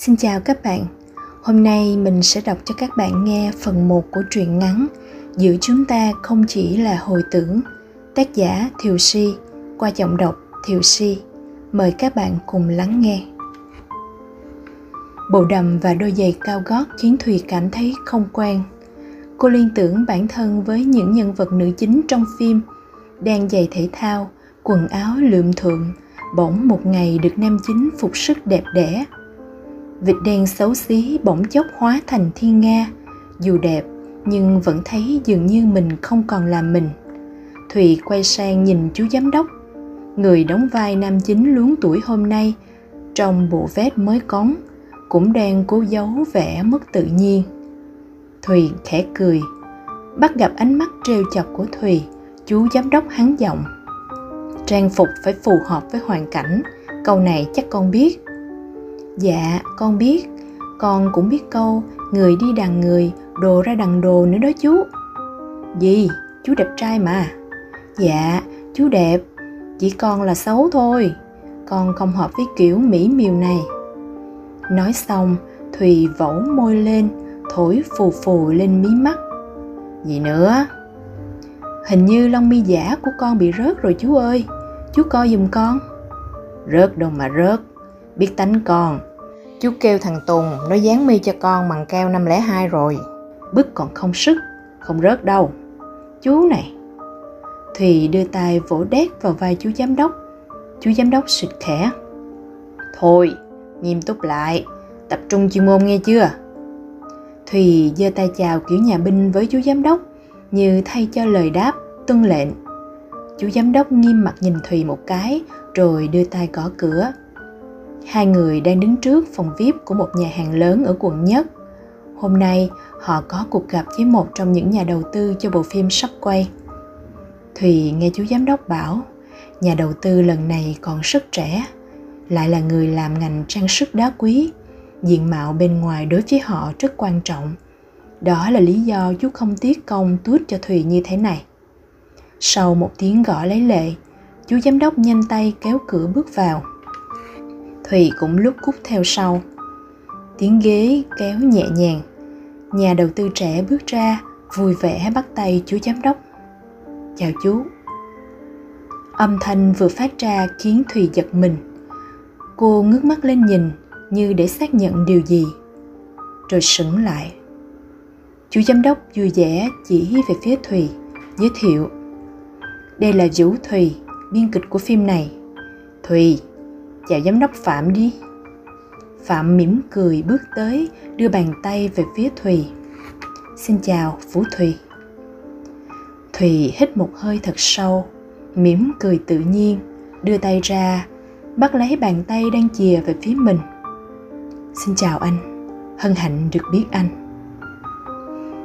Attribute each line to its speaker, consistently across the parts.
Speaker 1: Xin chào các bạn. Hôm nay mình sẽ đọc cho các bạn nghe phần 1 của truyện ngắn Giữa chúng ta không chỉ là hồi tưởng, tác giả Thiều Si, qua giọng đọc Thiều Si. Mời các bạn cùng lắng nghe. Bộ đầm và đôi giày cao gót khiến Thùy cảm thấy không quen. Cô liên tưởng bản thân với những nhân vật nữ chính trong phim đang giày thể thao, quần áo lượm thượng, bỗng một ngày được nam chính phục sức đẹp đẽ vịt đen xấu xí bỗng chốc hóa thành thiên nga. Dù đẹp, nhưng vẫn thấy dường như mình không còn là mình. Thùy quay sang nhìn chú giám đốc. Người đóng vai nam chính luống tuổi hôm nay, trong bộ vest mới cóng cũng đang cố giấu vẻ mất tự nhiên. Thùy khẽ cười. Bắt gặp ánh mắt trêu chọc của thùy, chú giám đốc hắn giọng. Trang phục phải phù hợp với hoàn cảnh, câu này chắc con biết dạ con biết. Con cũng biết câu, người đi đằng người, đồ ra đằng đồ nữa đó chú. Gì? Chú đẹp trai mà. Dạ chú đẹp. Chỉ con là xấu thôi. Con không hợp với kiểu mỹ miều này. Nói xong, thùy vỗ môi lên, thổi phù phù lên mí mắt. Gì nữa? Hình như lông mi giả của con bị rớt rồi chú ơi. Chú coi giùm con. Rớt đâu mà rớt. Biết tánh con Chú kêu thằng Tùng nó dán mi cho con bằng keo 502 rồi. Bức còn không sức, không rớt đâu. Chú này. Thùy đưa tay vỗ đét vào vai chú giám đốc. Chú giám đốc sụt khẽ. Thôi, nghiêm túc lại, tập trung chuyên môn nghe chưa? Thùy giơ tay chào kiểu nhà binh với chú giám đốc, như thay cho lời đáp, tuân lệnh. Chú giám đốc nghiêm mặt nhìn Thùy một cái, rồi đưa tay gõ cửa. Hai người đang đứng trước phòng VIP của một nhà hàng lớn ở quận nhất. Hôm nay, họ có cuộc gặp với một trong những nhà đầu tư cho bộ phim sắp quay. Thùy nghe chú giám đốc bảo, nhà đầu tư lần này còn rất trẻ, lại là người làm ngành trang sức đá quý. Diện mạo bên ngoài đối với họ rất quan trọng. Đó là lý do chú không tiếc công tuốt cho Thùy như thế này. Sau một tiếng gõ lấy lệ, chú giám đốc nhanh tay kéo cửa bước vào. Thùy cũng lúc cút theo sau. Tiếng ghế kéo nhẹ nhàng. Nhà đầu tư trẻ bước ra, vui vẻ bắt tay chú giám đốc. Chào chú. Âm thanh vừa phát ra khiến Thùy giật mình. Cô ngước mắt lên nhìn như để xác nhận điều gì. Rồi sững lại. Chú giám đốc vui vẻ chỉ về phía Thùy, giới thiệu. Đây là Vũ Thùy, biên kịch của phim này. Thùy, chào giám đốc Phạm đi. Phạm mỉm cười bước tới, đưa bàn tay về phía Thùy. Xin chào, Phú Thùy. Thùy hít một hơi thật sâu, mỉm cười tự nhiên, đưa tay ra, bắt lấy bàn tay đang chìa về phía mình. Xin chào anh, hân hạnh được biết anh.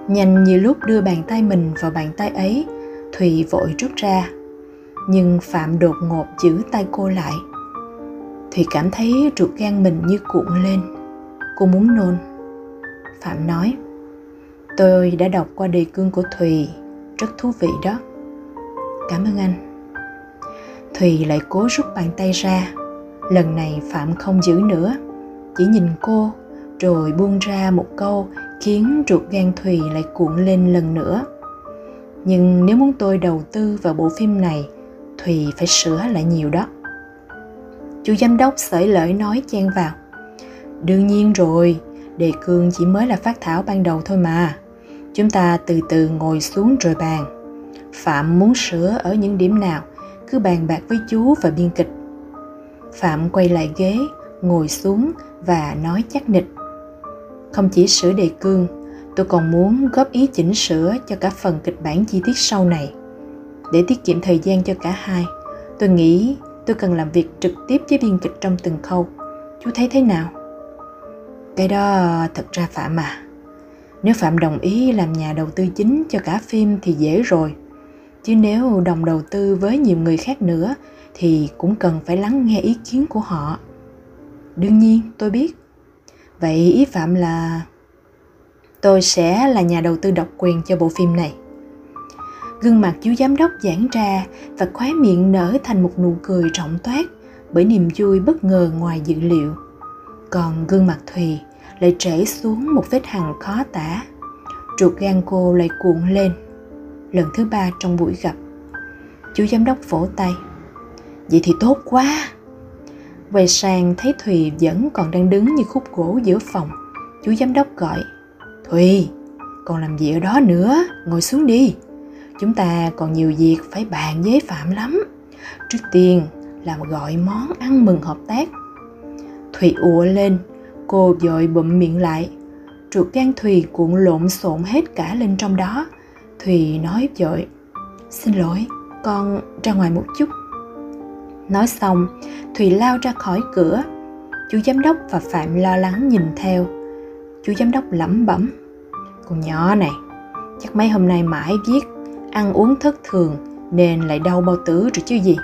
Speaker 1: Nhanh như lúc đưa bàn tay mình vào bàn tay ấy, Thùy vội rút ra. Nhưng Phạm đột ngột giữ tay cô lại – thùy cảm thấy ruột gan mình như cuộn lên. Cô muốn nôn. Phạm nói, tôi đã đọc qua đề cương của thùy, rất thú vị đó. Cảm ơn anh. Thùy lại cố rút bàn tay ra. Lần này phạm không giữ nữa, chỉ nhìn cô, rồi buông ra một câu khiến ruột gan thùy lại cuộn lên lần nữa. Nhưng nếu muốn tôi đầu tư vào bộ phim này, thùy phải sửa lại nhiều đó. Chú giám đốc sởi lợi nói chen vào. Đương nhiên rồi, đề cương chỉ mới là phát thảo ban đầu thôi mà. Chúng ta từ từ ngồi xuống rồi bàn. Phạm muốn sửa ở những điểm nào, cứ bàn bạc với chú và biên kịch. Phạm quay lại ghế, ngồi xuống và nói chắc nịch. Không chỉ sửa đề cương, tôi còn muốn góp ý chỉnh sửa cho cả phần kịch bản chi tiết sau này. Để tiết kiệm thời gian cho cả hai, tôi nghĩ tôi cần làm việc trực tiếp với biên kịch trong từng khâu. Chú thấy thế nào? Cái đó thật ra phạm à. Nếu phạm đồng ý làm nhà đầu tư chính cho cả phim thì dễ rồi. Chứ nếu đồng đầu tư với nhiều người khác nữa thì cũng cần phải lắng nghe ý kiến của họ. Đương nhiên, tôi biết. Vậy ý phạm là tôi sẽ là nhà đầu tư độc quyền cho bộ phim này. Gương mặt chú giám đốc giãn ra và khóe miệng nở thành một nụ cười rộng toát bởi niềm vui bất ngờ ngoài dự liệu. còn gương mặt thùy lại trễ xuống một vết hằn khó tả. Ruột gan cô lại cuộn lên. Lần thứ ba trong buổi gặp chú giám đốc vỗ tay. Vậy thì tốt quá. Quay sang thấy thùy vẫn còn đang đứng như khúc gỗ giữa phòng chú giám đốc gọi, thùy, còn làm gì ở đó nữa? Ngồi xuống đi chúng ta còn nhiều việc phải bàn với phạm lắm. Trước tiên là gọi món ăn mừng hợp tác. Thùy ùa lên, cô vội bụm miệng lại. Ruột gan thùy cuộn lộn xộn hết cả lên trong đó. Thùy nói vội xin lỗi, con ra ngoài một chút. Nói xong, thùy lao ra khỏi cửa. Chú giám đốc và phạm lo lắng nhìn theo. Chú giám đốc lẩm bẩm, con nhỏ này, chắc mấy hôm nay mãi viết ăn uống thất thường nên lại đau bao tử rồi chứ gì.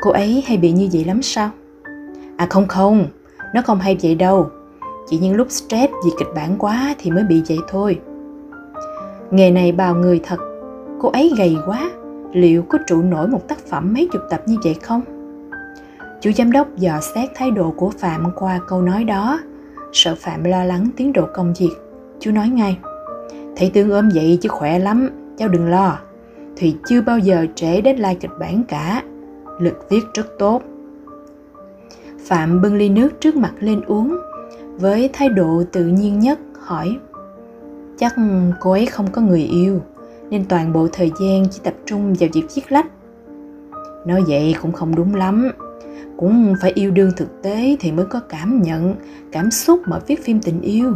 Speaker 1: Cô ấy hay bị như vậy lắm sao? À không không, nó không hay vậy đâu. Chỉ những lúc stress vì kịch bản quá thì mới bị vậy thôi. Nghề này bào người thật. Cô ấy gầy quá, liệu có trụ nổi một tác phẩm mấy chục tập như vậy không? Chủ giám đốc dò xét thái độ của phạm qua câu nói đó. Sợ phạm lo lắng tiến độ công việc. Chú nói ngay thấy tướng ốm vậy chứ khỏe lắm cháu đừng lo thùy chưa bao giờ trễ đến lai kịch bản cả. Lực viết rất tốt. Phạm bưng ly nước trước mặt lên uống, với thái độ tự nhiên nhất, hỏi, chắc cô ấy không có người yêu, nên toàn bộ thời gian chỉ tập trung vào việc viết lách. Nói vậy cũng không đúng lắm. Cũng phải yêu đương thực tế thì mới có cảm nhận, cảm xúc mà viết phim tình yêu.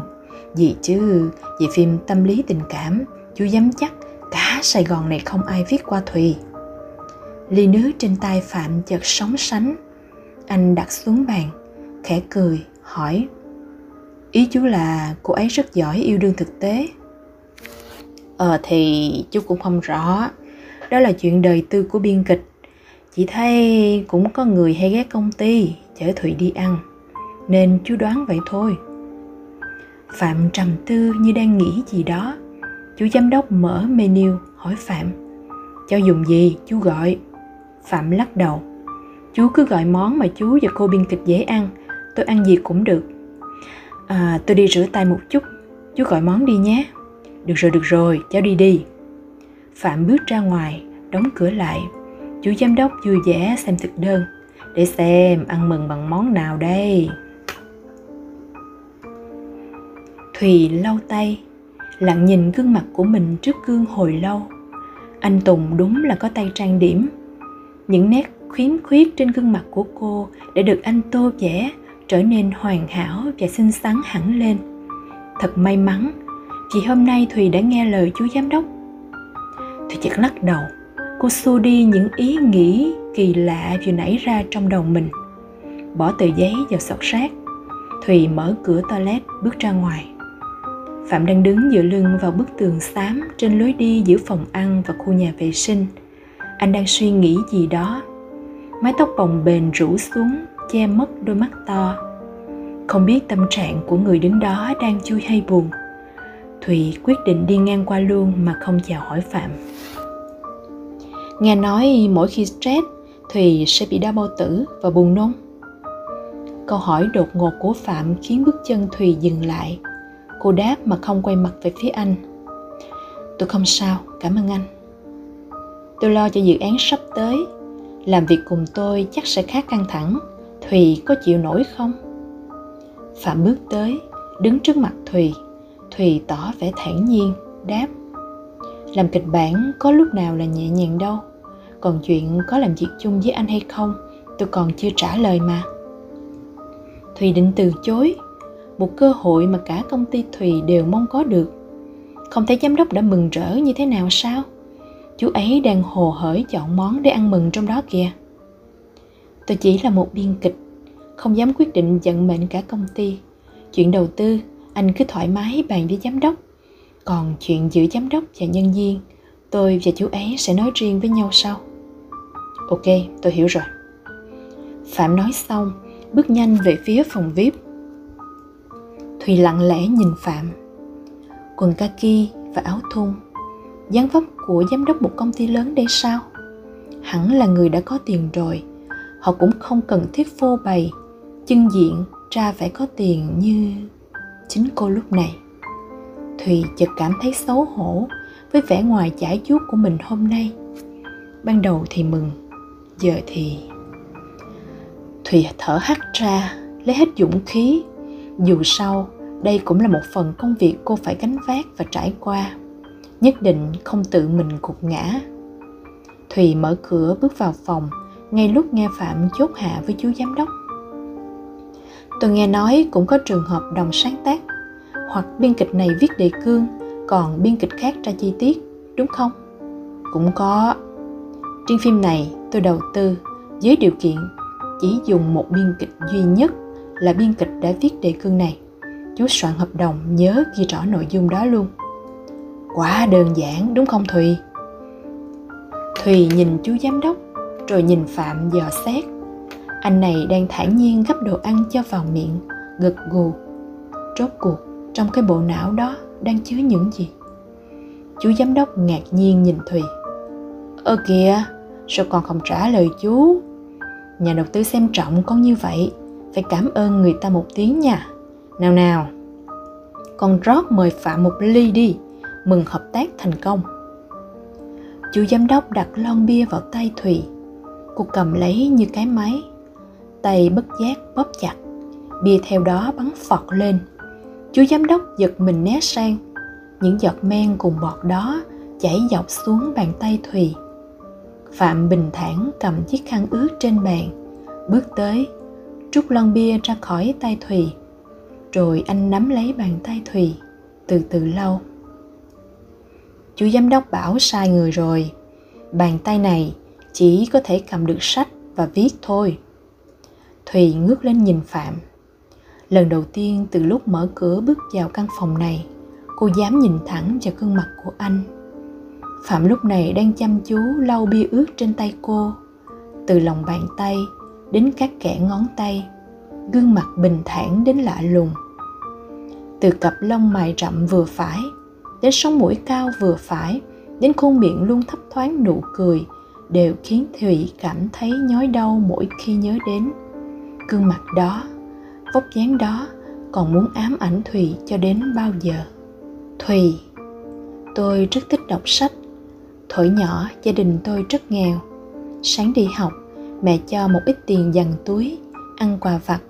Speaker 1: Gì chứ, về phim tâm lý tình cảm, chú dám chắc cả sài gòn này không ai viết qua thùy. Ly nước trên tay phạm chợt sóng sánh. Anh đặt xuống bàn, khẽ cười, hỏi, ý chú là cô ấy rất giỏi yêu đương thực tế? Ờ thì chú cũng không rõ. Đó là chuyện đời tư của biên kịch. Chỉ thấy cũng có người hay ghé công ty, chở thụy đi ăn. Nên chú đoán vậy thôi. Phạm trầm tư như đang nghĩ gì đó chú giám đốc mở menu, hỏi phạm. Cho dùng gì? Chú gọi. Phạm lắc đầu. Chú cứ gọi món mà chú và cô biên kịch dễ ăn. Tôi ăn gì cũng được. À tôi đi rửa tay một chút. Chú gọi món đi nhé. Được rồi được rồi. Cháu đi đi. Phạm bước ra ngoài, đóng cửa lại. Chú giám đốc vui vẻ xem thực đơn. Để xem ăn mừng bằng món nào đây. Thùy lau tay lặng nhìn gương mặt của mình trước gương hồi lâu. Anh tùng đúng là có tay trang điểm. Những nét khiếm khuyết trên gương mặt của cô đã được anh tô vẽ trở nên hoàn hảo và xinh xắn hẳn lên. Thật may mắn, vì hôm nay thùy đã nghe lời chú giám đốc. Thùy chợt lắc đầu. Cô xua đi những ý nghĩ kỳ lạ vừa nảy ra trong đầu mình. Bỏ tờ giấy vào sọt rác thùy mở cửa toilet bước ra ngoài phạm đang đứng dựa lưng vào bức tường xám trên lối đi giữa phòng ăn và khu nhà vệ sinh. Anh đang suy nghĩ gì đó. Mái tóc bồng bềnh rủ xuống, che mất đôi mắt to. Không biết tâm trạng của người đứng đó đang vui hay buồn. Thùy quyết định đi ngang qua luôn mà không chào hỏi phạm. Nghe nói mỗi khi stress, thùy sẽ bị đau bao tử và buồn nôn. Câu hỏi đột ngột của phạm khiến bước chân thùy dừng lại cô đáp mà không quay mặt về phía anh. Tôi không sao, cảm ơn anh. Tôi lo cho dự án sắp tới. Làm việc cùng tôi chắc sẽ khá căng thẳng. Thùy có chịu nổi không? Phạm bước tới, đứng trước mặt thùy. Thùy tỏ vẻ thản nhiên, đáp. Làm kịch bản có lúc nào là nhẹ nhàng đâu. Còn chuyện có làm việc chung với anh hay không, tôi còn chưa trả lời mà. Thùy định từ chối một cơ hội mà cả công ty thùy đều mong có được. Không thấy giám đốc đã mừng rỡ như thế nào sao? Chú ấy đang hồ hởi chọn món để ăn mừng trong đó kìa. Tôi chỉ là một biên kịch, không dám quyết định vận mệnh cả công ty. Chuyện đầu tư, anh cứ thoải mái bàn với giám đốc. Còn chuyện giữa giám đốc và nhân viên, tôi và chú ấy sẽ nói riêng với nhau sau. Ok, tôi hiểu rồi. Phạm nói xong, bước nhanh về phía phòng vip thùy lặng lẽ nhìn phạm. Quần kaki và áo thun, dáng vóc của giám đốc một công ty lớn đây sao? Hẳn là người đã có tiền rồi. Họ cũng không cần thiết phô bày chân diện ra phải có tiền như chính cô lúc này. Thùy chợt cảm thấy xấu hổ với vẻ ngoài chải chuốt của mình hôm nay. Ban đầu thì mừng, giờ thì thùy thở hắt ra, lấy hết dũng khí dù sao, đây cũng là một phần công việc cô phải gánh vác và trải qua. Nhất định không tự mình gục ngã. Thùy mở cửa bước vào phòng, ngay lúc nghe phạm chốt hạ với chú giám đốc. Tôi nghe nói cũng có trường hợp đồng sáng tác, hoặc biên kịch này viết đề cương, còn biên kịch khác ra chi tiết, đúng không? Cũng có. Trên phim này, tôi đầu tư với điều kiện chỉ dùng một biên kịch duy nhất là biên kịch đã viết đề cương này. Chú soạn hợp đồng nhớ ghi rõ nội dung đó luôn. Quá đơn giản, đúng không thùy? Thùy nhìn chú giám đốc, rồi nhìn phạm dò xét. Anh này đang thản nhiên gấp đồ ăn cho vào miệng, gật gù. Rốt cuộc, trong cái bộ não đó đang chứa những gì? Chú giám đốc ngạc nhiên nhìn thùy. Ơ kìa, sao con không trả lời chú? Nhà đầu tư xem trọng con như vậy phải cảm ơn người ta một tiếng nha. Nào nào, con rót mời phạm một ly đi, mừng hợp tác thành công. Chú giám đốc đặt lon bia vào tay thùy. Cô cầm lấy như cái máy, tay bất giác bóp chặt. Bia theo đó bắn phọt lên. Chú giám đốc giật mình né sang. Những giọt men cùng bọt đó chảy dọc xuống bàn tay thùy. Phạm bình thản cầm chiếc khăn ướt trên bàn, bước tới trút lon bia ra khỏi tay thùy. Rồi anh nắm lấy bàn tay thùy, từ từ lau. Chú giám đốc bảo sai người rồi. Bàn tay này chỉ có thể cầm được sách và viết thôi. Thùy ngước lên nhìn phạm. Lần đầu tiên từ lúc mở cửa bước vào căn phòng này, cô dám nhìn thẳng vào gương mặt của anh. Phạm lúc này đang chăm chú lau bia ướt trên tay cô. Từ lòng bàn tay đến các kẻ ngón tay, gương mặt bình thản đến lạ lùng. Từ cặp lông mày rậm vừa phải, đến sống mũi cao vừa phải, đến khuôn miệng luôn thấp thoáng nụ cười đều khiến thủy cảm thấy nhói đau mỗi khi nhớ đến. Gương mặt đó, vóc dáng đó còn muốn ám ảnh thùy cho đến bao giờ. Thùy, tôi rất thích đọc sách. Thổi nhỏ, gia đình tôi rất nghèo. Sáng đi học mẹ cho một ít tiền dằn túi, ăn quà vặt.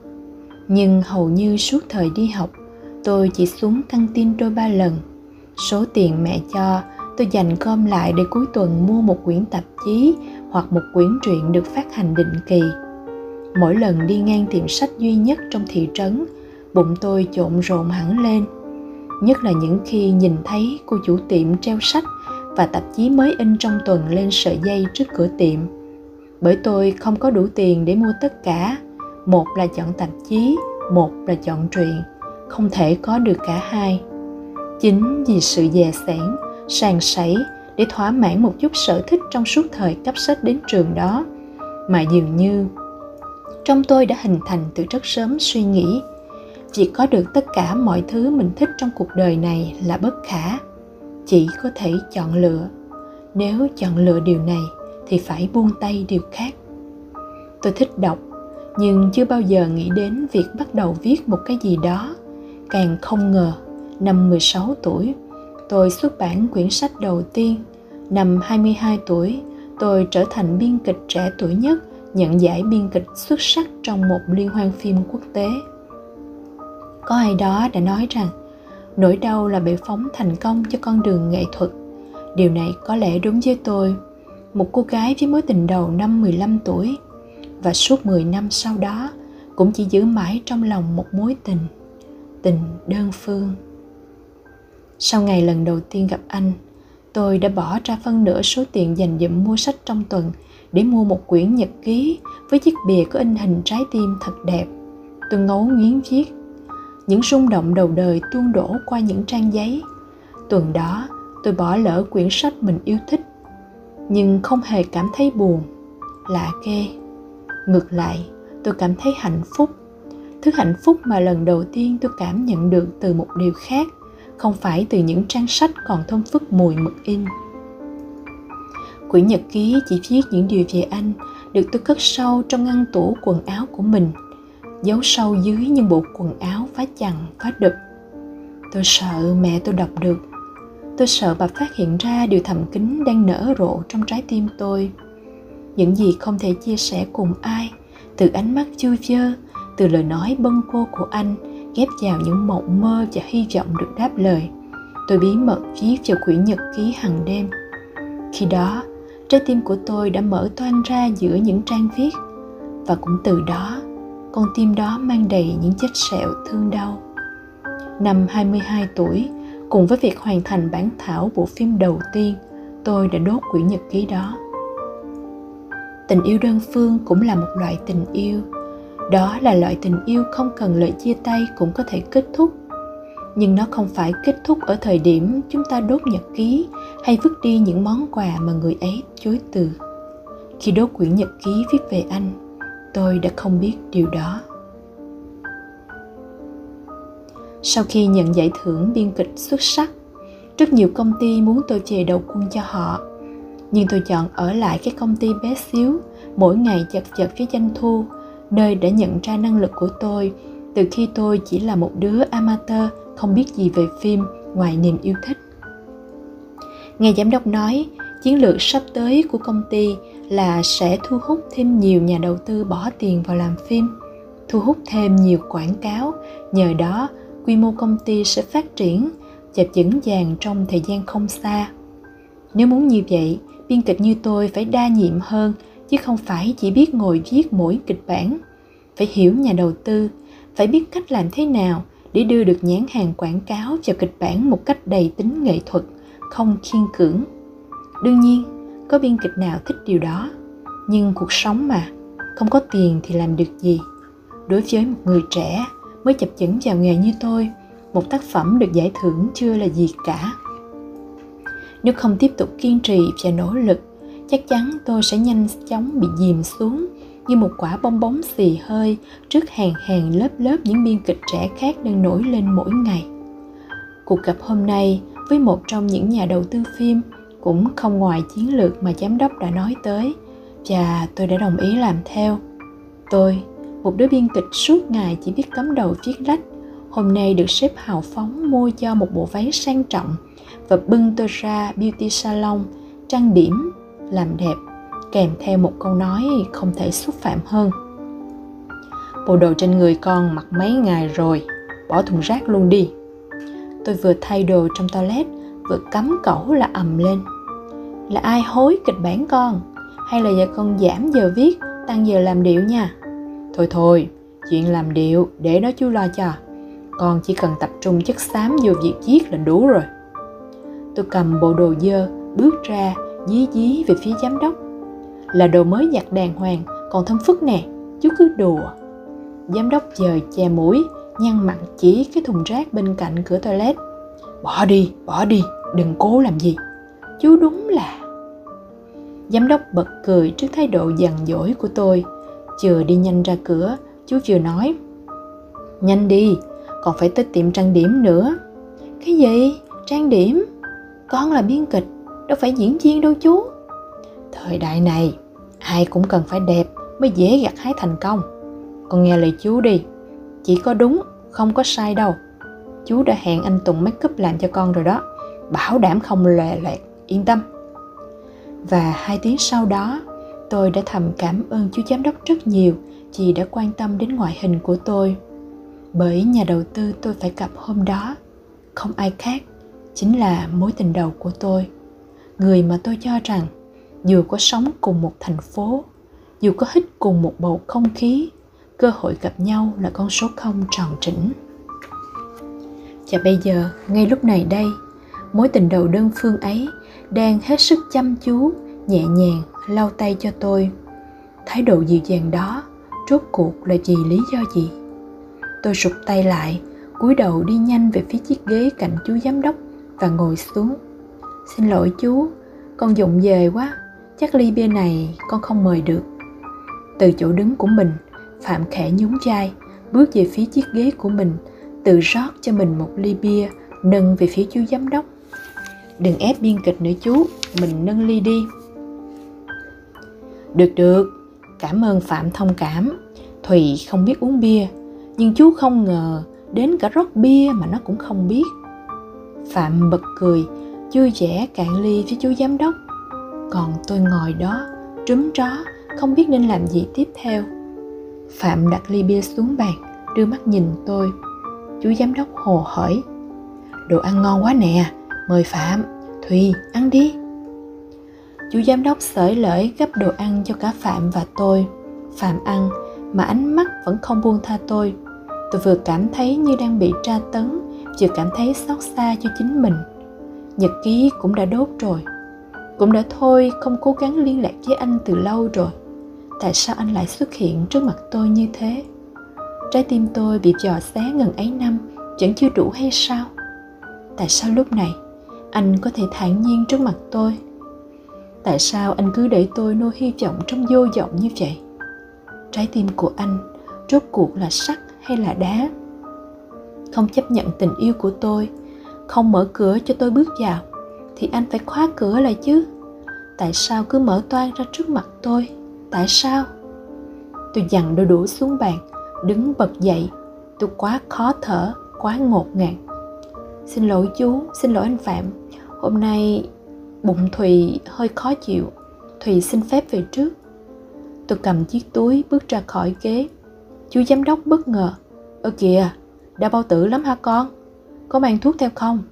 Speaker 1: Nhưng hầu như suốt thời đi học, tôi chỉ xuống căng tin đôi ba lần. Số tiền mẹ cho, tôi dành gom lại để cuối tuần mua một quyển tạp chí hoặc một quyển truyện được phát hành định kỳ. Mỗi lần đi ngang tiệm sách duy nhất trong thị trấn, bụng tôi trộn rộn hẳn lên. Nhất là những khi nhìn thấy cô chủ tiệm treo sách và tạp chí mới in trong tuần lên sợi dây trước cửa tiệm bởi tôi không có đủ tiền để mua tất cả. Một là chọn tạp chí, một là chọn truyện. Không thể có được cả hai. Chính vì sự dè sẻn sàn sảy để thỏa mãn một chút sở thích trong suốt thời cấp sách đến trường đó, mà dường như trong tôi đã hình thành từ rất sớm suy nghĩ. Chỉ có được tất cả mọi thứ mình thích trong cuộc đời này là bất khả. Chỉ có thể chọn lựa. Nếu chọn lựa điều này thì phải buông tay điều khác. Tôi thích đọc, nhưng chưa bao giờ nghĩ đến việc bắt đầu viết một cái gì đó. Càng không ngờ, năm 16 tuổi, tôi xuất bản quyển sách đầu tiên. Năm 22 tuổi, tôi trở thành biên kịch trẻ tuổi nhất, nhận giải biên kịch xuất sắc trong một liên hoan phim quốc tế. Có ai đó đã nói rằng, nỗi đau là bệ phóng thành công cho con đường nghệ thuật. Điều này có lẽ đúng với tôi một cô gái với mối tình đầu năm 15 tuổi. Và suốt 10 năm sau đó, cũng chỉ giữ mãi trong lòng một mối tình tình đơn phương. Sau ngày lần đầu tiên gặp anh, tôi đã bỏ ra phân nửa số tiền dành dụm mua sách trong tuần để mua một quyển nhật ký với chiếc bìa có in hình trái tim thật đẹp. Tôi ngấu nghiến viết. Những rung động đầu đời tuôn đổ qua những trang giấy. Tuần đó, tôi bỏ lỡ quyển sách mình yêu thích nhưng không hề cảm thấy buồn, lạ ghê. Ngược lại, tôi cảm thấy hạnh phúc. Thứ hạnh phúc mà lần đầu tiên tôi cảm nhận được từ một điều khác, không phải từ những trang sách còn thơm phức mùi mực in. Quyển nhật ký chỉ viết những điều về anh, được tôi cất sâu trong ngăn tủ quần áo của mình. Giấu sâu dưới những bộ quần áo phá chằng phá đực tôi sợ mẹ tôi đọc được tôi sợ bà phát hiện ra điều thầm kín đang nở rộ trong trái tim tôi. Những gì không thể chia sẻ cùng ai, từ ánh mắt chua chơ, từ lời nói bâng cô của anh, ghép vào những mộng mơ và hy vọng được đáp lời. Tôi bí mật viết vào quyển nhật ký hàng đêm. Khi đó, trái tim của tôi đã mở toan ra giữa những trang viết, và cũng từ đó, con tim đó mang đầy những vết sẹo thương đau. Năm 22 tuổi cùng với việc hoàn thành bản thảo bộ phim đầu tiên, tôi đã đốt quyển nhật ký đó. Tình yêu đơn phương cũng là một loại tình yêu. Đó là loại tình yêu không cần lời chia tay cũng có thể kết thúc. Nhưng nó không phải kết thúc ở thời điểm chúng ta đốt nhật ký hay vứt đi những món quà mà người ấy chối từ. Khi đốt quyển nhật ký viết về anh, tôi đã không biết điều đó. Sau khi nhận giải thưởng biên kịch xuất sắc, rất nhiều công ty muốn tôi về đầu quân cho họ. Nhưng tôi chọn ở lại cái công ty bé xíu, mỗi ngày chật chật với doanh thu, nơi đã nhận ra năng lực của tôi từ khi tôi chỉ là một đứa amateur, không biết gì về phim ngoài niềm yêu thích. Nghe giám đốc nói, chiến lược sắp tới của công ty là sẽ thu hút thêm nhiều nhà đầu tư bỏ tiền vào làm phim, thu hút thêm nhiều quảng cáo, nhờ đó quy mô công ty sẽ phát triển và vững vàng trong thời gian không xa. Nếu muốn như vậy, biên kịch như tôi phải đa nhiệm hơn, chứ không phải chỉ biết ngồi viết mỗi kịch bản. Phải hiểu nhà đầu tư, phải biết cách làm thế nào để đưa được nhãn hàng quảng cáo vào kịch bản một cách đầy tính nghệ thuật, không khiên cưỡng. Đương nhiên, có biên kịch nào thích điều đó, nhưng cuộc sống mà, không có tiền thì làm được gì. Đối với một người trẻ mới chập chững vào nghề như tôi, một tác phẩm được giải thưởng chưa là gì cả. Nếu không tiếp tục kiên trì và nỗ lực, chắc chắn tôi sẽ nhanh chóng bị dìm xuống như một quả bong bóng xì hơi trước hàng hàng lớp lớp những biên kịch trẻ khác đang nổi lên mỗi ngày. Cuộc gặp hôm nay với một trong những nhà đầu tư phim cũng không ngoài chiến lược mà giám đốc đã nói tới, và tôi đã đồng ý làm theo. Tôi một đứa biên kịch suốt ngày chỉ biết cắm đầu viết lách. Hôm nay được sếp hào phóng mua cho một bộ váy sang trọng và bưng tôi ra beauty salon, trang điểm làm đẹp, kèm theo một câu nói không thể xúc phạm hơn. Bộ đồ trên người con mặc mấy ngày rồi, bỏ thùng rác luôn đi. Tôi vừa thay đồ trong toilet, vừa cắm cẩu là ầm lên. Là ai hối kịch bản con? Hay là giờ con giảm giờ viết, tăng giờ làm điệu nha? Thôi thôi, chuyện làm điệu để nó chú lo cho. Con chỉ cần tập trung chất xám vô việc chiếc là đủ rồi. Tôi cầm bộ đồ dơ, bước ra, dí dí về phía giám đốc. Là đồ mới giặt đàng hoàng, còn thâm phức nè, chú cứ đùa. Giám đốc dời che mũi, nhăn mặt chỉ cái thùng rác bên cạnh cửa toilet. Bỏ đi bỏ đi, đừng cố làm gì. Chú đúng là. Giám đốc bật cười trước thái độ dằn dỗi của tôi vừa đi nhanh ra cửa, chú vừa nói. Nhanh đi, còn phải tới tiệm trang điểm nữa. Cái gì? Trang điểm? Con là biên kịch, đâu phải diễn viên đâu chú. Thời đại này, ai cũng cần phải đẹp mới dễ gặt hái thành công. Con nghe lời chú đi. Chỉ có đúng, không có sai đâu. Chú đã hẹn anh tùng make up làm cho con rồi đó. Bảo đảm không lòe loẹt, yên tâm. Và hai tiếng sau đó tôi đã thầm cảm ơn chú giám đốc rất nhiều, vì đã quan tâm đến ngoại hình của tôi. Bởi nhà đầu tư tôi phải gặp hôm đó. Không ai khác, chính là mối tình đầu của tôi. Người mà tôi cho rằng, dù có sống cùng một thành phố, dù có hít cùng một bầu không khí, cơ hội gặp nhau là con số không tròn chỉnh và bây giờ, ngay lúc này đây, mối tình đầu đơn phương ấy đang hết sức chăm chú nhẹ nhàng lau tay cho tôi. Thái độ dịu dàng đó rốt cuộc là vì lý do gì? Tôi sụp tay lại, cúi đầu đi nhanh về phía chiếc ghế cạnh chú giám đốc và ngồi xuống. Xin lỗi chú, con dụng về quá, chắc ly bia này con không mời được. Từ chỗ đứng của mình, phạm khẽ nhún vai, bước về phía chiếc ghế của mình, tự rót cho mình một ly bia, nâng về phía chú giám đốc. Đừng ép biên kịch nữa chú, mình nâng ly đi được được cảm ơn phạm thông cảm Thùy không biết uống bia, nhưng chú không ngờ đến cả rót bia mà nó cũng không biết. Phạm bật cười, vui vẻ cạn ly với chú giám đốc. Còn tôi ngồi đó, trúm tró, không biết nên làm gì tiếp theo. Phạm đặt ly bia xuống bàn, đưa mắt nhìn tôi. Chú giám đốc hồ hỏi. Đồ ăn ngon quá nè, mời Phạm, Thùy, ăn đi. Chú giám đốc sởi lởi gấp đồ ăn cho cả Phạm và tôi. Phạm ăn, mà ánh mắt vẫn không buông tha tôi. Tôi vừa cảm thấy như đang bị tra tấn, vừa cảm thấy xót xa cho chính mình. Nhật ký cũng đã đốt rồi. Cũng đã thôi không cố gắng liên lạc với anh từ lâu rồi. Tại sao anh lại xuất hiện trước mặt tôi như thế? Trái tim tôi bị dò xé ngần ấy năm vẫn chưa đủ hay sao? Tại sao lúc này anh có thể thản nhiên trước mặt tôi? Tại sao anh cứ để tôi nuôi hy vọng trong vô vọng như vậy? Trái tim của anh rốt cuộc là sắt hay là đá? Không chấp nhận tình yêu của tôi, không mở cửa cho tôi bước vào, thì anh phải khóa cửa lại chứ. Tại sao cứ mở toan ra trước mặt tôi? Tại sao? Tôi dằn đôi đũa xuống bàn, đứng bật dậy. Tôi quá khó thở, quá ngột ngạt. Xin lỗi chú, xin lỗi anh Phạm. Hôm nay bụng Thùy hơi khó chịu. Thùy xin phép về trước. Tôi cầm chiếc túi bước ra khỏi ghế. Chú giám đốc bất ngờ. Ơ kìa, đã bao tử lắm hả con? Có mang thuốc theo không?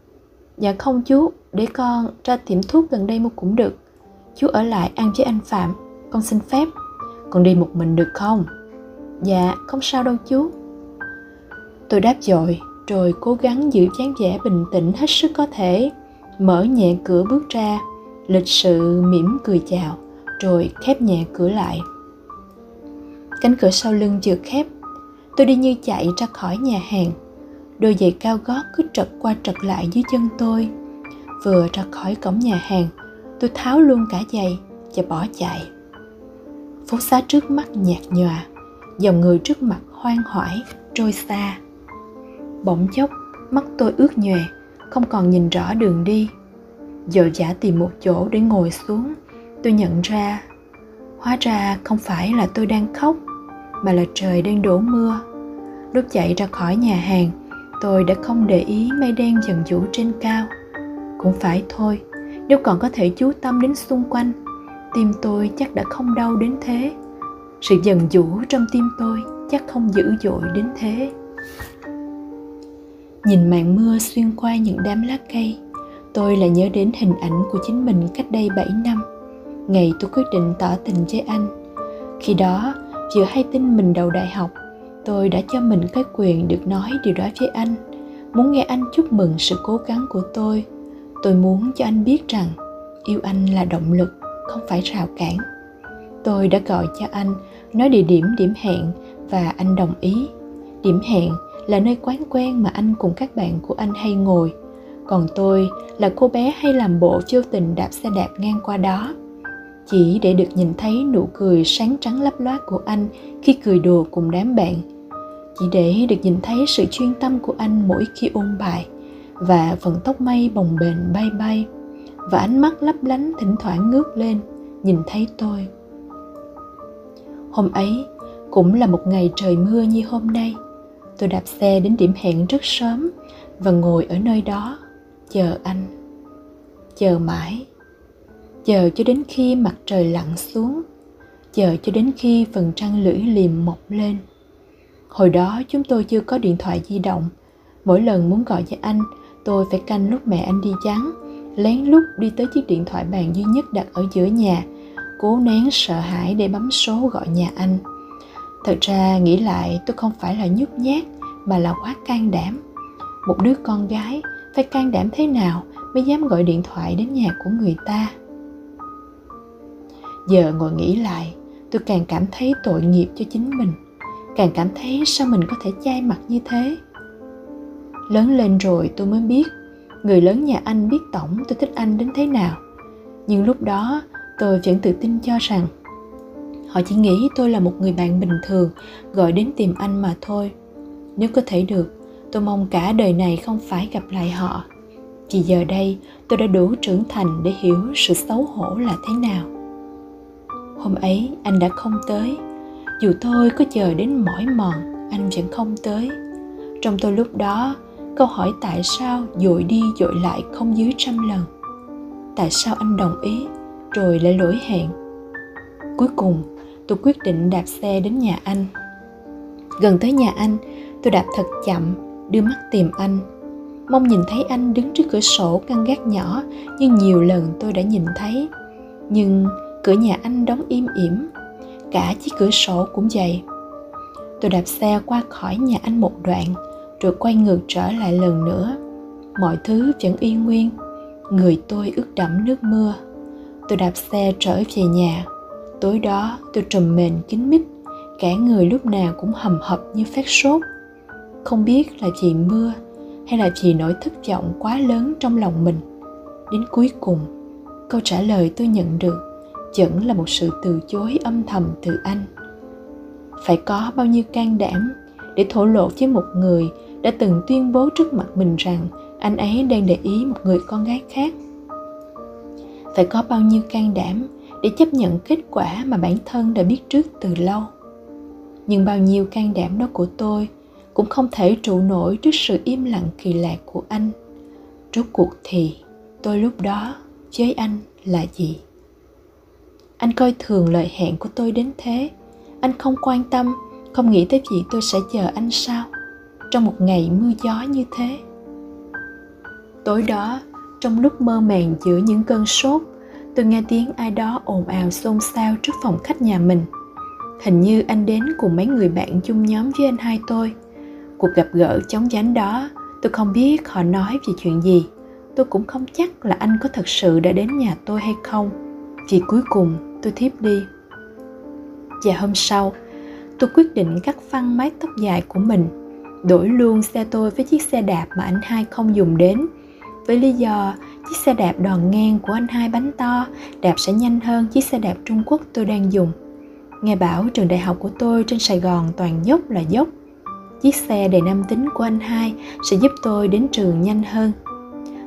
Speaker 1: Dạ không chú, để con ra tiệm thuốc gần đây mua cũng được. Chú ở lại ăn với anh Phạm, con xin phép. Con đi một mình được không? Dạ, không sao đâu chú. Tôi đáp dội, rồi cố gắng giữ dáng vẻ bình tĩnh hết sức có thể. Mở nhẹ cửa bước ra, lịch sự mỉm cười chào, rồi khép nhẹ cửa lại. Cánh cửa sau lưng chưa khép, tôi đi như chạy ra khỏi nhà hàng. Đôi giày cao gót cứ trật qua trật lại dưới chân tôi. Vừa ra khỏi cổng nhà hàng, tôi tháo luôn cả giày và bỏ chạy. Phố xá trước mắt nhạt nhòa, dòng người trước mặt hoang hoải, trôi xa. Bỗng chốc, mắt tôi ướt nhòe, không còn nhìn rõ đường đi. Dội dã tìm một chỗ để ngồi xuống, tôi nhận ra, hóa ra không phải là tôi đang khóc, mà là trời đang đổ mưa. Lúc chạy ra khỏi nhà hàng, tôi đã không để ý mây đen dần vũ trên cao. Cũng phải thôi, nếu còn có thể chú tâm đến xung quanh, tim tôi chắc đã không đau đến thế. Sự dần vũ trong tim tôi chắc không dữ dội đến thế. Nhìn màn mưa xuyên qua những đám lá cây, tôi lại nhớ đến hình ảnh của chính mình cách đây 7 năm. Ngày tôi quyết định tỏ tình với anh. Khi đó, vừa hay tin mình đầu đại học, tôi đã cho mình cái quyền được nói điều đó với anh. Muốn nghe anh chúc mừng sự cố gắng của tôi. Tôi muốn cho anh biết rằng yêu anh là động lực, không phải rào cản. Tôi đã gọi cho anh, nói địa điểm điểm hẹn và anh đồng ý. Điểm hẹn là nơi quán quen mà anh cùng các bạn của anh hay ngồi. Còn tôi là cô bé hay làm bộ vô tình đạp xe đạp ngang qua đó. Chỉ để được nhìn thấy nụ cười sáng trắng lấp loát của anh khi cười đùa cùng đám bạn. Chỉ để được nhìn thấy sự chuyên tâm của anh mỗi khi ôn bài và phần tóc mây bồng bềnh bay bay và ánh mắt lấp lánh thỉnh thoảng ngước lên, nhìn thấy tôi. Hôm ấy cũng là một ngày trời mưa như hôm nay tôi đạp xe đến điểm hẹn rất sớm và ngồi ở nơi đó, chờ anh, chờ mãi. Chờ cho đến khi mặt trời lặn xuống, chờ cho đến khi phần trăng lưỡi liềm mọc lên. Hồi đó chúng tôi chưa có điện thoại di động. Mỗi lần muốn gọi cho anh, tôi phải canh lúc mẹ anh đi vắng lén lút đi tới chiếc điện thoại bàn duy nhất đặt ở giữa nhà, cố nén sợ hãi để bấm số gọi nhà anh thật ra nghĩ lại, tôi không phải là nhút nhát, mà là quá can đảm. Một đứa con gái, phải can đảm thế nào mới dám gọi điện thoại đến nhà của người ta? Giờ ngồi nghĩ lại, tôi càng cảm thấy tội nghiệp cho chính mình. Càng cảm thấy sao mình có thể chai mặt như thế? Lớn lên rồi tôi mới biết, người lớn nhà anh biết tổng tôi thích anh đến thế nào. Nhưng lúc đó, tôi vẫn tự tin cho rằng họ chỉ nghĩ tôi là một người bạn bình thường, gọi đến tìm anh mà thôi. Nếu có thể được, tôi mong cả đời này không phải gặp lại họ. Chỉ giờ đây, tôi đã đủ trưởng thành để hiểu sự xấu hổ là thế nào. Hôm ấy, anh đã không tới. Dù tôi có chờ đến mỏi mòn, anh vẫn không tới. Trong tôi lúc đó, câu hỏi tại sao dội đi dội lại không dưới trăm lần? Tại sao anh đồng ý, rồi lại lỗi hẹn? Cuối cùng tôi quyết định đạp xe đến nhà anh. Gần tới nhà anh, tôi đạp thật chậm, đưa mắt tìm anh. Mong nhìn thấy anh đứng trước cửa sổ căn gác nhỏ như nhiều lần tôi đã nhìn thấy. Nhưng cửa nhà anh đóng im ỉm, cả chiếc cửa sổ cũng vậy tôi đạp xe qua khỏi nhà anh một đoạn, rồi quay ngược trở lại lần nữa. Mọi thứ vẫn y nguyên, người tôi ướt đẫm nước mưa. Tôi đạp xe trở về nhà tối đó, tôi trùm mền kín mít, cả người lúc nào cũng hầm hập như phát sốt. Không biết là vì mưa hay là vì nỗi thất vọng quá lớn trong lòng mình. Đến cuối cùng, câu trả lời tôi nhận được vẫn là một sự từ chối âm thầm từ anh. Phải có bao nhiêu can đảm để thổ lộ với một người đã từng tuyên bố trước mặt mình rằng anh ấy đang để ý một người con gái khác? Phải có bao nhiêu can đảm để chấp nhận kết quả mà bản thân đã biết trước từ lâu. Nhưng bao nhiêu can đảm đó của tôi cũng không thể trụ nổi trước sự im lặng kỳ lạ của anh. Rốt cuộc thì tôi lúc đó với anh là gì? Anh coi thường lời hẹn của tôi đến thế. Anh không quan tâm, không nghĩ tới việc tôi sẽ chờ anh sao? Trong một ngày mưa gió như thế. Tối đó, trong lúc mơ màng giữa những cơn sốt tôi nghe tiếng ai đó ồn ào xôn xao trước phòng khách nhà mình. Hình như anh đến cùng mấy người bạn chung nhóm với anh hai tôi. Cuộc gặp gỡ chóng vánh đó, tôi không biết họ nói về chuyện gì. Tôi cũng không chắc là anh có thật sự đã đến nhà tôi hay không. Vì cuối cùng tôi thiếp đi. Và hôm sau, tôi quyết định cắt phăng mái tóc dài của mình, đổi luôn xe tôi với chiếc xe đạp mà anh hai không dùng đến, với lý do chiếc xe đạp đòn ngang của anh hai bánh to, đạp sẽ nhanh hơn chiếc xe đạp trung quốc tôi đang dùng. Nghe bảo trường đại học của tôi trên sài gòn toàn dốc là dốc. Chiếc xe đầy nam tính của anh hai sẽ giúp tôi đến trường nhanh hơn.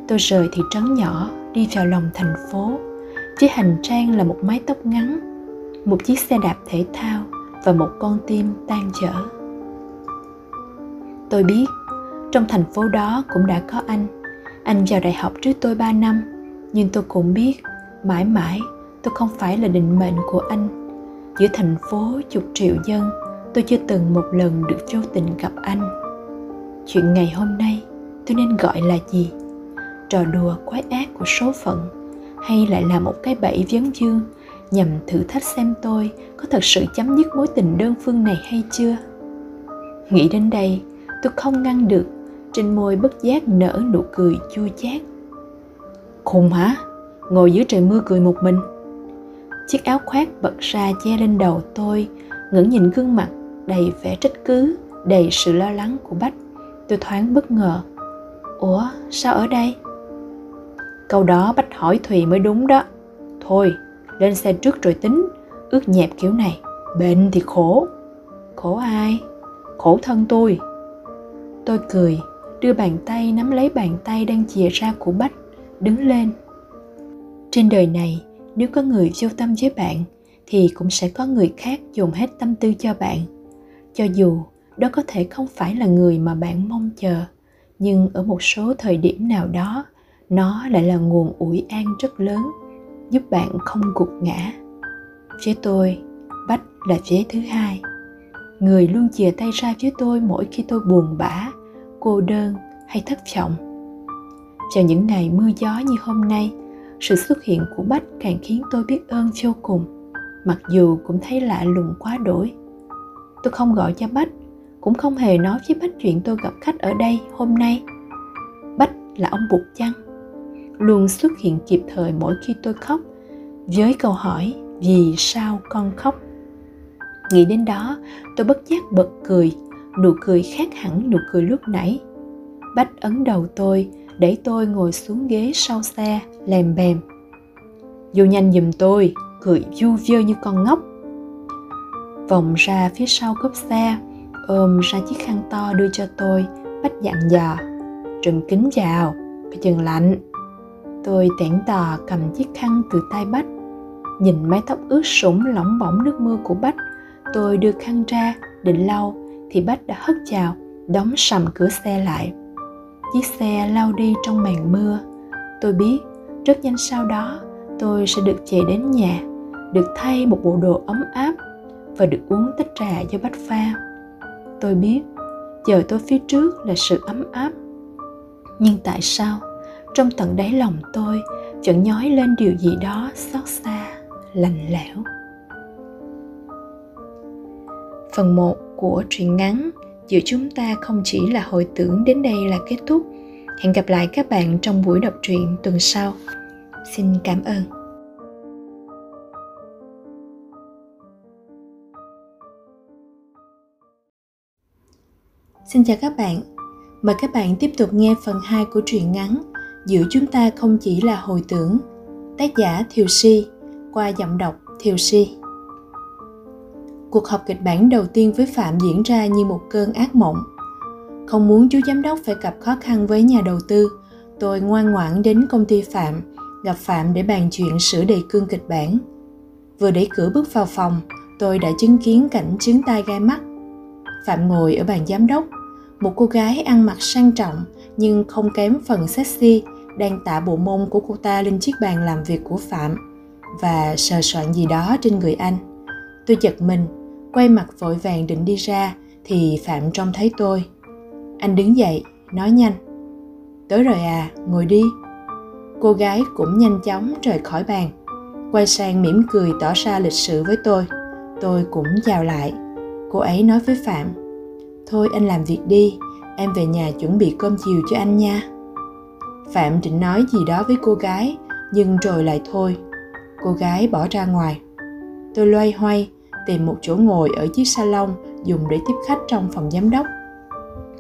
Speaker 1: Tôi rời thị trấn nhỏ, đi vào lòng thành phố. Chiếc hành trang là một mái tóc ngắn, một chiếc xe đạp thể thao và một con tim tan chở. Tôi biết, trong thành phố đó cũng đã có anh anh vào đại học trước tôi 3 năm, nhưng tôi cũng biết mãi mãi tôi không phải là định mệnh của anh. Giữa thành phố chục triệu dân, tôi chưa từng một lần được vô tình gặp anh. Chuyện ngày hôm nay tôi nên gọi là gì? Trò đùa quái ác của số phận hay lại là một cái bẫy vấn dương nhằm thử thách xem tôi có thật sự chấm dứt mối tình đơn phương này hay chưa? Nghĩ đến đây, tôi không ngăn được trên môi bất giác nở nụ cười chua chát. Khùng hả? Ngồi dưới trời mưa cười một mình. Chiếc áo khoác bật ra che lên đầu tôi, ngẩng nhìn gương mặt đầy vẻ trách cứ, đầy sự lo lắng của bách. Tôi thoáng bất ngờ. Ủa, sao ở đây? Câu đó bách hỏi thùy mới đúng đó. Thôi, lên xe trước rồi tính ướt nhẹp kiểu này. Bệnh thì khổ. Khổ ai? Khổ thân tôi. Tôi cười đưa bàn tay nắm lấy bàn tay đang chìa ra của bách, đứng lên. Trên đời này, nếu có người vô tâm với bạn, thì cũng sẽ có người khác dùng hết tâm tư cho bạn. Cho dù đó có thể không phải là người mà bạn mong chờ, nhưng ở một số thời điểm nào đó, nó lại là nguồn ủi an rất lớn, giúp bạn không gục ngã. Với tôi, bách là vế thứ hai. Người luôn chìa tay ra với tôi mỗi khi tôi buồn bã cô đơn hay thất vọng. Vào những ngày mưa gió như hôm nay, sự xuất hiện của bách càng khiến tôi biết ơn vô cùng, mặc dù cũng thấy lạ lùng quá đổi. Tôi không gọi cho bách, cũng không hề nói với bách chuyện tôi gặp khách ở đây hôm nay. Bách là ông bụt chăng, luôn xuất hiện kịp thời mỗi khi tôi khóc, với câu hỏi, vì sao con khóc? Nghĩ đến đó, tôi bất giác bật cười nụ cười khác hẳn nụ cười lúc nãy. Bách ấn đầu tôi, để tôi ngồi xuống ghế sau xe, lèm bèm. Vô nhanh giùm tôi, cười du vơ như con ngốc. Vòng ra phía sau cốp xe, ôm ra chiếc khăn to đưa cho tôi, bách dặn dò. Trùm kính vào, cái chừng lạnh. Tôi tẻn tò cầm chiếc khăn từ tay bách. Nhìn mái tóc ướt sũng lỏng bỏng nước mưa của bách, tôi đưa khăn ra, định lau thì bách đã hất chào, đóng sầm cửa xe lại. Chiếc xe lao đi trong màn mưa. Tôi biết, rất nhanh sau đó, tôi sẽ được chạy đến nhà, được thay một bộ đồ ấm áp và được uống tách trà do bách pha. Tôi biết, chờ tôi phía trước là sự ấm áp. Nhưng tại sao, trong tận đáy lòng tôi vẫn nhói lên điều gì đó xót xa, lạnh lẽo? Phần 1 của truyện ngắn giữa chúng ta không chỉ là hồi tưởng đến đây là kết thúc hẹn gặp lại các bạn trong buổi đọc truyện tuần sau xin cảm ơn Xin chào các bạn. Mời các bạn tiếp tục nghe phần 2 của truyện ngắn Giữa chúng ta không chỉ là hồi tưởng. Tác giả Thiều Si, qua giọng đọc Thiều Si. Cuộc họp kịch bản đầu tiên với Phạm diễn ra như một cơn ác mộng. Không muốn chú giám đốc phải gặp khó khăn với nhà đầu tư, tôi ngoan ngoãn đến công ty Phạm, gặp Phạm để bàn chuyện sửa đề cương kịch bản. Vừa đẩy cửa bước vào phòng, tôi đã chứng kiến cảnh chứng tai gai mắt. Phạm ngồi ở bàn giám đốc, một cô gái ăn mặc sang trọng nhưng không kém phần sexy đang tạ bộ mông của cô ta lên chiếc bàn làm việc của Phạm và sờ soạn gì đó trên người anh. Tôi giật mình, quay mặt vội vàng định đi ra thì Phạm trông thấy tôi. Anh đứng dậy, nói nhanh. Tới rồi à, ngồi đi. Cô gái cũng nhanh chóng rời khỏi bàn, quay sang mỉm cười tỏ ra lịch sự với tôi. Tôi cũng chào lại. Cô ấy nói với Phạm, Thôi anh làm việc đi, em về nhà chuẩn bị cơm chiều cho anh nha. Phạm định nói gì đó với cô gái, nhưng rồi lại thôi. Cô gái bỏ ra ngoài. Tôi loay hoay, tìm một chỗ ngồi ở chiếc salon dùng để tiếp khách trong phòng giám đốc.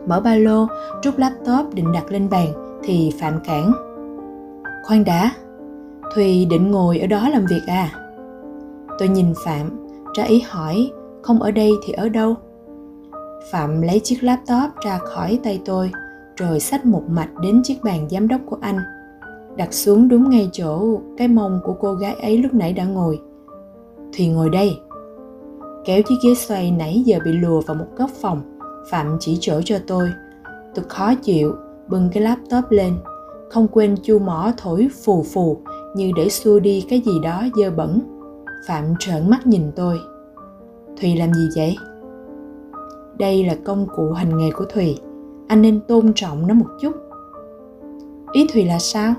Speaker 1: Mở ba lô, rút laptop định đặt lên bàn thì Phạm cản. Khoan đã, Thùy định ngồi ở đó làm việc à? Tôi nhìn Phạm, ra ý hỏi, không ở đây thì ở đâu? Phạm lấy chiếc laptop ra khỏi tay tôi, rồi xách một mạch đến chiếc bàn giám đốc của anh. Đặt xuống đúng ngay chỗ cái mông của cô gái ấy lúc nãy đã ngồi. Thùy ngồi đây. Kéo chiếc ghế xoay nãy giờ bị lùa vào một góc phòng, Phạm chỉ chỗ cho tôi. Tôi khó chịu, bưng cái laptop lên, không quên chu mỏ thổi phù phù như để xua đi cái gì đó dơ bẩn. Phạm trợn mắt nhìn tôi. Thùy làm gì vậy? đây là công cụ hành nghề của thùy anh nên tôn trọng nó một chút ý thùy là sao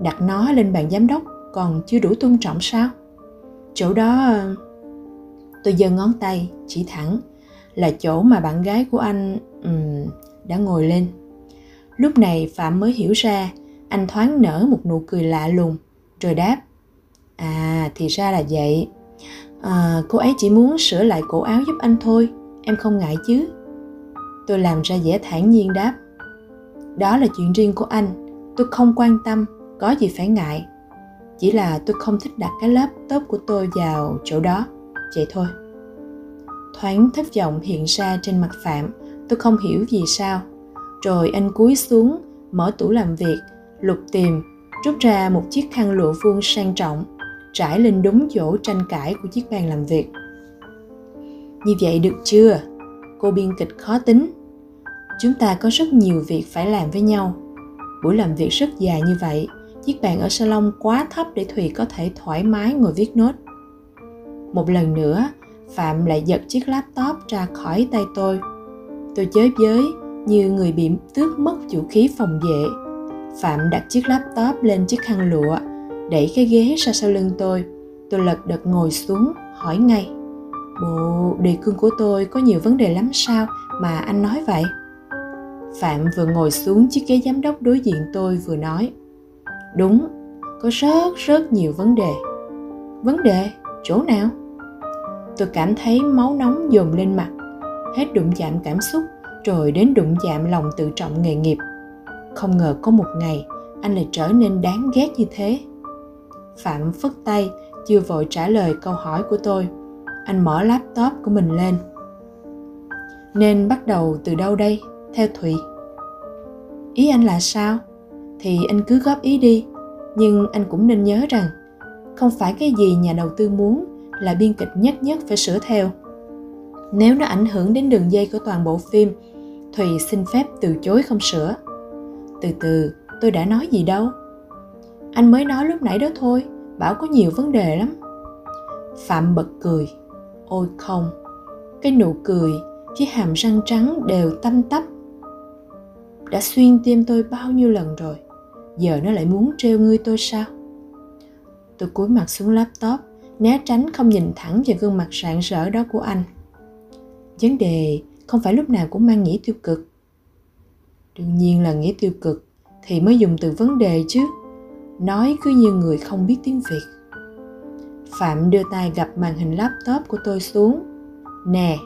Speaker 1: đặt nó lên bàn giám đốc còn chưa đủ tôn trọng sao chỗ đó ờ, tôi giơ ngón tay chỉ thẳng. Là chỗ mà bạn gái của anh um, đã ngồi lên. Lúc này phạm mới hiểu ra anh thoáng nở một nụ cười lạ lùng rồi đáp à thì ra là vậy. À, cô ấy chỉ muốn sửa lại cổ áo giúp anh thôi em không ngại chứ? Tôi làm ra vẻ thản nhiên đáp đó là chuyện riêng của anh tôi không quan tâm có gì phải ngại. Chỉ là tôi không thích đặt cái laptop của tôi vào chỗ đó vậy thôi. Thoáng thất vọng hiện ra trên mặt phạm, tôi không hiểu vì sao. Rồi anh cúi xuống, mở tủ làm việc, lục tìm, rút ra một chiếc khăn lụa vuông sang trọng, trải lên đúng chỗ tranh cãi của chiếc bàn làm việc. Như vậy được chưa? Cô biên kịch khó tính. Chúng ta có rất nhiều việc phải làm với nhau. Buổi làm việc rất dài như vậy, chiếc bàn ở salon quá thấp để thùy có thể thoải mái ngồi viết nốt một lần nữa phạm lại giật chiếc laptop ra khỏi tay tôi tôi chới giới như người bị tước mất vũ khí phòng vệ phạm đặt chiếc laptop lên chiếc khăn lụa đẩy cái ghế ra sau lưng tôi tôi lật đật ngồi xuống hỏi ngay Bộ đề cương của tôi có nhiều vấn đề lắm sao mà anh nói vậy? Phạm vừa ngồi xuống chiếc ghế giám đốc đối diện tôi vừa nói Đúng, có rất rất nhiều vấn đề Vấn đề? Chỗ nào? Tôi cảm thấy máu nóng dồn lên mặt. Hết đụng chạm cảm xúc, rồi đến đụng chạm lòng tự trọng nghề nghiệp. Không ngờ có một ngày, anh lại trở nên đáng ghét như thế. Phạm phất tay, chưa vội trả lời câu hỏi của tôi. Anh mở laptop của mình lên. Nên bắt đầu từ đâu đây, theo thụy? Ý anh là sao? Thì anh cứ góp ý đi, nhưng anh cũng nên nhớ rằng không phải cái gì nhà đầu tư muốn là biên kịch nhất nhất phải sửa theo. Nếu nó ảnh hưởng đến đường dây của toàn bộ phim, thùy xin phép từ chối không sửa. Từ từ, tôi đã nói gì đâu. Anh mới nói lúc nãy đó thôi, bảo có nhiều vấn đề lắm. Phạm bật cười. Ôi không, cái nụ cười với hàm răng trắng đều tăm tắp. Đã xuyên tim tôi bao nhiêu lần rồi, giờ nó lại muốn trêu ngươi tôi sao? Tôi cúi mặt xuống laptop, né tránh không nhìn thẳng vào gương mặt sạng sỡ đó của anh. Vấn đề không phải lúc nào cũng mang nghĩa tiêu cực. Đương nhiên là nghĩa tiêu cực thì mới dùng từ vấn đề chứ. Nói cứ như người không biết tiếng việt. Phạm đưa tay gặp màn hình laptop của tôi xuống. Nè,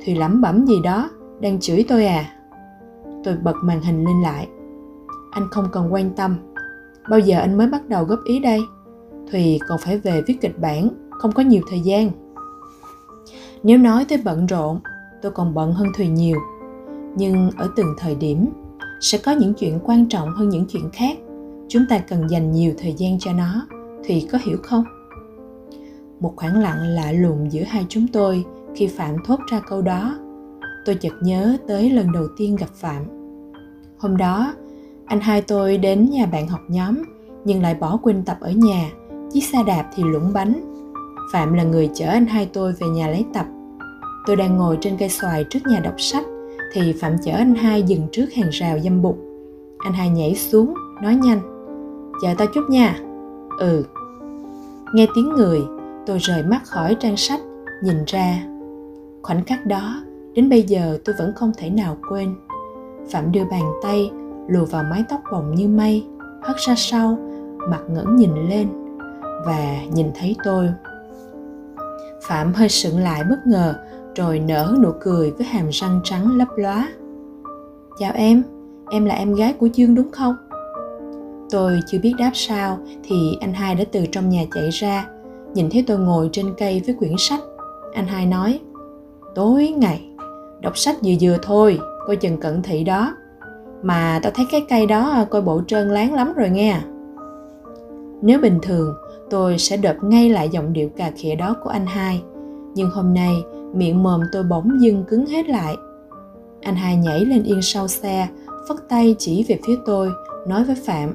Speaker 1: thì lẩm bẩm gì đó, đang chửi tôi à? Tôi bật màn hình lên lại. Anh không cần quan tâm. Bao giờ anh mới bắt đầu góp ý đây? Thùy còn phải về viết kịch bản, không có nhiều thời gian. Nếu nói tới bận rộn, tôi còn bận hơn thùy nhiều. Nhưng ở từng thời điểm, sẽ có những chuyện quan trọng hơn những chuyện khác. Chúng ta cần dành nhiều thời gian cho nó thùy có hiểu không? Một khoảng lặng lạ lùng giữa hai chúng tôi khi phạm thốt ra câu đó. Tôi chợt nhớ tới lần đầu tiên gặp phạm. Hôm đó, anh hai tôi đến nhà bạn học nhóm, nhưng lại bỏ quên tập ở nhà chiếc xe đạp thì lũng bánh. Phạm là người chở anh hai tôi về nhà lấy tập. Tôi đang ngồi trên cây xoài trước nhà đọc sách, thì phạm chở anh hai dừng trước hàng rào dâm bụt. Anh hai nhảy xuống, nói nhanh. Chờ tao chút nha. Ừ. Nghe tiếng người, tôi rời mắt khỏi trang sách, nhìn ra. Khoảnh khắc đó, đến bây giờ tôi vẫn không thể nào quên. Phạm đưa bàn tay lùa vào mái tóc bồng như mây, hất ra sau, mặt ngẩng nhìn lên và nhìn thấy tôi. Phạm hơi sững lại bất ngờ, rồi nở nụ cười với hàm răng trắng lấp lóa. Chào em em là em gái của chương đúng không? Tôi chưa biết đáp sao thì anh hai đã từ trong nhà chạy ra, nhìn thấy tôi ngồi trên cây với quyển sách. Anh hai nói, tối ngày, đọc sách vừa vừa thôi, coi chừng cận thị đó. Mà tao thấy cái cây đó coi bộ trơn láng lắm rồi nghe. Nếu bình thường tôi sẽ đợp ngay lại giọng điệu cà khịa đó của anh hai. Nhưng hôm nay, miệng mồm tôi bỗng dưng cứng hết lại. Anh hai nhảy lên yên sau xe, phất tay chỉ về phía tôi, nói với phạm,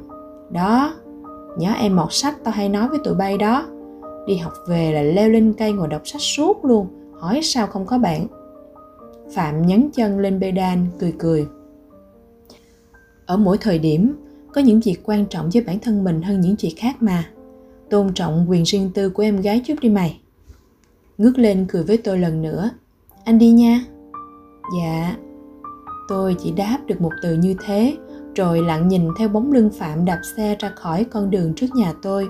Speaker 1: đó, nhớ em mọt sách tao hay nói với tụi bay đó. Đi học về là leo lên cây ngồi đọc sách suốt luôn, hỏi sao không có bạn. Phạm nhấn chân lên bê đan cười cười. Ở mỗi thời điểm, có những việc quan trọng với bản thân mình hơn những chuyện khác mà tôn trọng quyền riêng tư của em gái chút đi mày. Ngước lên cười với tôi lần nữa. Anh đi nha. Dạ. Tôi chỉ đáp được một từ như thế, rồi lặng nhìn theo bóng lưng phạm đạp xe ra khỏi con đường trước nhà tôi.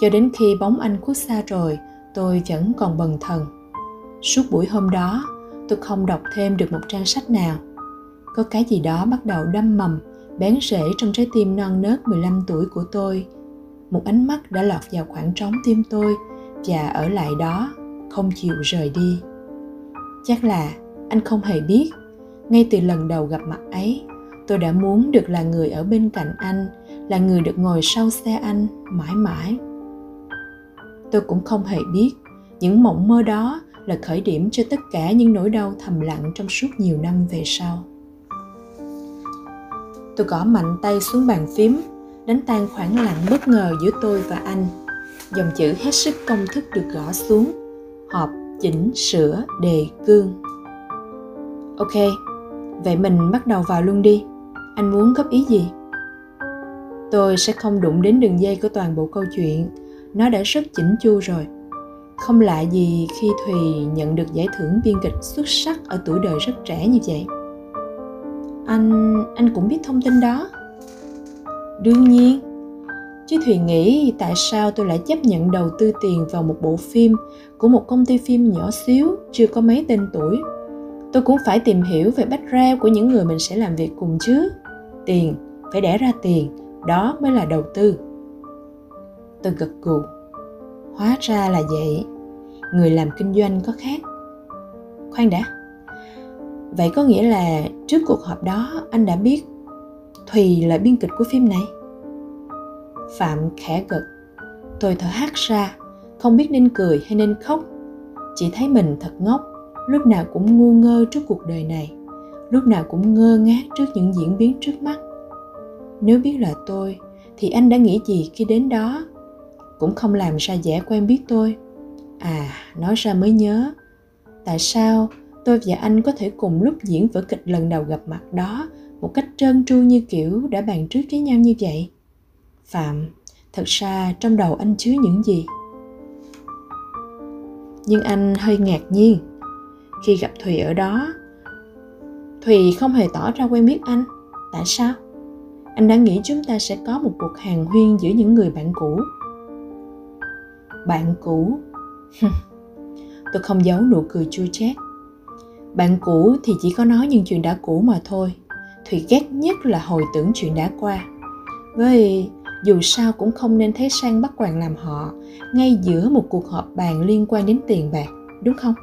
Speaker 1: Cho đến khi bóng anh khuất xa rồi, tôi vẫn còn bần thần. Suốt buổi hôm đó, tôi không đọc thêm được một trang sách nào. Có cái gì đó bắt đầu đâm mầm, bén rễ trong trái tim non nớt 15 tuổi của tôi một ánh mắt đã lọt vào khoảng trống tim tôi và ở lại đó, không chịu rời đi. Chắc là anh không hề biết, ngay từ lần đầu gặp mặt ấy, tôi đã muốn được là người ở bên cạnh anh, là người được ngồi sau xe anh mãi mãi. Tôi cũng không hề biết, những mộng mơ đó là khởi điểm cho tất cả những nỗi đau thầm lặng trong suốt nhiều năm về sau. Tôi gõ mạnh tay xuống bàn phím đánh tan khoảng lặng bất ngờ giữa tôi và anh. Dòng chữ hết sức công thức được gõ xuống. Họp, chỉnh, sửa, đề, cương. Ok, vậy mình bắt đầu vào luôn đi. Anh muốn góp ý gì? Tôi sẽ không đụng đến đường dây của toàn bộ câu chuyện. Nó đã rất chỉnh chu rồi. Không lạ gì khi thùy nhận được giải thưởng biên kịch xuất sắc ở tuổi đời rất trẻ như vậy. Anh anh cũng biết thông tin đó đương nhiên, chứ thùy nghĩ tại sao tôi lại chấp nhận đầu tư tiền vào một bộ phim của một công ty phim nhỏ xíu chưa có mấy tên tuổi? Tôi cũng phải tìm hiểu về background của những người mình sẽ làm việc cùng chứ. Tiền, phải đẻ ra tiền, đó mới là đầu tư. Tôi gật gù. Hóa ra là vậy. Người làm kinh doanh có khác. Khoan đã. Vậy có nghĩa là trước cuộc họp đó, anh đã biết thùy là biên kịch của phim này. Phạm khẽ gật. Tôi thở hắt ra, không biết nên cười hay nên khóc. Chỉ thấy mình thật ngốc, lúc nào cũng ngu ngơ trước cuộc đời này, lúc nào cũng ngơ ngác trước những diễn biến trước mắt. Nếu biết là tôi, thì anh đã nghĩ gì khi đến đó? Cũng không làm ra vẻ quen biết tôi. À nói ra mới nhớ. Tại sao tôi và anh có thể cùng lúc diễn vở kịch lần đầu gặp mặt đó một cách trơn tru như kiểu đã bàn trước với nhau như vậy. Phạm, thật ra trong đầu anh chứa những gì? Nhưng anh hơi ngạc nhiên. Khi gặp thùy ở đó, thùy không hề tỏ ra quen biết anh. Tại sao? Anh đã nghĩ chúng ta sẽ có một cuộc hàng huyên giữa những người bạn cũ. Bạn cũ? Tôi không giấu nụ cười chua chát. Bạn cũ thì chỉ có nói những chuyện đã cũ mà thôi thùy ghét nhất là hồi tưởng chuyện đã qua. Với, dù sao cũng không nên thấy sang bắt quàng làm họ, ngay giữa một cuộc họp bàn liên quan đến tiền bạc, đúng không?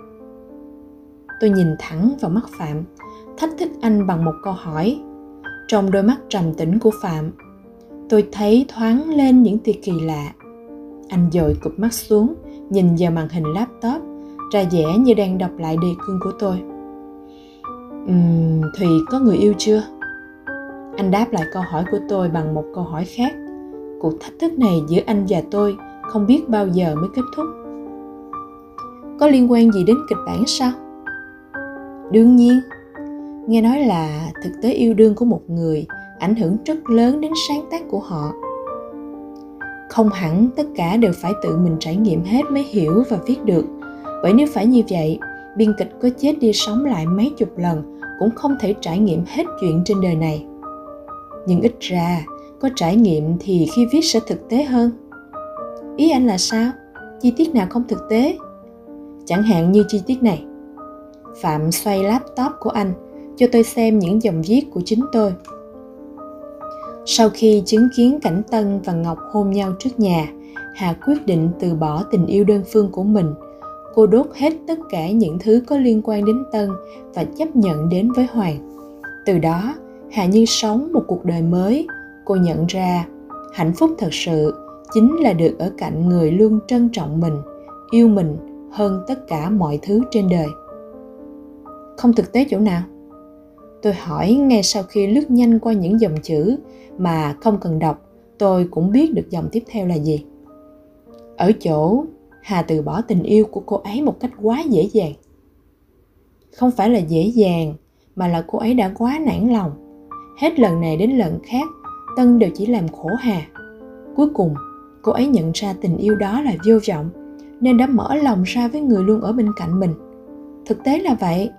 Speaker 1: Tôi nhìn thẳng vào mắt phạm. Thách thức anh bằng một câu hỏi. Trong đôi mắt trầm tĩnh của phạm, tôi thấy thoáng lên những tia kỳ lạ. Anh dội cụp mắt xuống, nhìn vào màn hình laptop, ra vẻ như đang đọc lại đề cương của tôi um, thùy có người yêu chưa? Anh đáp lại câu hỏi của tôi bằng một câu hỏi khác. Cuộc thách thức này giữa anh và tôi không biết bao giờ mới kết thúc. Có liên quan gì đến kịch bản sao? Đương nhiên. Nghe nói là thực tế yêu đương của một người ảnh hưởng rất lớn đến sáng tác của họ. Không hẳn tất cả đều phải tự mình trải nghiệm hết mới hiểu và viết được. Bởi nếu phải như vậy biên kịch có chết đi sống lại mấy chục lần cũng không thể trải nghiệm hết chuyện trên đời này. Nhưng ít ra, có trải nghiệm thì khi viết sẽ thực tế hơn. Ý anh là sao? Chi tiết nào không thực tế? Chẳng hạn như chi tiết này. Phạm xoay laptop của anh, cho tôi xem những dòng viết của chính tôi. Sau khi chứng kiến cảnh tân và ngọc hôn nhau trước nhà, hà quyết định từ bỏ tình yêu đơn phương của mình cô đốt hết tất cả những thứ có liên quan đến tân và chấp nhận đến với hoàng. Từ đó, hà như sống một cuộc đời mới. Cô nhận ra, hạnh phúc thật sự chính là được ở cạnh người luôn trân trọng mình, yêu mình hơn tất cả mọi thứ trên đời. Không thực tế chỗ nào. Tôi hỏi ngay sau khi lướt nhanh qua những dòng chữ mà không cần đọc, tôi cũng biết được dòng tiếp theo là gì. Ở chỗ hà từ bỏ tình yêu của cô ấy một cách quá dễ dàng. Không phải là dễ dàng, mà là cô ấy đã quá nản lòng. Hết lần này đến lần khác, tân đều chỉ làm khổ hà. Cuối cùng, cô ấy nhận ra tình yêu đó là vô vọng, nên đã mở lòng ra với người luôn ở bên cạnh mình. Thực tế là vậy,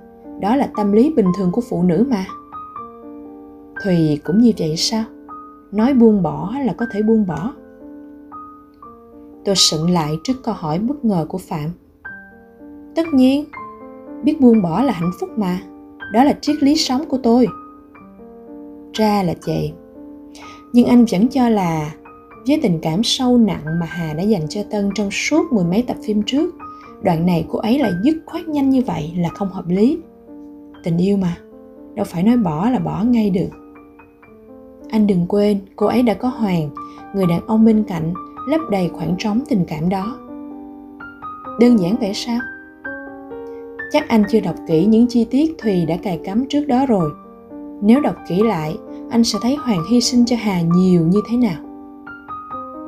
Speaker 1: đó là tâm lý bình thường của phụ nữ mà. Thùy cũng như vậy sao? Nói buông bỏ là có thể buông bỏ tôi sững lại trước câu hỏi bất ngờ của phạm. Tất nhiên, biết buông bỏ là hạnh phúc mà. Đó là triết lý sống của tôi. Ra là vậy. Nhưng anh vẫn cho là, với tình cảm sâu nặng mà hà đã dành cho tân trong suốt mười mấy tập phim trước, đoạn này cô ấy lại dứt khoát nhanh như vậy là không hợp lý. Tình yêu mà, đâu phải nói bỏ là bỏ ngay được. Anh đừng quên, cô ấy đã có hoàng, người đàn ông bên cạnh lấp đầy khoảng trống tình cảm đó. Đơn giản vậy sao? Chắc anh chưa đọc kỹ những chi tiết thùy đã cài cắm trước đó rồi. Nếu đọc kỹ lại, anh sẽ thấy hoàng hy sinh cho hà nhiều như thế nào.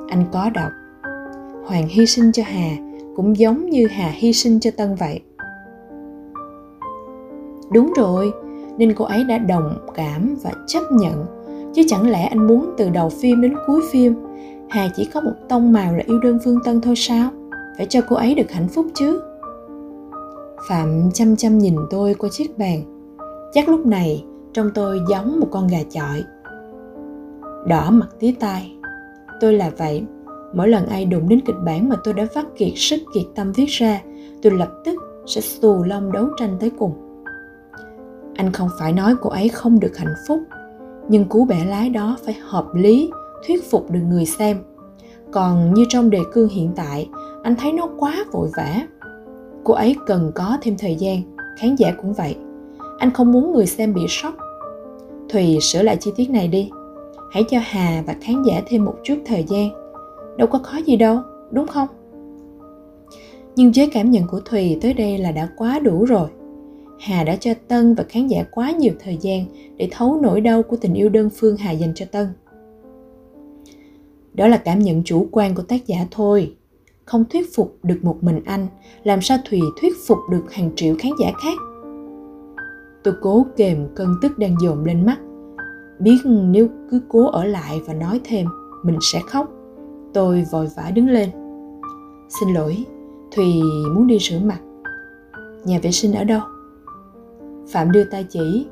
Speaker 1: Anh có đọc. Hoàng hy sinh cho hà cũng giống như hà hy sinh cho tân vậy. Đúng rồi, nên cô ấy đã đồng cảm và chấp nhận. Chứ chẳng lẽ anh muốn từ đầu phim đến cuối phim hà chỉ có một tông màu là yêu đơn phương tân thôi sao? Phải cho cô ấy được hạnh phúc chứ. Phạm chăm chăm nhìn tôi qua chiếc bàn. Chắc lúc này, trong tôi giống một con gà chọi. Đỏ mặt tía tai. Tôi là vậy. Mỗi lần ai đụng đến kịch bản mà tôi đã phát kiệt sức, kiệt tâm viết ra, tôi lập tức sẽ xù lông đấu tranh tới cùng. Anh không phải nói cô ấy không được hạnh phúc, nhưng cú bẻ lái đó phải hợp lý thuyết phục được người xem. Còn như trong đề cương hiện tại, anh thấy nó quá vội vã. Cô ấy cần có thêm thời gian, khán giả cũng vậy. Anh không muốn người xem bị sốc. Thùy sửa lại chi tiết này đi. Hãy cho hà và khán giả thêm một chút thời gian. Đâu có khó gì đâu, đúng không? Nhưng với cảm nhận của thùy tới đây là đã quá đủ rồi. Hà đã cho Tân và khán giả quá nhiều thời gian để thấu nỗi đau của tình yêu đơn phương Hà dành cho Tân. Đó là cảm nhận chủ quan của tác giả thôi. Không thuyết phục được một mình anh, làm sao Thùy thuyết phục được hàng triệu khán giả khác? Tôi cố kềm cơn tức đang dồn lên mắt. Biết nếu cứ cố ở lại và nói thêm, mình sẽ khóc. Tôi vội vã đứng lên. Xin lỗi, Thùy muốn đi rửa mặt. Nhà vệ sinh ở đâu? Phạm đưa tay chỉ.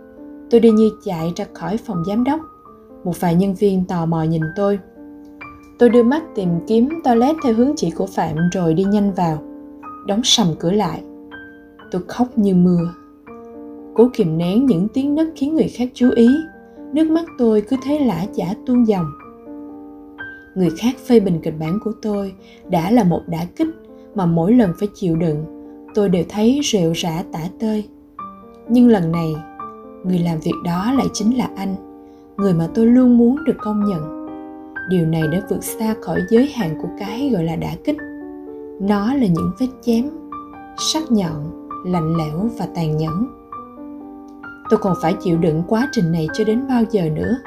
Speaker 1: Tôi đi như chạy ra khỏi phòng giám đốc. Một vài nhân viên tò mò nhìn tôi. Tôi đưa mắt tìm kiếm toilet theo hướng chỉ của Phạm rồi đi nhanh vào. Đóng sầm cửa lại. Tôi khóc như mưa. Cố kìm nén những tiếng nấc khiến người khác chú ý. Nước mắt tôi cứ thế lã chả tuôn dòng. Người khác phê bình kịch bản của tôi đã là một đả kích mà mỗi lần phải chịu đựng, tôi đều thấy rệu rã tả tơi nhưng lần này, người làm việc đó lại chính là anh, người mà tôi luôn muốn được công nhận điều này đã vượt xa khỏi giới hạn của cái gọi là đả kích. Nó là những vết chém, sắc nhọn, lạnh lẽo và tàn nhẫn. Tôi còn phải chịu đựng quá trình này cho đến bao giờ nữa.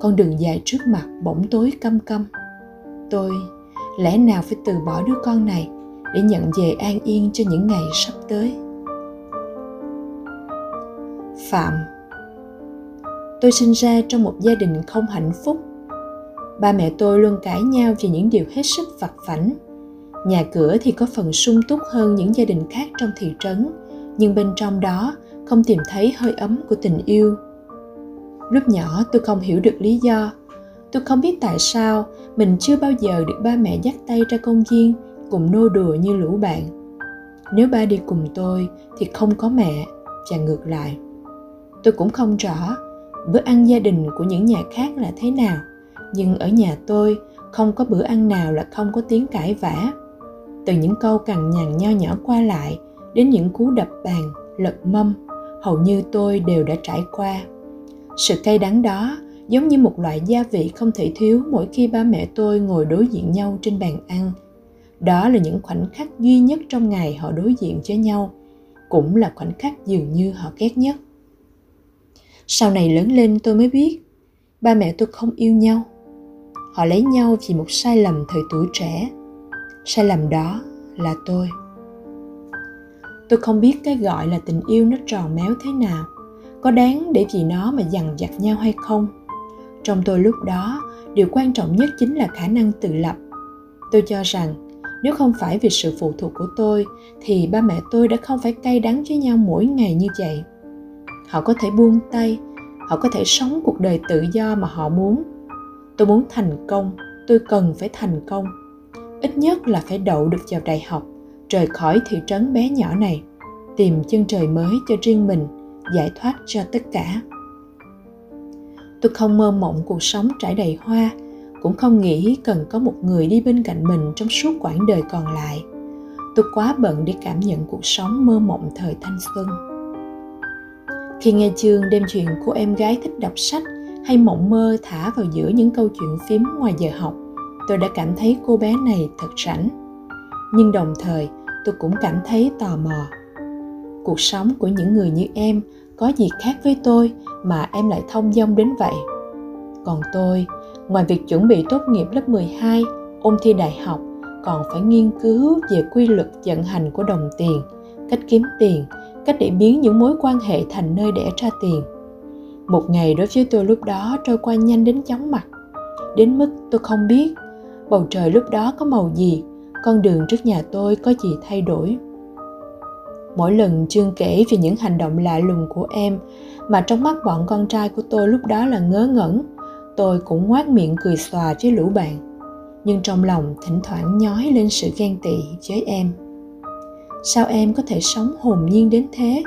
Speaker 1: Con đường dài trước mặt bỗng tối căm căm. Tôi lẽ nào phải từ bỏ đứa con này để nhận về an yên cho những ngày sắp tới? Phạm, tôi sinh ra trong một gia đình không hạnh phúc ba mẹ tôi luôn cãi nhau về những điều hết sức vặt vảnh nhà cửa thì có phần sung túc hơn những gia đình khác trong thị trấn, nhưng bên trong đó không tìm thấy hơi ấm của tình yêu. Lúc nhỏ tôi không hiểu được lý do. Tôi không biết tại sao mình chưa bao giờ được ba mẹ dắt tay ra công viên cùng nô đùa như lũ bạn. Nếu ba đi cùng tôi thì không có mẹ, và ngược lại. Tôi cũng không rõ bữa ăn gia đình của những nhà khác là thế nào nhưng ở nhà tôi, không có bữa ăn nào là không có tiếng cãi vã. Từ những câu cằn nhằn nho nhỏ qua lại, đến những cú đập bàn, lật mâm, hầu như tôi đều đã trải qua. Sự cay đắng đó giống như một loại gia vị không thể thiếu mỗi khi ba mẹ tôi ngồi đối diện nhau trên bàn ăn. Đó là những khoảnh khắc duy nhất trong ngày họ đối diện với nhau, cũng là khoảnh khắc dường như họ ghét nhất. Sau này lớn lên tôi mới biết, ba mẹ tôi không yêu nhau họ lấy nhau vì một sai lầm thời tuổi trẻ. Sai lầm đó là tôi. Tôi không biết cái gọi là tình yêu nó tròn méo thế nào, có đáng để vì nó mà dằn vặt nhau hay không. Trong tôi lúc đó, điều quan trọng nhất chính là khả năng tự lập. Tôi cho rằng, nếu không phải vì sự phụ thuộc của tôi, thì ba mẹ tôi đã không phải cay đắng với nhau mỗi ngày như vậy. Họ có thể buông tay, họ có thể sống cuộc đời tự do mà họ muốn tôi muốn thành công, tôi cần phải thành công. Ít nhất là phải đậu được vào đại học, rời khỏi thị trấn bé nhỏ này, tìm chân trời mới cho riêng mình, giải thoát cho tất cả. Tôi không mơ mộng cuộc sống trải đầy hoa, cũng không nghĩ cần có một người đi bên cạnh mình trong suốt quãng đời còn lại. Tôi quá bận để cảm nhận cuộc sống mơ mộng thời thanh xuân. Khi nghe chương đem chuyện cô em gái thích đọc sách hay mộng mơ thả vào giữa những câu chuyện phím ngoài giờ học tôi đã cảm thấy cô bé này thật rảnh nhưng đồng thời tôi cũng cảm thấy tò mò cuộc sống của những người như em có gì khác với tôi mà em lại thông dong đến vậy còn tôi ngoài việc chuẩn bị tốt nghiệp lớp 12, ôn thi đại học, còn phải nghiên cứu về quy luật vận hành của đồng tiền, cách kiếm tiền, cách để biến những mối quan hệ thành nơi đẻ ra tiền. Một ngày đối với tôi lúc đó trôi qua nhanh đến chóng mặt, đến mức tôi không biết bầu trời lúc đó có màu gì, con đường trước nhà tôi có gì thay đổi. Mỗi lần chương kể về những hành động lạ lùng của em mà trong mắt bọn con trai của tôi lúc đó là ngớ ngẩn, tôi cũng ngoác miệng cười xòa với lũ bạn. Nhưng trong lòng thỉnh thoảng nhói lên sự ghen tị với em. Sao em có thể sống hồn nhiên đến thế?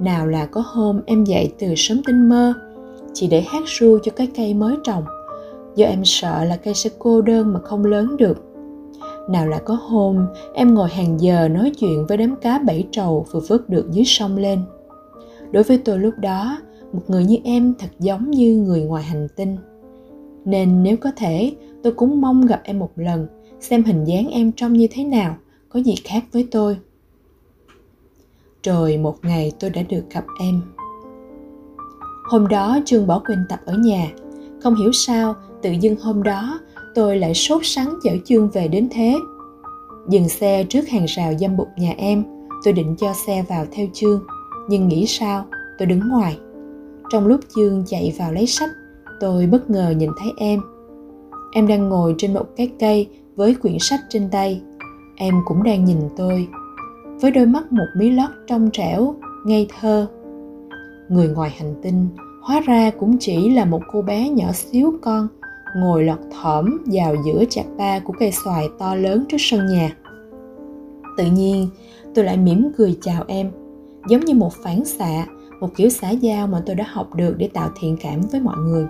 Speaker 1: Nào là có hôm em dậy từ sớm tinh mơ, chỉ để hát ru cho cái cây mới trồng. Do em sợ là cây sẽ cô đơn mà không lớn được. Nào là có hôm em ngồi hàng giờ nói chuyện với đám cá bảy trầu vừa vớt được dưới sông lên. Đối với tôi lúc đó, một người như em thật giống như người ngoài hành tinh. Nên nếu có thể, tôi cũng mong gặp em một lần, xem hình dáng em trông như thế nào, có gì khác với tôi rồi một ngày tôi đã được gặp em. Hôm đó trương bỏ quên tập ở nhà. Không hiểu sao, tự dưng hôm đó tôi lại sốt sắng chở chương về đến thế. Dừng xe trước hàng rào dâm bụt nhà em, tôi định cho xe vào theo chương nhưng nghĩ sao, tôi đứng ngoài. Trong lúc chương chạy vào lấy sách, tôi bất ngờ nhìn thấy em. Em đang ngồi trên một cái cây với quyển sách trên tay. Em cũng đang nhìn tôi với đôi mắt một mí lót trong trẻo, ngây thơ. Người ngoài hành tinh, hóa ra cũng chỉ là một cô bé nhỏ xíu con, ngồi lọt thỏm vào giữa chạc ba của cây xoài to lớn trước sân nhà. Tự nhiên, tôi lại mỉm cười chào em, giống như một phản xạ, một kiểu xã giao mà tôi đã học được để tạo thiện cảm với mọi người.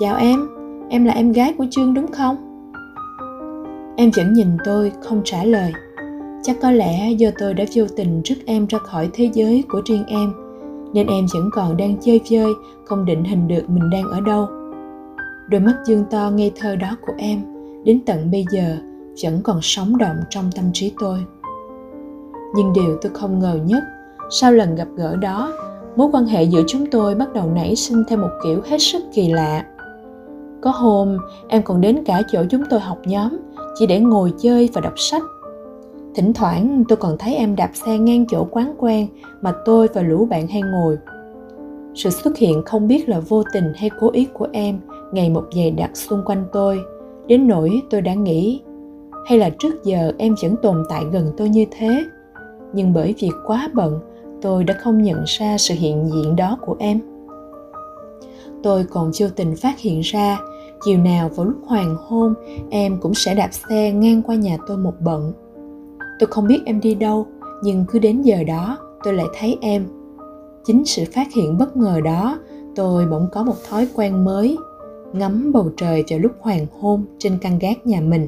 Speaker 1: Chào em em là em gái của trương đúng không? Em vẫn nhìn tôi, không trả lời chắc có lẽ do tôi đã vô tình rước em ra khỏi thế giới của riêng em, nên em vẫn còn đang chơi chơi không định hình được mình đang ở đâu. Đôi mắt dương to ngây thơ đó của em, đến tận bây giờ, vẫn còn sống động trong tâm trí tôi. Nhưng điều tôi không ngờ nhất, sau lần gặp gỡ đó, mối quan hệ giữa chúng tôi bắt đầu nảy sinh theo một kiểu hết sức kỳ lạ. Có hôm, em còn đến cả chỗ chúng tôi học nhóm, chỉ để ngồi chơi và đọc sách thỉnh thoảng, tôi còn thấy em đạp xe ngang chỗ quán quen mà tôi và lũ bạn hay ngồi. Sự xuất hiện không biết là vô tình hay cố ý của em ngày một dày đặc xung quanh tôi. Đến nỗi tôi đã nghĩ, hay là trước giờ em vẫn tồn tại gần tôi như thế? Nhưng bởi vì quá bận, tôi đã không nhận ra sự hiện diện đó của em. Tôi còn chưa tình phát hiện ra, chiều nào vào lúc hoàng hôn, em cũng sẽ đạp xe ngang qua nhà tôi một bận tôi không biết em đi đâu, nhưng cứ đến giờ đó, tôi lại thấy em. Chính sự phát hiện bất ngờ đó, tôi bỗng có một thói quen mới, ngắm bầu trời vào lúc hoàng hôn trên căn gác nhà mình.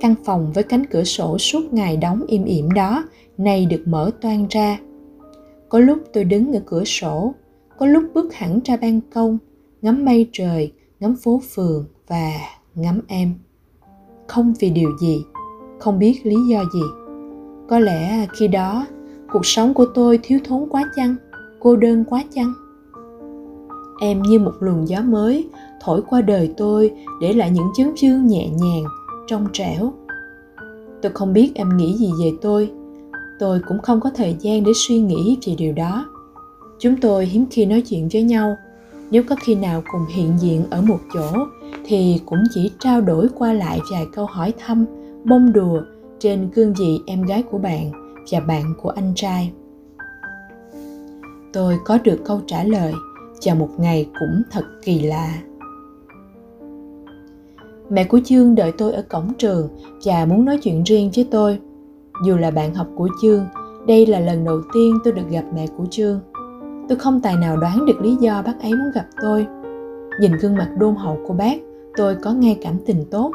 Speaker 1: Căn phòng với cánh cửa sổ suốt ngày đóng im ỉm đó, nay được mở toang ra. Có lúc tôi đứng ở cửa sổ, có lúc bước hẳn ra ban công, ngắm mây trời, ngắm phố phường và ngắm em. Không vì điều gì không biết lý do gì. Có lẽ khi đó, cuộc sống của tôi thiếu thốn quá chăng? Cô đơn quá chăng? Em như một luồng gió mới thổi qua đời tôi để lại những chấn chương nhẹ nhàng trong trẻo. Tôi không biết em nghĩ gì về tôi. Tôi cũng không có thời gian để suy nghĩ về điều đó. Chúng tôi hiếm khi nói chuyện với nhau. Nếu có khi nào cùng hiện diện ở một chỗ thì cũng chỉ trao đổi qua lại vài câu hỏi thăm bông đùa trên cương vị em gái của bạn và bạn của anh trai. Tôi có được câu trả lời và một ngày cũng thật kỳ lạ. Mẹ của chương đợi tôi ở cổng trường và muốn nói chuyện riêng với tôi. Dù là bạn học của chương, đây là lần đầu tiên tôi được gặp mẹ của chương. Tôi không tài nào đoán được lý do bác ấy muốn gặp tôi. Nhìn gương mặt đôn hậu của bác, tôi có ngay cảm tình tốt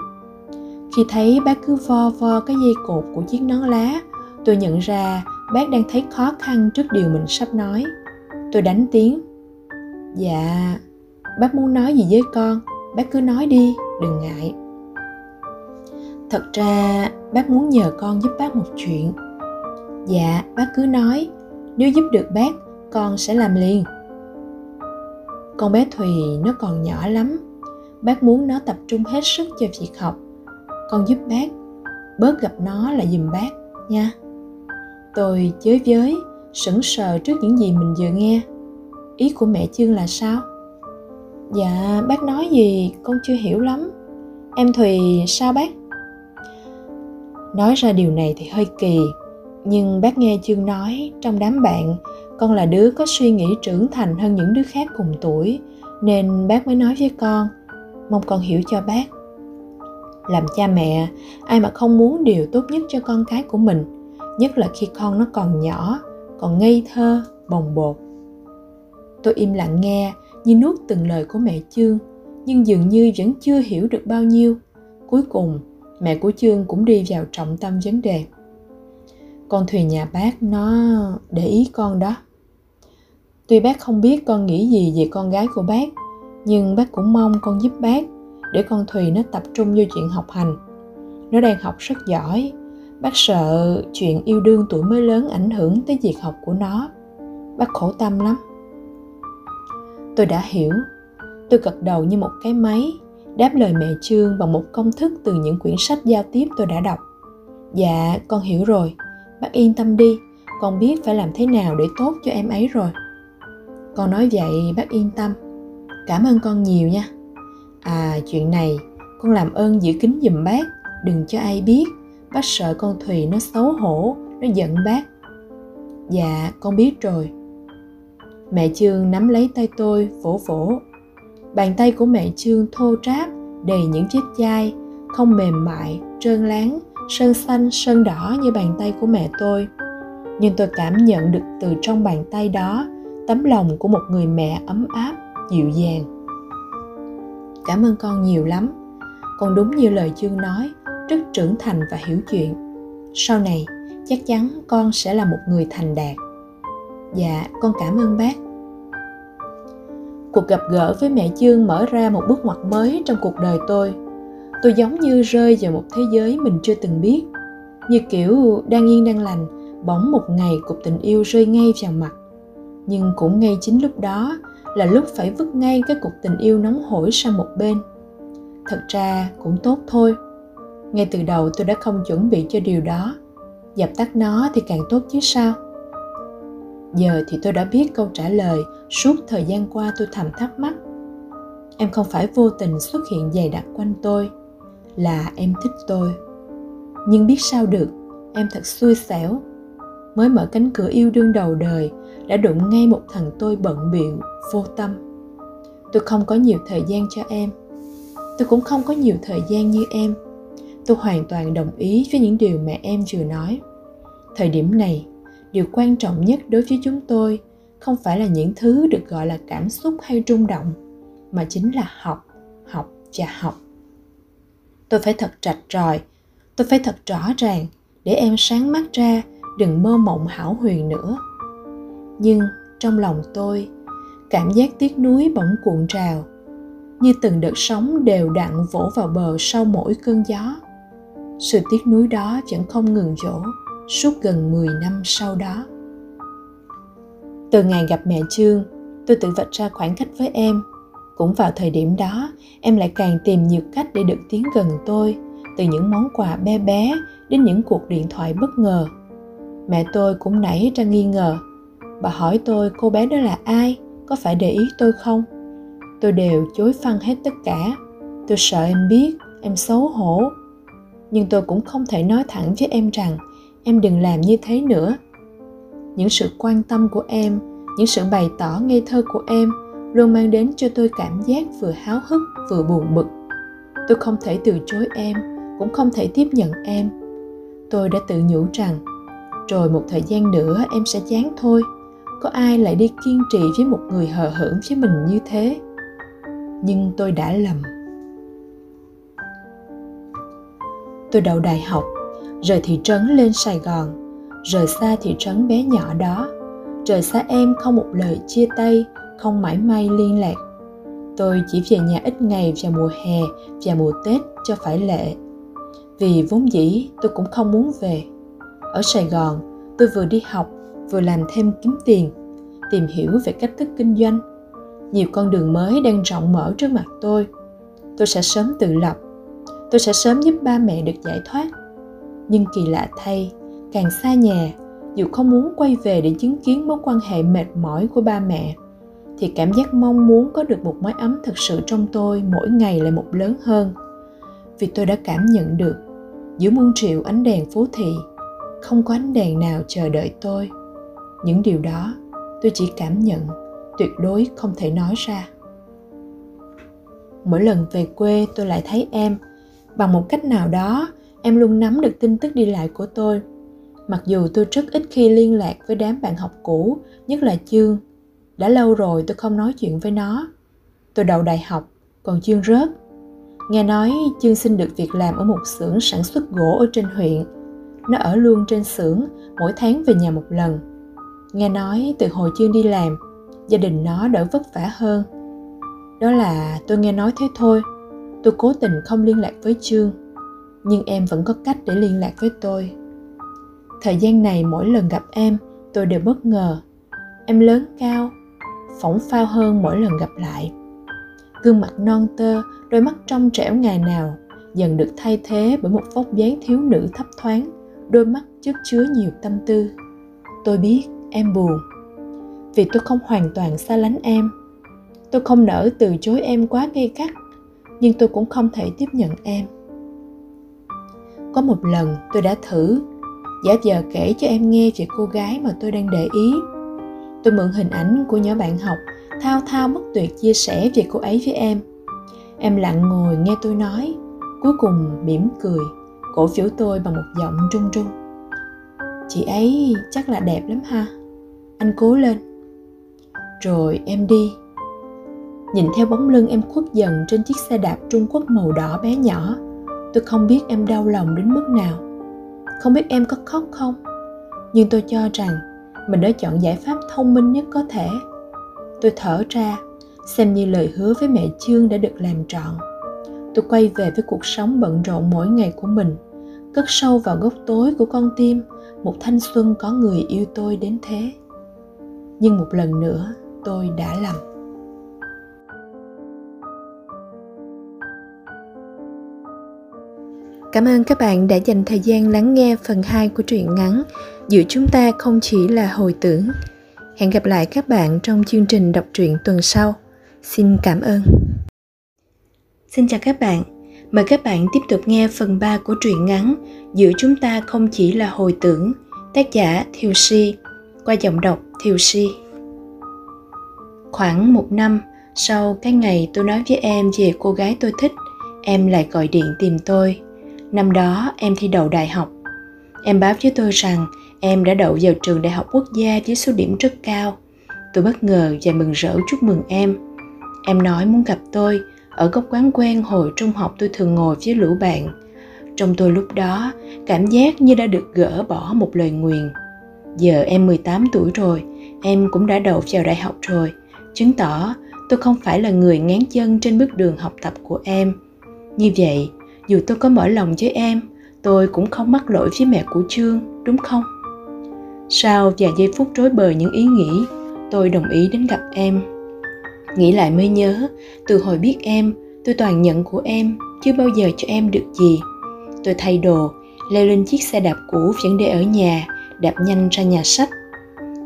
Speaker 1: khi thấy bác cứ vo vo cái dây cột của chiếc nón lá, tôi nhận ra bác đang thấy khó khăn trước điều mình sắp nói. Tôi đánh tiếng. Dạ bác muốn nói gì với con, bác cứ nói đi, đừng ngại. Thật ra, bác muốn nhờ con giúp bác một chuyện. Dạ bác cứ nói, nếu giúp được bác, con sẽ làm liền. Con bé thùy nó còn nhỏ lắm. Bác muốn nó tập trung hết sức cho việc học con giúp bác. Bớt gặp nó là giùm bác, nha. Tôi chới với, sững sờ trước những gì mình vừa nghe. Ý của mẹ chương là sao? Dạ bác nói gì con chưa hiểu lắm. Em thùy sao bác? Nói ra điều này thì hơi kỳ, nhưng bác nghe chương nói trong đám bạn, con là đứa có suy nghĩ trưởng thành hơn những đứa khác cùng tuổi, nên bác mới nói với con. Mong con hiểu cho bác làm cha mẹ, ai mà không muốn điều tốt nhất cho con cái của mình, nhất là khi con nó còn nhỏ, còn ngây thơ, bồng bột. Tôi im lặng nghe như nuốt từng lời của mẹ chương, nhưng dường như vẫn chưa hiểu được bao nhiêu. Cuối cùng, mẹ của chương cũng đi vào trọng tâm vấn đề. Con thùy nhà bác nó để ý con đó. Tuy bác không biết con nghĩ gì về con gái của bác, nhưng bác cũng mong con giúp bác để con thùy nó tập trung vô chuyện học hành. Nó đang học rất giỏi, bác sợ chuyện yêu đương tuổi mới lớn ảnh hưởng tới việc học của nó. Bác khổ tâm lắm. Tôi đã hiểu. Tôi gật đầu như một cái máy, đáp lời mẹ trương bằng một công thức từ những quyển sách giao tiếp tôi đã đọc. Dạ con hiểu rồi. Bác yên tâm đi. Con biết phải làm thế nào để tốt cho em ấy rồi. Con nói vậy, bác yên tâm. Cảm ơn con nhiều nha à chuyện này, con làm ơn giữ kín giùm bác, đừng cho ai biết. Bác sợ con thùy nó xấu hổ, nó giận bác. Dạ con biết rồi. Mẹ trương nắm lấy tay tôi, vỗ vỗ. Bàn tay của mẹ trương thô ráp, đầy những chiếc chai, không mềm mại, trơn láng, sơn xanh, sơn đỏ như bàn tay của mẹ tôi. Nhưng tôi cảm nhận được từ trong bàn tay đó, tấm lòng của một người mẹ ấm áp, dịu dàng cảm ơn con nhiều lắm. Con đúng như lời chương nói, rất trưởng thành và hiểu chuyện. Sau này, chắc chắn con sẽ là một người thành đạt. Dạ con cảm ơn bác. Cuộc gặp gỡ với mẹ chương mở ra một bước ngoặt mới trong cuộc đời tôi. Tôi giống như rơi vào một thế giới mình chưa từng biết. Như kiểu đang yên đang lành, bỗng một ngày cục tình yêu rơi ngay vào mặt. Nhưng cũng ngay chính lúc đó là lúc phải vứt ngay cái cuộc tình yêu nóng hổi sang một bên. Thật ra cũng tốt thôi. Ngay từ đầu tôi đã không chuẩn bị cho điều đó. Dập tắt nó thì càng tốt chứ sao? Giờ thì tôi đã biết câu trả lời suốt thời gian qua tôi thầm thắc mắc. Em không phải vô tình xuất hiện dày đặc quanh tôi, là em thích tôi. Nhưng biết sao được, em thật xui xẻo. Mới mở cánh cửa yêu đương đầu đời đã đụng ngay một thằng tôi bận biệu vô tâm. Tôi không có nhiều thời gian cho em. Tôi cũng không có nhiều thời gian như em. Tôi hoàn toàn đồng ý với những điều mẹ em vừa nói. Thời điểm này, điều quan trọng nhất đối với chúng tôi không phải là những thứ được gọi là cảm xúc hay rung động, mà chính là học học và học. Tôi phải thật trạch tròi, tôi phải thật rõ ràng để em sáng mắt ra, đừng mơ mộng hảo huyền nữa nhưng trong lòng tôi cảm giác tiếc nuối bỗng cuộn trào như từng đợt sóng đều đặn vỗ vào bờ sau mỗi cơn gió sự tiếc nuối đó vẫn không ngừng dỗ suốt gần 10 năm sau đó. Từ ngày gặp mẹ Trương, tôi tự vạch ra khoảng cách với em. Cũng vào thời điểm đó, em lại càng tìm nhiều cách để được tiến gần tôi, từ những món quà bé bé đến những cuộc điện thoại bất ngờ. Mẹ tôi cũng nảy ra nghi ngờ. Bà hỏi tôi cô bé đó là ai, có phải để ý tôi không? Tôi đều chối phăng hết tất cả. Tôi sợ em biết, em xấu hổ. Nhưng tôi cũng không thể nói thẳng với em rằng em đừng làm như thế nữa những sự quan tâm của em những sự bày tỏ ngây thơ của em luôn mang đến cho tôi cảm giác vừa háo hức vừa buồn bực tôi không thể từ chối em cũng không thể tiếp nhận em tôi đã tự nhủ rằng rồi một thời gian nữa em sẽ chán thôi có ai lại đi kiên trì với một người hờ hững với mình như thế? Nhưng tôi đã lầm. Tôi đậu đại học, rời thị trấn lên sài gòn, rời xa thị trấn bé nhỏ đó. Rời xa em không một lời chia tay, không mãi may liên lạc. Tôi chỉ về nhà ít ngày vào mùa hè và mùa tết cho phải lệ. Vì vốn dĩ tôi cũng không muốn về. Ở sài gòn, tôi vừa đi học vừa làm thêm kiếm tiền, tìm hiểu về cách thức kinh doanh. Nhiều con đường mới đang rộng mở trước mặt tôi. Tôi sẽ sớm tự lập. Tôi sẽ sớm giúp ba mẹ được giải thoát. Nhưng kỳ lạ thay, càng xa nhà, dù không muốn quay về để chứng kiến mối quan hệ mệt mỏi của ba mẹ, thì cảm giác mong muốn có được một mái ấm thật sự trong tôi mỗi ngày lại một lớn hơn. Vì tôi đã cảm nhận được, giữa muôn triệu ánh đèn phố thị, không có ánh đèn nào chờ đợi tôi những điều đó, tôi chỉ cảm nhận, tuyệt đối không thể nói ra. Mỗi lần về quê, tôi lại thấy em. Bằng một cách nào đó, em luôn nắm được tin tức đi lại của tôi. Mặc dù tôi rất ít khi liên lạc với đám bạn học cũ, nhất là chương. Đã lâu rồi tôi không nói chuyện với nó. Tôi đậu đại học, còn chương rớt. Nghe nói chương xin được việc làm ở một xưởng sản xuất gỗ ở trên huyện. Nó ở luôn trên xưởng, mỗi tháng về nhà một lần nghe nói từ hồi chương đi làm, gia đình nó đỡ vất vả hơn. Đó là tôi nghe nói thế thôi, tôi cố tình không liên lạc với trương, nhưng em vẫn có cách để liên lạc với tôi. Thời gian này mỗi lần gặp em, tôi đều bất ngờ. Em lớn cao, phỏng phao hơn mỗi lần gặp lại. Gương mặt non tơ, đôi mắt trong trẻo ngày nào, dần được thay thế bởi một vóc dáng thiếu nữ thấp thoáng, đôi mắt chất chứa nhiều tâm tư. Tôi biết em buồn. Vì tôi không hoàn toàn xa lánh em. Tôi không nỡ từ chối em quá gay gắt, nhưng tôi cũng không thể tiếp nhận em. Có một lần tôi đã thử, giả vờ kể cho em nghe về cô gái mà tôi đang để ý. Tôi mượn hình ảnh của nhỏ bạn học, thao thao bất tuyệt chia sẻ về cô ấy với em. Em lặng ngồi nghe tôi nói, cuối cùng mỉm cười, cổ phiếu tôi bằng một giọng trung trung. Chị ấy chắc là đẹp lắm ha anh cố lên. Rồi em đi. Nhìn theo bóng lưng em khuất dần trên chiếc xe đạp trung quốc màu đỏ bé nhỏ, tôi không biết em đau lòng đến mức nào. Không biết em có khóc không? Nhưng tôi cho rằng mình đã chọn giải pháp thông minh nhất có thể. Tôi thở ra, xem như lời hứa với mẹ chương đã được làm trọn. Tôi quay về với cuộc sống bận rộn mỗi ngày của mình, cất sâu vào góc tối của con tim, một thanh xuân có người yêu tôi đến thế nhưng một lần nữa tôi đã lầm Cảm ơn các bạn đã dành thời gian lắng nghe phần 2 của truyện ngắn Giữa chúng ta không chỉ là hồi tưởng. Hẹn gặp lại các bạn trong chương trình đọc truyện tuần sau. Xin cảm ơn. Xin chào các bạn. Mời các bạn tiếp tục nghe phần 3 của truyện ngắn Giữa chúng ta không chỉ là hồi tưởng, tác giả Thiều Si, qua giọng đọc Thiều Si. Khoảng một năm sau cái ngày tôi nói với em về cô gái tôi thích, em lại gọi điện tìm tôi Năm đó em thi đậu đại học. Em báo với tôi rằng em đã đậu vào trường đại học quốc gia với số điểm rất cao. Tôi bất ngờ và mừng rỡ chúc mừng em. Em nói muốn gặp tôi ở góc quán quen hồi trung học tôi thường ngồi với lũ bạn. Trong tôi lúc đó, cảm giác như đã được gỡ bỏ một lời nguyền. Giờ em 18 tuổi rồi, em cũng đã đậu vào đại học rồi, chứng tỏ tôi không phải là người ngán chân trên bước đường học tập của em. Như vậy, dù tôi có mở lòng với em tôi cũng không mắc lỗi với mẹ của trương đúng không? Sau vài giây phút rối bời những ý nghĩ tôi đồng ý đến gặp em. Nghĩ lại mới nhớ từ hồi biết em tôi toàn nhận của em chưa bao giờ cho em được gì. Tôi thay đồ leo lên chiếc xe đạp cũ vẫn để ở nhà đạp nhanh ra nhà sách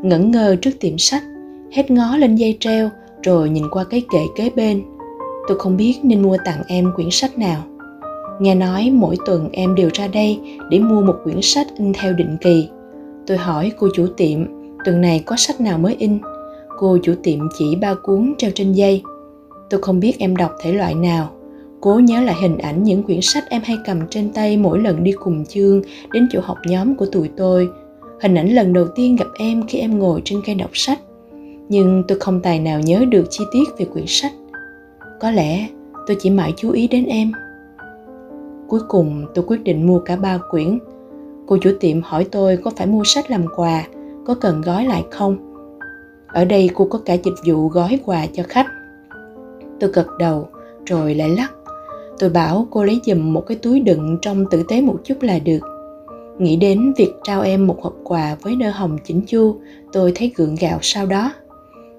Speaker 1: ngẩn ngơ trước tiệm sách hết ngó lên dây treo rồi nhìn qua cái kệ kế bên tôi không biết nên mua tặng em quyển sách nào Nghe nói mỗi tuần em đều ra đây để mua một quyển sách in theo định kỳ. Tôi hỏi cô chủ tiệm, tuần này có sách nào mới in? Cô chủ tiệm chỉ ba cuốn treo trên dây. Tôi không biết em đọc thể loại nào. Cố nhớ lại hình ảnh những quyển sách em hay cầm trên tay mỗi lần đi cùng chương đến chỗ học nhóm của tụi tôi. Hình ảnh lần đầu tiên gặp em khi em ngồi trên cây đọc sách. Nhưng tôi không tài nào nhớ được chi tiết về quyển sách. Có lẽ tôi chỉ mãi chú ý đến em Cuối cùng tôi quyết định mua cả ba quyển. Cô chủ tiệm hỏi tôi có phải mua sách làm quà, có cần gói lại không? Ở đây cô có cả dịch vụ gói quà cho khách. Tôi gật đầu, rồi lại lắc. Tôi bảo cô lấy giùm một cái túi đựng trong tử tế một chút là được. Nghĩ đến việc trao em một hộp quà với nơ hồng chỉnh chu, tôi thấy gượng gạo sau đó.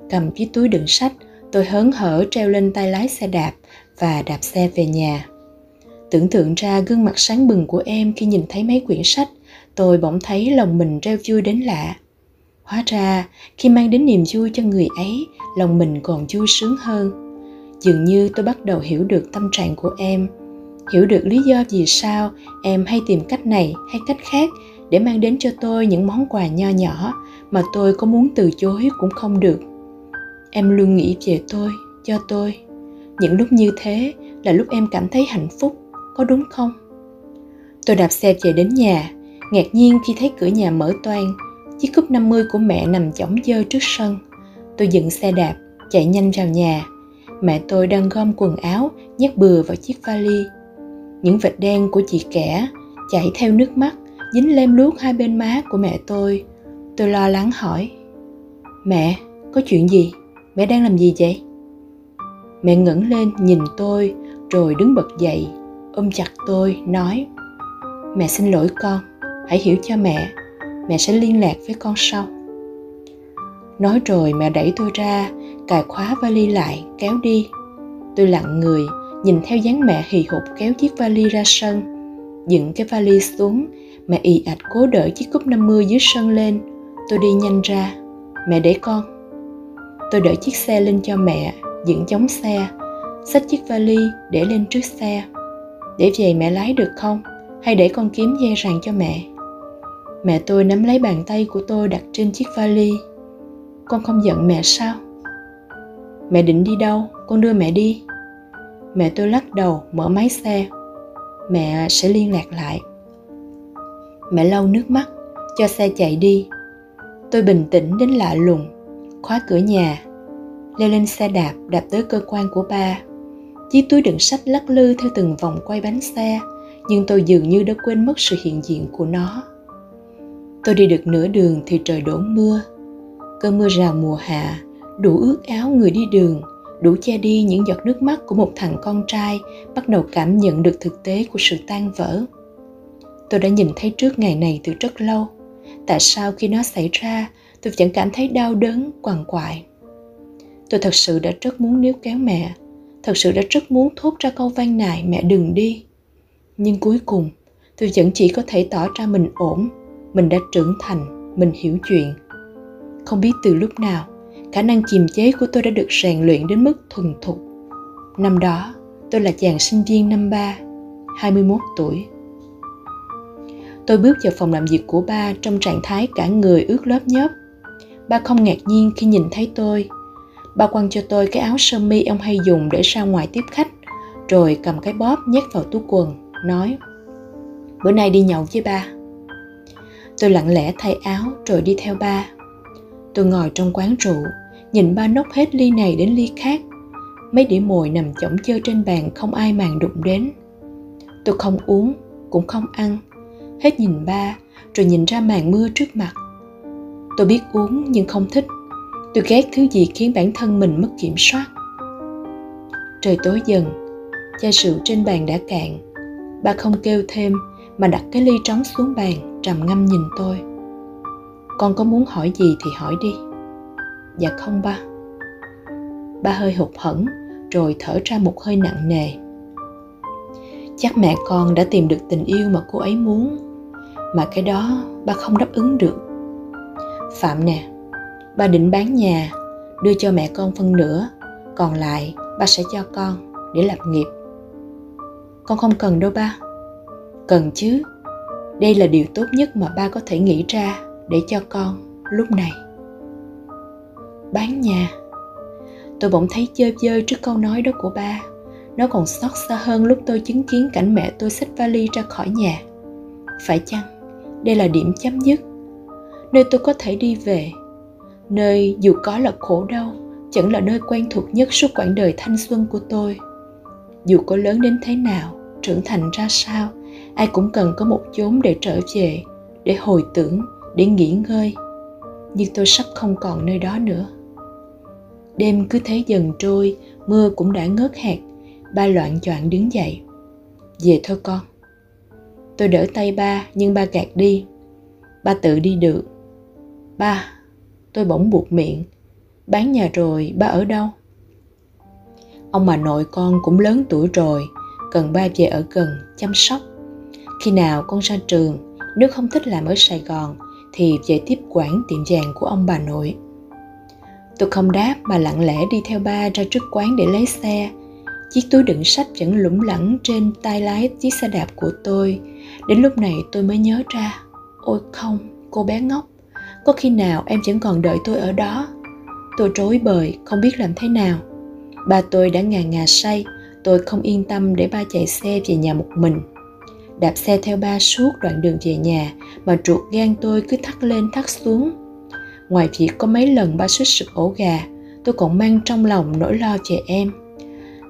Speaker 1: Cầm chiếc túi đựng sách, tôi hớn hở treo lên tay lái xe đạp và đạp xe về nhà. Tưởng tượng ra gương mặt sáng bừng của em khi nhìn thấy mấy quyển sách, tôi bỗng thấy lòng mình reo vui đến lạ. Hóa ra, khi mang đến niềm vui cho người ấy, lòng mình còn vui sướng hơn. Dường như tôi bắt đầu hiểu được tâm trạng của em, hiểu được lý do vì sao em hay tìm cách này hay cách khác để mang đến cho tôi những món quà nho nhỏ mà tôi có muốn từ chối cũng không được. Em luôn nghĩ về tôi, cho tôi. Những lúc như thế là lúc em cảm thấy hạnh phúc có đúng không? Tôi đạp xe về đến nhà, ngạc nhiên khi thấy cửa nhà mở toang, chiếc cúp 50 của mẹ nằm chỏng dơ trước sân. Tôi dựng xe đạp, chạy nhanh vào nhà. Mẹ tôi đang gom quần áo, nhét bừa vào chiếc vali. Những vệt đen của chị kẻ chảy theo nước mắt, dính lem luốc hai bên má của mẹ tôi. Tôi lo lắng hỏi, Mẹ, có chuyện gì? Mẹ đang làm gì vậy? Mẹ ngẩng lên nhìn tôi, rồi đứng bật dậy, ôm chặt tôi nói mẹ xin lỗi con hãy hiểu cho mẹ mẹ sẽ liên lạc với con sau nói rồi mẹ đẩy tôi ra cài khóa vali lại kéo đi tôi lặng người nhìn theo dáng mẹ hì hục kéo chiếc vali ra sân. Dựng cái vali xuống, mẹ ì ạch cố đỡ chiếc cúp 50 dưới sân lên. Tôi đi nhanh ra. Mẹ để con. Tôi đỡ chiếc xe lên cho mẹ, dựng chống xe. Xách chiếc vali để lên trước xe. Để về mẹ lái được không? Hay để con kiếm dây ràng cho mẹ? Mẹ tôi nắm lấy bàn tay của tôi đặt trên chiếc vali. Con không giận mẹ sao? Mẹ định đi đâu? Con đưa mẹ đi mẹ tôi lắc đầu, mở máy xe. Mẹ sẽ liên lạc lại. Mẹ lau nước mắt, cho xe chạy đi. Tôi bình tĩnh đến lạ lùng, khóa cửa nhà. Leo lên xe đạp đạp tới cơ quan của ba. Chiếc túi đựng sách lắc lư theo từng vòng quay bánh xe, nhưng tôi dường như đã quên mất sự hiện diện của nó. Tôi đi được nửa đường thì trời đổ mưa. Cơn mưa rào mùa hạ, đủ ướt áo người đi đường đủ che đi những giọt nước mắt của một thằng con trai bắt đầu cảm nhận được thực tế của sự tan vỡ. Tôi đã nhìn thấy trước ngày này từ rất lâu. Tại sao khi nó xảy ra, tôi vẫn cảm thấy đau đớn, quằn quại? Tôi thật sự đã rất muốn níu kéo mẹ. Thật sự đã rất muốn thốt ra câu van nài, mẹ đừng đi. Nhưng cuối cùng, tôi vẫn chỉ có thể tỏ ra mình ổn. Mình đã trưởng thành, mình hiểu chuyện. Không biết từ lúc nào khả năng kiềm chế của tôi đã được rèn luyện đến mức thuần thục. Năm đó, tôi là chàng sinh viên năm ba 21 tuổi. Tôi bước vào phòng làm việc của ba trong trạng thái cả người ướt lớp nhớp. Ba không ngạc nhiên khi nhìn thấy tôi. Ba quăng cho tôi cái áo sơ mi ông hay dùng để ra ngoài tiếp khách, rồi cầm cái bóp nhét vào túi quần, nói, bữa nay đi nhậu với ba. Tôi lặng lẽ thay áo rồi đi theo ba. Tôi ngồi trong quán rượu nhìn ba nốc hết ly này đến ly khác. Mấy đĩa mồi nằm chỏng chơ trên bàn không ai màng đụng đến. Tôi không uống, cũng không ăn. Hết nhìn ba, rồi nhìn ra màn mưa trước mặt. Tôi biết uống nhưng không thích. Tôi ghét thứ gì khiến bản thân mình mất kiểm soát. Trời tối dần, chai rượu trên bàn đã cạn. Ba không kêu thêm, mà đặt cái ly trống xuống bàn, trầm ngâm nhìn tôi. Con có muốn hỏi gì thì hỏi đi dạ không ba. Ba hơi hụt hẫng, rồi thở ra một hơi nặng nề. Chắc mẹ con đã tìm được tình yêu mà cô ấy muốn, mà cái đó ba không đáp ứng được. Phạm nè, ba định bán nhà, đưa cho mẹ con phân nửa, còn lại ba sẽ cho con để lập nghiệp. Con không cần đâu ba. Cần chứ. Đây là điều tốt nhất mà ba có thể nghĩ ra để cho con lúc này bán nhà. Tôi bỗng thấy chơi chơi trước câu nói đó của ba. Nó còn xót xa hơn lúc tôi chứng kiến cảnh mẹ tôi xách vali ra khỏi nhà. Phải chăng đây là điểm chấm dứt? Nơi tôi có thể đi về. Nơi dù có là khổ đau, chẳng là nơi quen thuộc nhất suốt quãng đời thanh xuân của tôi. Dù có lớn đến thế nào, trưởng thành ra sao, ai cũng cần có một chốn để trở về, để hồi tưởng, để nghỉ ngơi. Nhưng tôi sắp không còn nơi đó nữa đêm cứ thế dần trôi, mưa cũng đã ngớt hạt. Ba loạn choạng đứng dậy. Về thôi con. Tôi đỡ tay ba, nhưng ba gạt đi. Ba tự đi được. Ba, tôi bỗng buộc miệng. Bán nhà rồi, ba ở đâu? Ông bà nội con cũng lớn tuổi rồi, cần ba về ở gần chăm sóc. Khi nào con ra trường, nếu không thích làm ở sài gòn, thì về tiếp quản tiệm vàng của ông bà nội tôi không đáp mà lặng lẽ đi theo ba ra trước quán để lấy xe. Chiếc túi đựng sách vẫn lủng lẳng trên tay lái chiếc xe đạp của tôi. Đến lúc này tôi mới nhớ ra, ôi không, cô bé ngốc, có khi nào em vẫn còn đợi tôi ở đó? Tôi trối bời, không biết làm thế nào. Ba tôi đã ngà ngà say, tôi không yên tâm để ba chạy xe về nhà một mình. Đạp xe theo ba suốt đoạn đường về nhà, mà ruột gan tôi cứ thắt lên thắt xuống ngoài việc có mấy lần ba suýt sụp ổ gà, tôi còn mang trong lòng nỗi lo về em.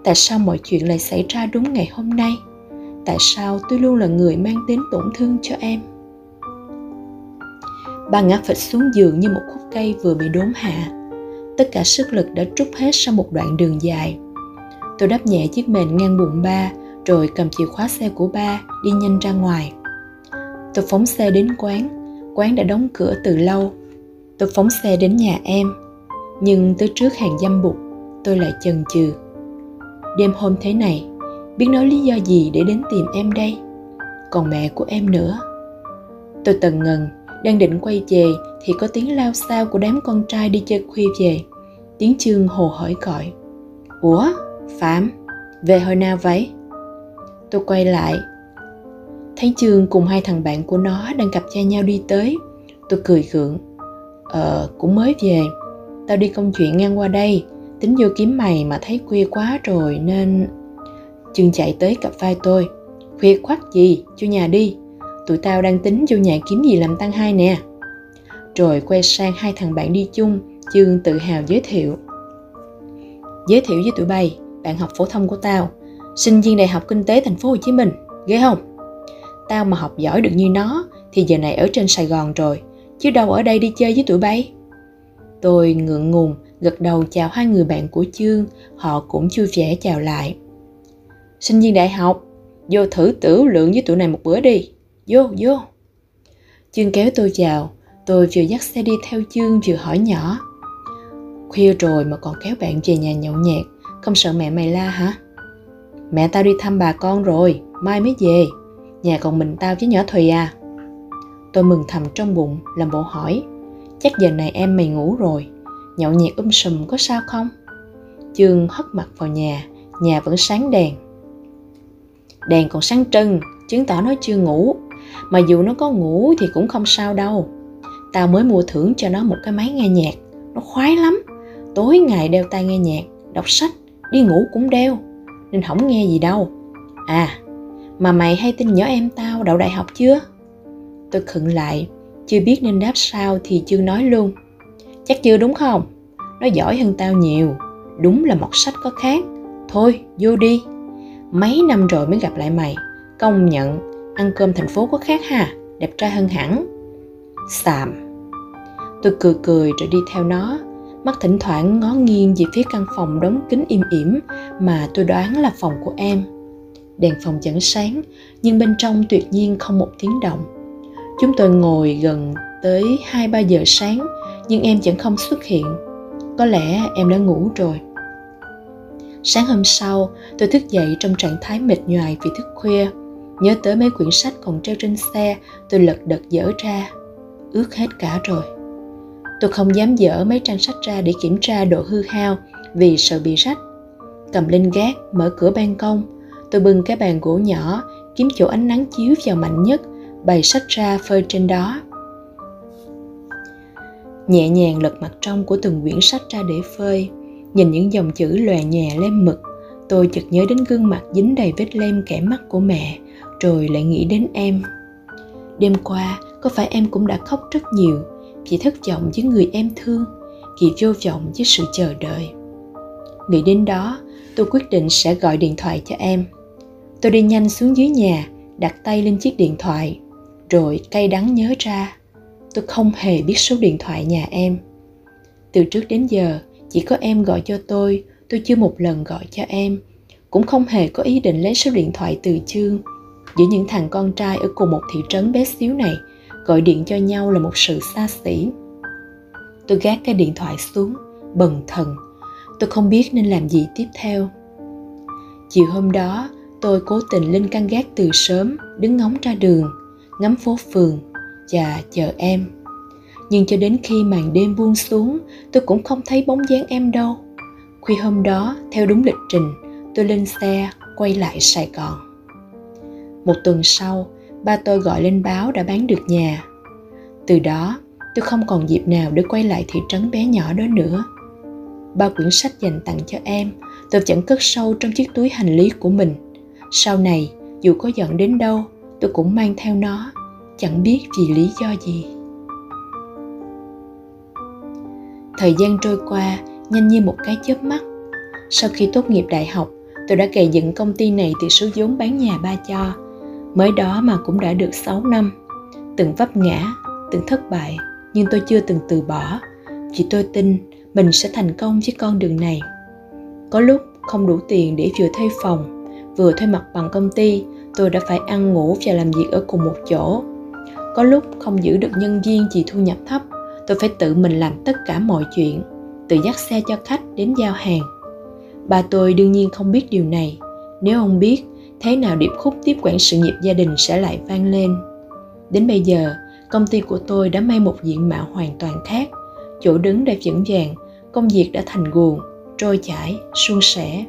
Speaker 1: Tại sao mọi chuyện lại xảy ra đúng ngày hôm nay? Tại sao tôi luôn là người mang đến tổn thương cho em? Ba ngã phịch xuống giường như một khúc cây vừa bị đốn hạ. Tất cả sức lực đã trút hết sau một đoạn đường dài. Tôi đắp nhẹ chiếc mền ngang bụng ba, rồi cầm chìa khóa xe của ba đi nhanh ra ngoài. Tôi phóng xe đến quán. Quán đã đóng cửa từ lâu. Tôi phóng xe đến nhà em, nhưng tới trước hàng dâm bụt, tôi lại chần chừ. Đêm hôm thế này, biết nói lý do gì để đến tìm em đây? Còn mẹ của em nữa. Tôi tần ngần, đang định quay về thì có tiếng lao sao của đám con trai đi chơi khuya về. Tiếng chương hồ hỏi gọi. Ủa, Phạm, về hồi nào vậy? Tôi quay lại, thấy Trương cùng hai thằng bạn của nó đang cặp cha nhau đi tới. Tôi cười gượng. Ờ, cũng mới về. Tao đi công chuyện ngang qua đây, tính vô kiếm mày mà thấy khuya quá rồi nên... Trương chạy tới cặp vai tôi. Khuya khoắt gì, cho nhà đi. Tụi tao đang tính vô nhà kiếm gì làm tăng hai nè. Rồi quay sang hai thằng bạn đi chung, Chương tự hào giới thiệu. Giới thiệu với tụi bay, bạn học phổ thông của tao, sinh viên Đại học Kinh tế Thành phố Hồ Chí Minh, ghê không? Tao mà học giỏi được như nó thì giờ này ở trên Sài Gòn rồi, chứ đâu ở đây đi chơi với tụi bay. Tôi ngượng ngùng gật đầu chào hai người bạn của Chương, họ cũng vui vẻ chào lại. Sinh viên đại học, vô thử tử lượng với tụi này một bữa đi, vô vô. Chương kéo tôi chào, tôi vừa dắt xe đi theo Chương vừa hỏi nhỏ. Khuya rồi mà còn kéo bạn về nhà nhậu nhẹt, không sợ mẹ mày la hả? Mẹ tao đi thăm bà con rồi, mai mới về. Nhà còn mình tao với nhỏ Thùy à? Tôi mừng thầm trong bụng, làm bộ hỏi. Chắc giờ này em mày ngủ rồi, nhậu nhẹt um sùm có sao không? Chương hất mặt vào nhà, nhà vẫn sáng đèn. Đèn còn sáng trưng, chứng tỏ nó chưa ngủ. Mà dù nó có ngủ thì cũng không sao đâu. Tao mới mua thưởng cho nó một cái máy nghe nhạc, nó khoái lắm. Tối ngày đeo tai nghe nhạc, đọc sách, đi ngủ cũng đeo, nên không nghe gì đâu. À, mà mày hay tin nhỏ em tao đậu đại học chưa? Tôi khựng lại, chưa biết nên đáp sao thì chưa nói luôn. Chắc chưa đúng không? Nó giỏi hơn tao nhiều, đúng là một sách có khác. Thôi, vô đi. Mấy năm rồi mới gặp lại mày, công nhận ăn cơm thành phố có khác ha, đẹp trai hơn hẳn. Xàm. Tôi cười cười rồi đi theo nó, mắt thỉnh thoảng ngó nghiêng về phía căn phòng đóng kính im ỉm mà tôi đoán là phòng của em đèn phòng vẫn sáng nhưng bên trong tuyệt nhiên không một tiếng động chúng tôi ngồi gần tới hai ba giờ sáng, nhưng em vẫn không xuất hiện. Có lẽ em đã ngủ rồi. Sáng hôm sau, tôi thức dậy trong trạng thái mệt nhoài vì thức khuya. Nhớ tới mấy quyển sách còn treo trên xe, tôi lật đật dở ra. Ướt hết cả rồi. Tôi không dám dở mấy trang sách ra để kiểm tra độ hư hao vì sợ bị rách. Cầm lên gác, mở cửa ban công. Tôi bưng cái bàn gỗ nhỏ, kiếm chỗ ánh nắng chiếu vào mạnh nhất bày sách ra phơi trên đó. Nhẹ nhàng lật mặt trong của từng quyển sách ra để phơi, nhìn những dòng chữ lòe nhòe lem mực. Tôi chợt nhớ đến gương mặt dính đầy vết lem kẻ mắt của mẹ, rồi lại nghĩ đến em. Đêm qua, có phải em cũng đã khóc rất nhiều vì thất vọng với người em thương, vì vô vọng với sự chờ đợi? Nghĩ đến đó, tôi quyết định sẽ gọi điện thoại cho em. Tôi đi nhanh xuống dưới nhà, đặt tay lên chiếc điện thoại rồi cay đắng nhớ ra, tôi không hề biết số điện thoại nhà em. Từ trước đến giờ, chỉ có em gọi cho tôi tôi chưa một lần gọi cho em. Cũng không hề có ý định lấy số điện thoại từ chương. Giữa những thằng con trai ở cùng một thị trấn bé xíu này, gọi điện cho nhau là một sự xa xỉ. Tôi gác cái điện thoại xuống, bần thần. Tôi không biết nên làm gì tiếp theo. Chiều hôm đó, tôi cố tình lên căn gác từ sớm, đứng ngóng ra đường ngắm phố phường và chờ em. Nhưng cho đến khi màn đêm buông xuống, tôi cũng không thấy bóng dáng em đâu. Khuya hôm đó, theo đúng lịch trình, tôi lên xe quay lại sài gòn. Một tuần sau, ba tôi gọi lên báo đã bán được nhà. Từ đó, tôi không còn dịp nào để quay lại thị trấn bé nhỏ đó nữa. Ba quyển sách dành tặng cho em, tôi vẫn cất sâu trong chiếc túi hành lý của mình. Sau này, dù có giận đến đâu tôi cũng mang theo nó, chẳng biết vì lý do gì. Thời gian trôi qua nhanh như một cái chớp mắt. Sau khi tốt nghiệp đại học, tôi đã gầy dựng công ty này từ số vốn bán nhà ba cho. Mới đó mà cũng đã được 6 năm. Từng vấp ngã, từng thất bại, nhưng tôi chưa từng từ bỏ. Vì tôi tin mình sẽ thành công với con đường này. Có lúc không đủ tiền để vừa thuê phòng, vừa thuê mặt bằng công ty tôi đã phải ăn ngủ và làm việc ở cùng một chỗ. Có lúc không giữ được nhân viên vì thu nhập thấp, tôi phải tự mình làm tất cả mọi chuyện, tự dắt xe cho khách đến giao hàng. Ba tôi đương nhiên không biết điều này. Nếu ông biết, thế nào điệp khúc tiếp quản sự nghiệp gia đình sẽ lại vang lên? Đến bây giờ, công ty của tôi đã may một diện mạo hoàn toàn khác. Chỗ đứng đã vững vàng, công việc đã thành guồng, trôi chảy, suôn sẻ.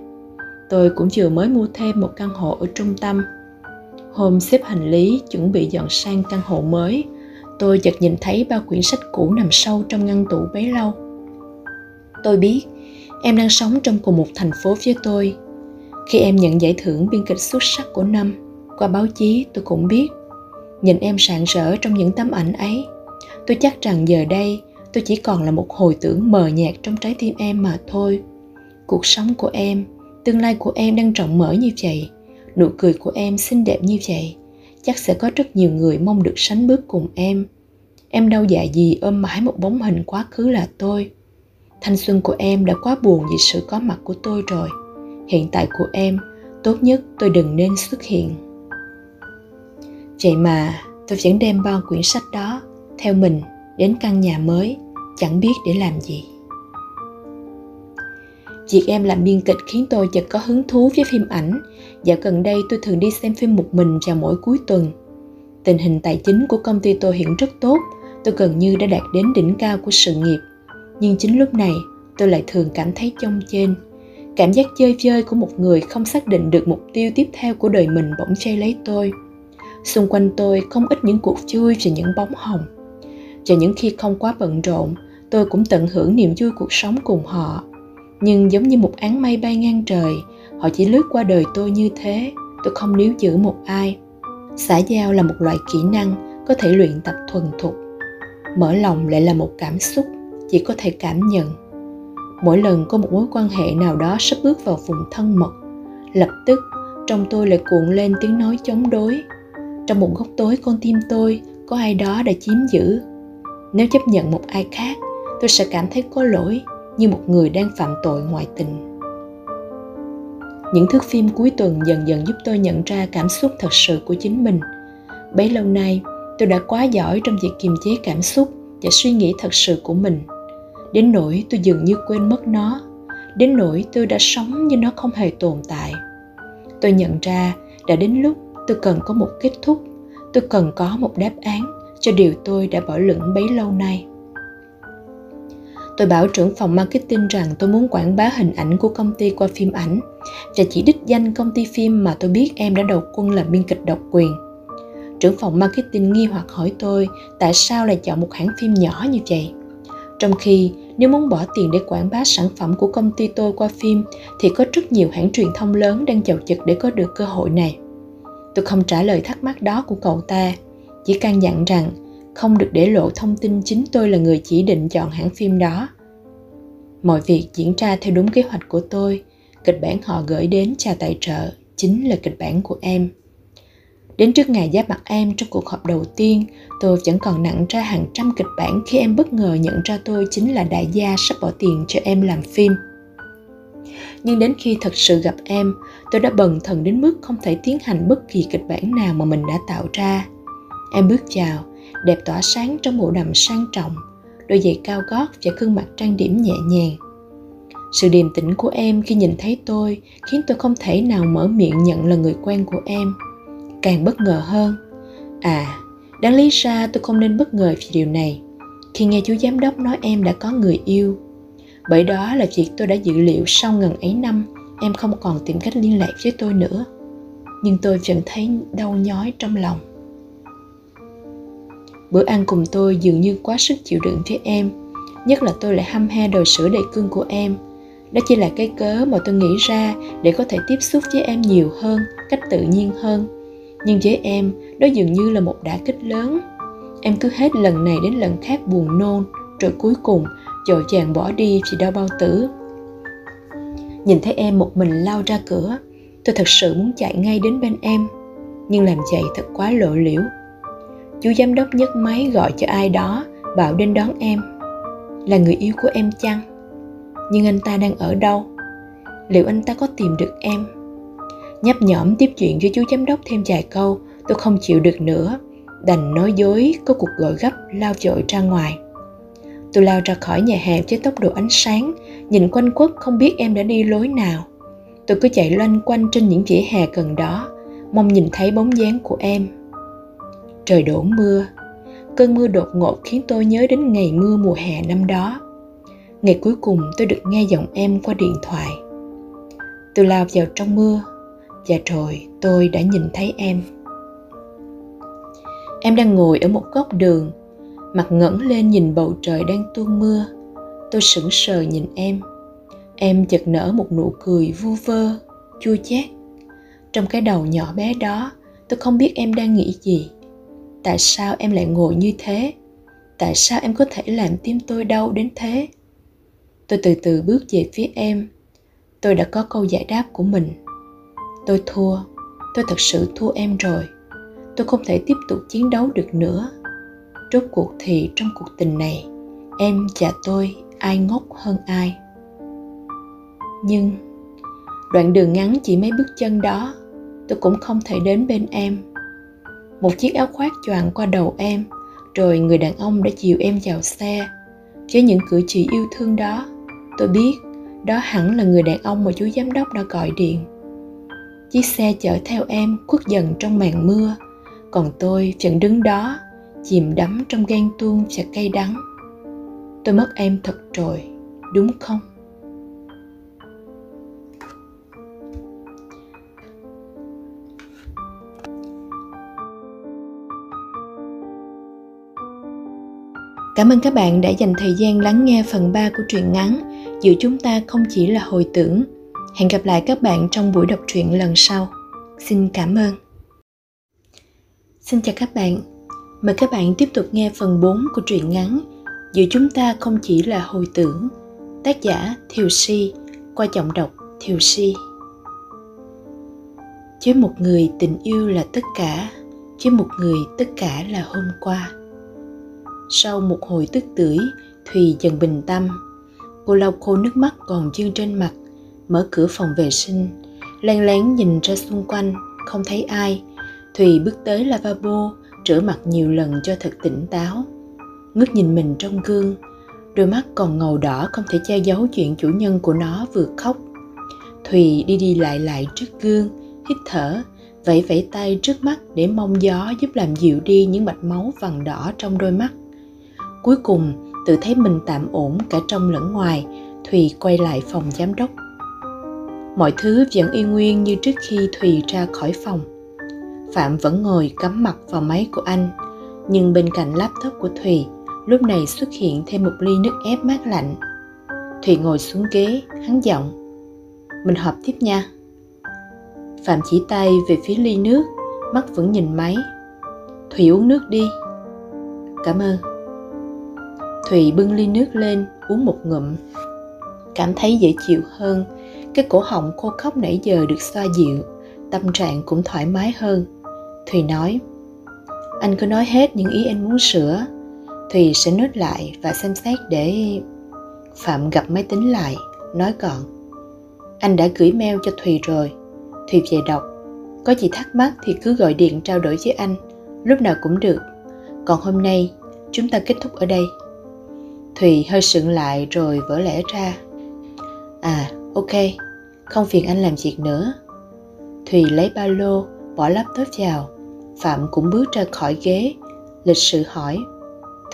Speaker 1: Tôi cũng vừa mới mua thêm một căn hộ ở trung tâm hôm xếp hành lý, chuẩn bị dọn sang căn hộ mới, tôi chợt nhìn thấy ba quyển sách cũ nằm sâu trong ngăn tủ bấy lâu. Tôi biết, em đang sống trong cùng một thành phố với tôi. Khi em nhận giải thưởng biên kịch xuất sắc của năm, qua báo chí tôi cũng biết. Nhìn em sạng rỡ trong những tấm ảnh ấy, tôi chắc rằng giờ đây tôi chỉ còn là một hồi tưởng mờ nhạt trong trái tim em mà thôi. Cuộc sống của em, tương lai của em đang rộng mở như vậy nụ cười của em xinh đẹp như vậy, chắc sẽ có rất nhiều người mong được sánh bước cùng em. Em đâu dạ gì ôm mãi một bóng hình quá khứ là tôi. Thanh xuân của em đã quá buồn vì sự có mặt của tôi rồi. Hiện tại của em, tốt nhất tôi đừng nên xuất hiện. Vậy mà, tôi vẫn đem bao quyển sách đó theo mình đến căn nhà mới, chẳng biết để làm gì. Việc em làm biên kịch khiến tôi chợt có hứng thú với phim ảnh. Dạo gần đây tôi thường đi xem phim một mình vào mỗi cuối tuần. Tình hình tài chính của công ty tôi hiện rất tốt, tôi gần như đã đạt đến đỉnh cao của sự nghiệp. Nhưng chính lúc này, tôi lại thường cảm thấy chông trên. Cảm giác chơi chơi của một người không xác định được mục tiêu tiếp theo của đời mình bỗng chay lấy tôi. Xung quanh tôi không ít những cuộc vui và những bóng hồng. Và những khi không quá bận rộn, tôi cũng tận hưởng niềm vui cuộc sống cùng họ nhưng giống như một áng mây bay ngang trời, họ chỉ lướt qua đời tôi như thế, tôi không níu giữ một ai. Xã giao là một loại kỹ năng có thể luyện tập thuần thục. Mở lòng lại là một cảm xúc, chỉ có thể cảm nhận. Mỗi lần có một mối quan hệ nào đó sắp bước vào vùng thân mật, lập tức trong tôi lại cuộn lên tiếng nói chống đối. Trong một góc tối con tim tôi có ai đó đã chiếm giữ. Nếu chấp nhận một ai khác, tôi sẽ cảm thấy có lỗi như một người đang phạm tội ngoại tình. Những thước phim cuối tuần dần dần giúp tôi nhận ra cảm xúc thật sự của chính mình. Bấy lâu nay, tôi đã quá giỏi trong việc kiềm chế cảm xúc và suy nghĩ thật sự của mình. Đến nỗi tôi dường như quên mất nó. Đến nỗi tôi đã sống như nó không hề tồn tại. Tôi nhận ra đã đến lúc tôi cần có một kết thúc. Tôi cần có một đáp án cho điều tôi đã bỏ lửng bấy lâu nay. Tôi bảo trưởng phòng marketing rằng tôi muốn quảng bá hình ảnh của công ty qua phim ảnh và chỉ đích danh công ty phim mà tôi biết em đã đầu quân làm biên kịch độc quyền. Trưởng phòng marketing nghi hoặc hỏi tôi tại sao lại chọn một hãng phim nhỏ như vậy. Trong khi nếu muốn bỏ tiền để quảng bá sản phẩm của công ty tôi qua phim thì có rất nhiều hãng truyền thông lớn đang chào chực để có được cơ hội này. Tôi không trả lời thắc mắc đó của cậu ta, chỉ căn dặn rằng không được để lộ thông tin chính tôi là người chỉ định chọn hãng phim đó. Mọi việc diễn ra theo đúng kế hoạch của tôi. Kịch bản họ gửi đến chào tài trợ chính là kịch bản của em. Đến trước ngày giáp mặt em trong cuộc họp đầu tiên, tôi vẫn còn nặng ra hàng trăm kịch bản khi em bất ngờ nhận ra tôi chính là đại gia sắp bỏ tiền cho em làm phim. Nhưng đến khi thật sự gặp em, tôi đã bần thần đến mức không thể tiến hành bất kỳ kịch bản nào mà mình đã tạo ra. Em bước chào đẹp tỏa sáng trong bộ đầm sang trọng, đôi giày cao gót và gương mặt trang điểm nhẹ nhàng. Sự điềm tĩnh của em khi nhìn thấy tôi khiến tôi không thể nào mở miệng nhận là người quen của em. Càng bất ngờ hơn à đáng lý ra tôi không nên bất ngờ vì điều này. Khi nghe chú giám đốc nói em đã có người yêu, bởi đó là việc tôi đã dự liệu sau ngần ấy năm, em không còn tìm cách liên lạc với tôi nữa. Nhưng tôi vẫn thấy đau nhói trong lòng bữa ăn cùng tôi dường như quá sức chịu đựng với em. Nhất là tôi lại hăm he đòi sữa đầy cưng của em. Đó chỉ là cái cớ mà tôi nghĩ ra để có thể tiếp xúc với em nhiều hơn, cách tự nhiên hơn. Nhưng với em, đó dường như là một đả kích lớn. Em cứ hết lần này đến lần khác buồn nôn, rồi cuối cùng dội chàng bỏ đi vì đau bao tử. Nhìn thấy em một mình lao ra cửa, tôi thật sự muốn chạy ngay đến bên em. Nhưng làm vậy thật quá lộ liễu chú giám đốc nhấc máy gọi cho ai đó, bảo đến đón em. Là người yêu của em chăng? Nhưng anh ta đang ở đâu? Liệu anh ta có tìm được em? Nhấp nhõm tiếp chuyện với chú giám đốc thêm vài câu, tôi không chịu được nữa. Đành nói dối, có cuộc gọi gấp, lao dội ra ngoài. Tôi lao ra khỏi nhà hàng với tốc độ ánh sáng, nhìn quanh quất không biết em đã đi lối nào. Tôi cứ chạy loanh quanh trên những vỉa hè gần đó, mong nhìn thấy bóng dáng của em trời đổ mưa. Cơn mưa đột ngột khiến tôi nhớ đến ngày mưa mùa hè năm đó. Ngày cuối cùng tôi được nghe giọng em qua điện thoại. Tôi lao vào trong mưa, và rồi tôi đã nhìn thấy em. Em đang ngồi ở một góc đường, mặt ngẩng lên nhìn bầu trời đang tuôn mưa. Tôi sững sờ nhìn em. Em chợt nở một nụ cười vu vơ, chua chát. Trong cái đầu nhỏ bé đó, tôi không biết em đang nghĩ gì tại sao em lại ngồi như thế? Tại sao em có thể làm tim tôi đau đến thế? Tôi từ từ bước về phía em. Tôi đã có câu giải đáp của mình. Tôi thua. Tôi thật sự thua em rồi. Tôi không thể tiếp tục chiến đấu được nữa. Rốt cuộc thì trong cuộc tình này, em và tôi ai ngốc hơn ai? Nhưng đoạn đường ngắn chỉ mấy bước chân đó, tôi cũng không thể đến bên em một chiếc áo khoác choàng qua đầu em, rồi người đàn ông đã chiều em vào xe. Với những cử chỉ yêu thương đó, tôi biết đó hẳn là người đàn ông mà chú giám đốc đã gọi điện. Chiếc xe chở theo em khuất dần trong màn mưa, còn tôi vẫn đứng đó, chìm đắm trong ghen tuông và cay đắng. Tôi mất em thật rồi, đúng không? Cảm ơn các bạn đã dành thời gian lắng nghe phần 3 của truyện ngắn Giữa chúng ta không chỉ là hồi tưởng. Hẹn gặp lại các bạn trong buổi đọc truyện lần sau. Xin cảm ơn. Xin chào các bạn. Mời các bạn tiếp tục nghe phần 4 của truyện ngắn Giữa chúng ta không chỉ là hồi tưởng. Tác giả Thiều Si qua giọng đọc Thiều Si. Với một người tình yêu là tất cả, với một người tất cả là hôm qua sau một hồi tức tưởi, Thùy dần bình tâm. Cô lau khô nước mắt còn dương trên mặt, mở cửa phòng vệ sinh, len lén nhìn ra xung quanh, không thấy ai. Thùy bước tới lavabo, rửa mặt nhiều lần cho thật tỉnh táo. Ngước nhìn mình trong gương, đôi mắt còn ngầu đỏ không thể che giấu chuyện chủ nhân của nó vừa khóc. Thùy đi đi lại lại trước gương, hít thở, vẫy vẫy tay trước mắt để mong gió giúp làm dịu đi những mạch máu vàng đỏ trong đôi mắt cuối cùng, tự thấy mình tạm ổn cả trong lẫn ngoài, thùy quay lại phòng giám đốc. Mọi thứ vẫn y nguyên như trước khi thùy ra khỏi phòng. Phạm vẫn ngồi cắm mặt vào máy của anh, nhưng bên cạnh laptop của thùy, lúc này xuất hiện thêm một ly nước ép mát lạnh. Thùy ngồi xuống ghế, hắn giọng, mình họp tiếp nha. Phạm chỉ tay về phía ly nước, mắt vẫn nhìn máy. Thùy uống nước đi. Cảm ơn. Thùy bưng ly nước lên, uống một ngụm. Cảm thấy dễ chịu hơn. Cái cổ họng khô khóc nãy giờ được xoa dịu, Tâm trạng cũng thoải mái hơn. Thùy nói, Anh cứ nói hết những ý anh muốn sửa. Thùy sẽ nốt lại và xem xét để Phạm gặp máy tính lại, Nói gọn. Anh đã gửi mail cho Thùy rồi. Thùy về đọc, Có gì thắc mắc thì cứ gọi điện trao đổi với anh, Lúc nào cũng được. Còn hôm nay, chúng ta kết thúc ở đây. Thùy hơi sững lại rồi vỡ lẽ ra. À, ok, không phiền anh làm việc nữa. Thùy lấy ba lô, bỏ laptop vào. Phạm cũng bước ra khỏi ghế, lịch sự hỏi.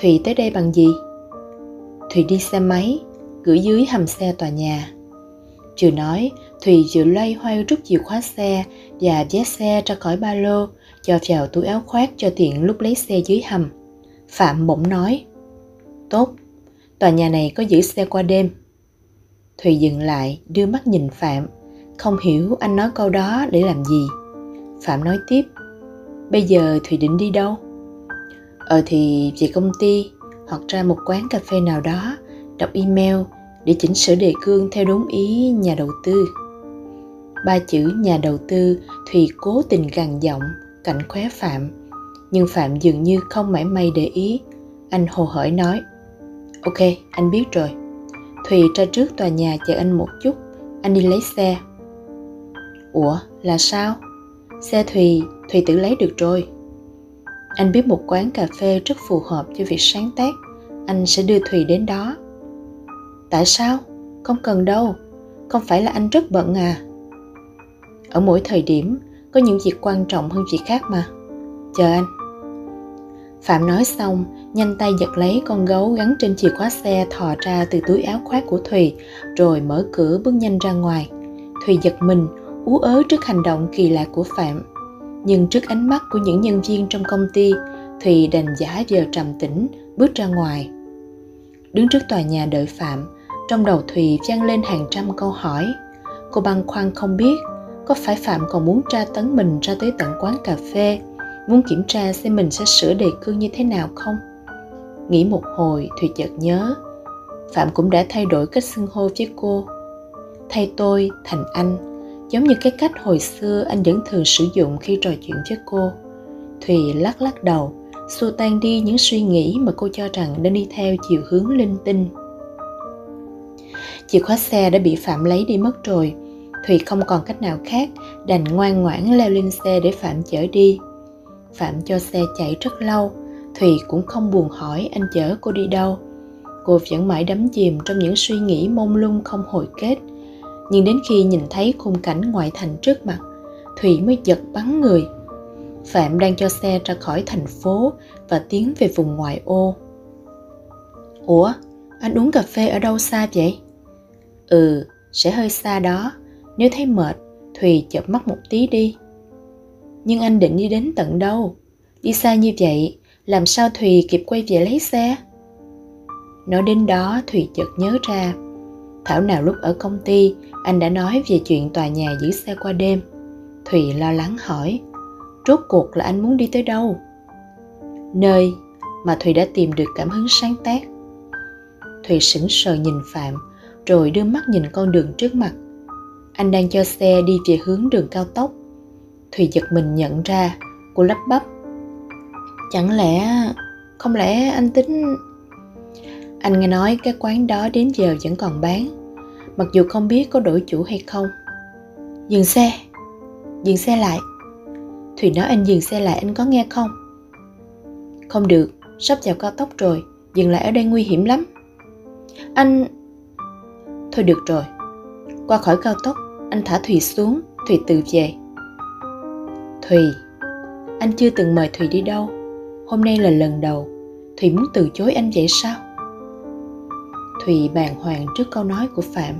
Speaker 1: Thùy tới đây bằng gì? Thùy đi xe máy, gửi dưới hầm xe tòa nhà. Chưa nói, Thùy vừa loay hoay rút chìa khóa xe và vé xe ra khỏi ba lô, cho vào túi áo khoác cho tiện lúc lấy xe dưới hầm. Phạm bỗng nói, Tốt, Tòa nhà này có giữ xe qua đêm. Thùy dừng lại, đưa mắt nhìn Phạm. Không hiểu anh nói câu đó để làm gì. Phạm nói tiếp. Bây giờ Thùy định đi đâu? Ờ thì về công ty hoặc ra một quán cà phê nào đó, đọc email để chỉnh sửa đề cương theo đúng ý nhà đầu tư. Ba chữ nhà đầu tư Thùy cố tình gằn giọng cạnh khóe Phạm. Nhưng Phạm dường như không mảy may để ý. Anh hồ hởi nói Ok, anh biết rồi. Thùy ra trước tòa nhà chờ anh một chút, anh đi lấy xe. Ủa, là sao? Xe Thùy, Thùy tự lấy được rồi. Anh biết một quán cà phê rất phù hợp cho việc sáng tác. Anh sẽ đưa Thùy đến đó. Tại sao? Không cần đâu. Không phải là anh rất bận à? Ở mỗi thời điểm, có những việc quan trọng hơn việc khác mà. Chờ anh. Phạm nói xong, nhanh tay giật lấy con gấu gắn trên chìa khóa xe thò ra từ túi áo khoác của Thùy, rồi mở cửa bước nhanh ra ngoài. Thùy giật mình, ú ớ trước hành động kỳ lạ của Phạm. Nhưng trước ánh mắt của những nhân viên trong công ty, Thùy đành giả giờ trầm tĩnh, bước ra ngoài. Đứng trước tòa nhà đợi Phạm, trong đầu Thùy vang lên hàng trăm câu hỏi. Cô băn khoăn không biết có phải Phạm còn muốn tra tấn mình ra tới tận quán cà phê, muốn kiểm tra xem mình sẽ sửa đề cương như thế nào không? Nghĩ một hồi, Thùy chợt nhớ, Phạm cũng đã thay đổi cách xưng hô với cô. Thay tôi thành anh, giống như cái cách hồi xưa anh vẫn thường sử dụng khi trò chuyện với cô. Thùy lắc lắc đầu, xua tan đi những suy nghĩ mà cô cho rằng nên đi theo chiều hướng linh tinh. Chìa khóa xe đã bị Phạm lấy đi mất rồi, Thùy không còn cách nào khác, đành ngoan ngoãn leo lên xe để Phạm chở đi. Phạm cho xe chạy rất lâu, Thùy cũng không buồn hỏi anh chở cô đi đâu. Cô vẫn mãi đắm chìm trong những suy nghĩ mông lung không hồi kết. Nhưng đến khi nhìn thấy khung cảnh ngoại thành trước mặt, Thùy mới giật bắn người. Phạm đang cho xe ra khỏi thành phố và tiến về vùng ngoại ô. Ủa, anh uống cà phê ở đâu xa vậy? Ừ, sẽ hơi xa đó, nếu thấy mệt, Thùy chợp mắt một tí đi. Nhưng anh định đi đến tận đâu? Đi xa như vậy, làm sao Thùy kịp quay về lấy xe? Nói đến đó, Thùy chợt nhớ ra. Thảo nào lúc ở công ty, anh đã nói về chuyện tòa nhà giữ xe qua đêm. Thùy lo lắng hỏi, Rốt cuộc là anh muốn đi tới đâu? Nơi mà Thùy đã tìm được cảm hứng sáng tác. Thùy sững sờ nhìn Phạm, Rồi đưa mắt nhìn con đường trước mặt. Anh đang cho xe đi về hướng đường cao tốc. Thùy giật mình nhận ra, cô lắp bắp chẳng lẽ không lẽ anh tính anh nghe nói cái quán đó đến giờ vẫn còn bán. Mặc dù không biết có đổi chủ hay không. Dừng xe. Dừng xe lại. Thùy nói anh dừng xe lại anh có nghe không? Không được. Sắp vào cao tốc rồi. Dừng lại ở đây nguy hiểm lắm. Anh thôi được rồi. Qua khỏi cao tốc anh thả Thùy xuống, Thùy tự về. Thùy, anh chưa từng mời Thùy đi đâu. Hôm nay là lần đầu, Thùy muốn từ chối anh vậy sao? Thùy bàng hoàng trước câu nói của Phạm.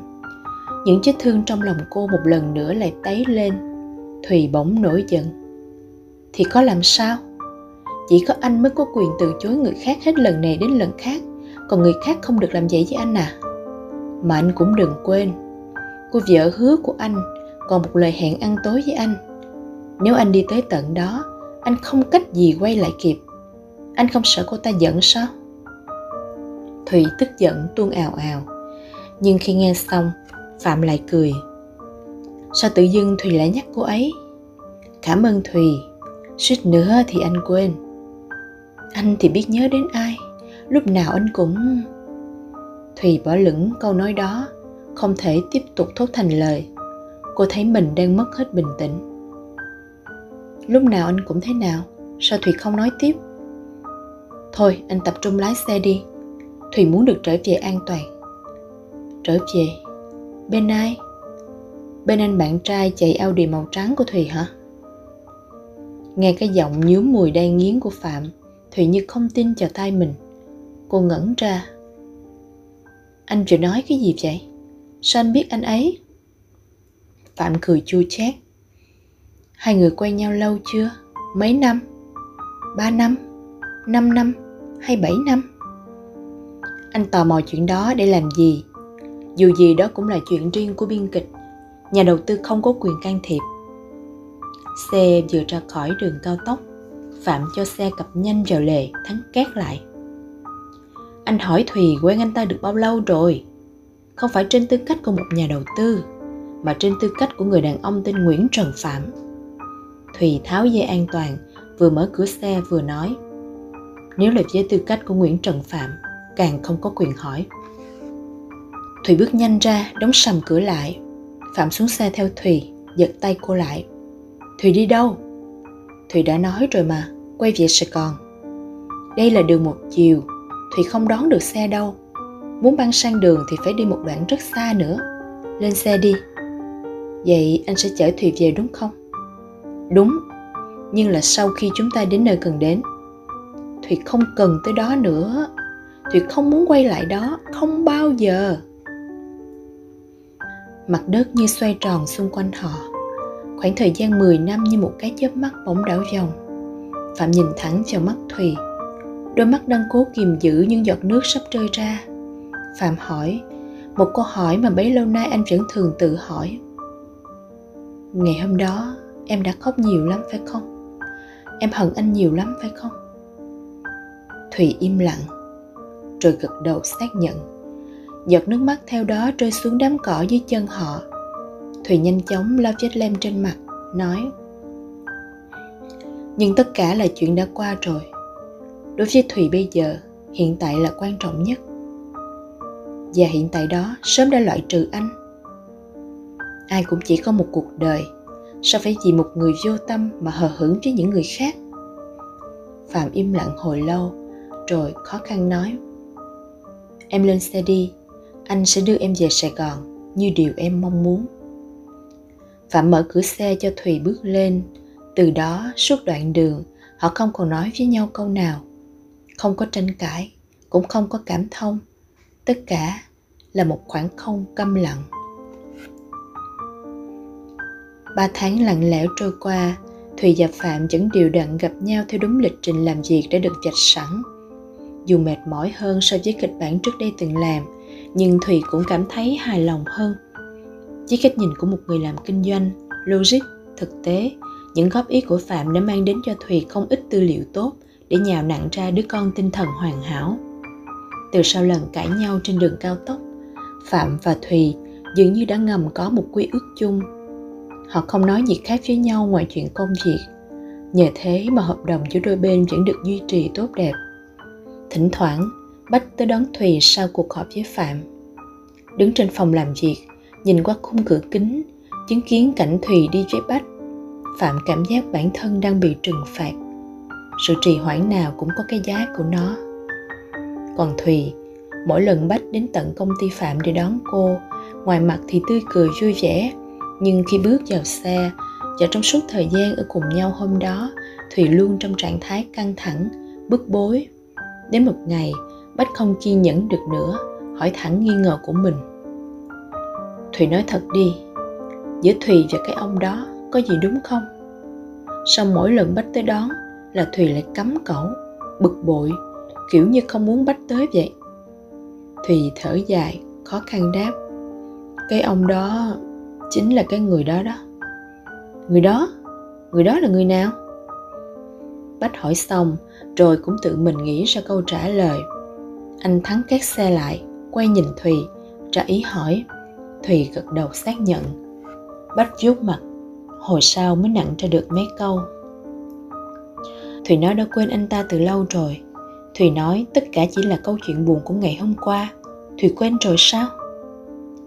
Speaker 1: Những vết thương trong lòng cô một lần nữa lại tấy lên. Thùy bỗng nổi giận. Thì có làm sao? Chỉ có anh mới có quyền từ chối người khác hết lần này đến lần khác, còn người khác không được làm vậy với anh à? Mà anh cũng đừng quên, cô vợ hứa của anh còn một lời hẹn ăn tối với anh nếu anh đi tới tận đó anh không cách gì quay lại kịp anh không sợ cô ta giận sao? Thủy tức giận tuôn ào ào. Nhưng khi nghe xong, phạm lại cười. Sao tự dưng thùy lại nhắc cô ấy? Cảm ơn thùy. Suýt nữa thì anh quên. Anh thì biết nhớ đến ai. Lúc nào anh cũng thùy bỏ lửng câu nói đó, không thể tiếp tục thốt thành lời. Cô thấy mình đang mất hết bình tĩnh. Lúc nào anh cũng thế nào? Sao thùy không nói tiếp? Thôi, anh tập trung lái xe đi thùy muốn được trở về an toàn trở về bên ai bên anh bạn trai chạy audi màu trắng của thùy hả nghe cái giọng nhúm mùi đay nghiến của phạm, thùy như không tin vào tay mình cô ngẩn ra anh vừa nói cái gì vậy Sao anh biết anh ấy? Phạm cười chua chát. Hai người quen nhau lâu chưa? Mấy năm? Ba năm? Năm năm? Hay bảy năm? Anh tò mò chuyện đó để làm gì? Dù gì đó cũng là chuyện riêng của biên kịch. Nhà đầu tư không có quyền can thiệp. Xe vừa ra khỏi đường cao tốc. Phạm cho xe cập nhanh vào lề, thắng két lại. Anh hỏi Thùy quen anh ta được bao lâu rồi? không phải trên tư cách của một nhà đầu tư mà trên tư cách của người đàn ông tên Nguyễn Trần Phạm. Thùy tháo dây an toàn, vừa mở cửa xe vừa nói nếu là với tư cách của Nguyễn Trần Phạm, càng không có quyền hỏi. Thùy bước nhanh ra, đóng sầm cửa lại. Phạm xuống xe theo Thùy, giật tay cô lại. Thùy đi đâu? Thùy đã nói rồi mà, quay về Sài Gòn. Đây là đường một chiều, Thùy không đón được xe đâu. Muốn băng sang đường thì phải đi một đoạn rất xa nữa. Lên xe đi. Vậy anh sẽ chở Thùy về đúng không? Đúng, nhưng là sau khi chúng ta đến nơi cần đến. Thùy không cần tới đó nữa. Thùy không muốn quay lại đó, không bao giờ. Mặt đất như xoay tròn xung quanh họ. Khoảng thời gian 10 năm như một cái chớp mắt bỗng đảo vòng. Phạm nhìn thẳng vào mắt Thùy. Đôi mắt đang cố kìm giữ những giọt nước sắp rơi ra. Phạm hỏi, một câu hỏi mà bấy lâu nay anh vẫn thường tự hỏi. Ngày hôm đó, em đã khóc nhiều lắm phải không? Em hận anh nhiều lắm phải không? Thùy im lặng, rồi gật đầu xác nhận. Giọt nước mắt theo đó rơi xuống đám cỏ dưới chân họ. Thùy nhanh chóng lau vết lem trên mặt, nói Nhưng tất cả là chuyện đã qua rồi. Đối với Thùy bây giờ, hiện tại là quan trọng nhất. Và hiện tại đó sớm đã loại trừ anh. Ai cũng chỉ có một cuộc đời, sao phải vì một người vô tâm mà hờ hững với những người khác? Phạm im lặng hồi lâu, rồi khó khăn nói Em lên xe đi, anh sẽ đưa em về Sài Gòn như điều em mong muốn. Phạm mở cửa xe cho Thùy bước lên. Từ đó suốt đoạn đường họ không còn nói với nhau câu nào. Không có tranh cãi, cũng không có cảm thông. Tất cả là một khoảng không câm lặng. Ba tháng lặng lẽo trôi qua, Thùy và Phạm vẫn đều đặn gặp nhau theo đúng lịch trình làm việc đã được dạch sẵn. Dù mệt mỏi hơn so với kịch bản trước đây từng làm, nhưng Thùy cũng cảm thấy hài lòng hơn. Với cách nhìn của một người làm kinh doanh, logic, thực tế, những góp ý của Phạm đã mang đến cho Thùy không ít tư liệu tốt để nhào nặng ra đứa con tinh thần hoàn hảo. Từ sau lần cãi nhau trên đường cao tốc, Phạm và Thùy dường như đã ngầm có một quy ước chung. Họ không nói gì khác với nhau ngoài chuyện công việc. Nhờ thế mà hợp đồng giữa đôi bên vẫn được duy trì tốt đẹp. Thỉnh thoảng, Bách tới đón Thùy sau cuộc họp với Phạm. Đứng trên phòng làm việc, nhìn qua khung cửa kính, chứng kiến cảnh Thùy đi với Bách. Phạm cảm giác bản thân đang bị trừng phạt. Sự trì hoãn nào cũng có cái giá của nó. Còn Thùy, mỗi lần Bách đến tận công ty Phạm để đón cô, ngoài mặt thì tươi cười vui vẻ, nhưng khi bước vào xe và trong suốt thời gian ở cùng nhau hôm đó, Thùy luôn trong trạng thái căng thẳng, bức bối. Đến một ngày, Bách không kiên nhẫn được nữa, hỏi thẳng nghi ngờ của mình. Thùy nói thật đi, giữa Thùy và cái ông đó có gì đúng không? Sau mỗi lần Bách tới đón là Thùy lại cấm cẩu, bực bội, kiểu như không muốn Bách tới vậy. Thùy thở dài, khó khăn đáp. Cái ông đó chính là cái người đó đó. Người đó? Người đó là người nào? Bách hỏi xong, rồi cũng tự mình nghĩ ra câu trả lời. Anh thắng két xe lại, quay nhìn thùy ra ý hỏi. Thùy gật đầu xác nhận. Bách vuốt mặt, hồi sau mới nặng ra được mấy câu. Thùy nói đã quên anh ta từ lâu rồi. Thùy nói, tất cả chỉ là câu chuyện buồn của ngày hôm qua. Thùy quên rồi sao?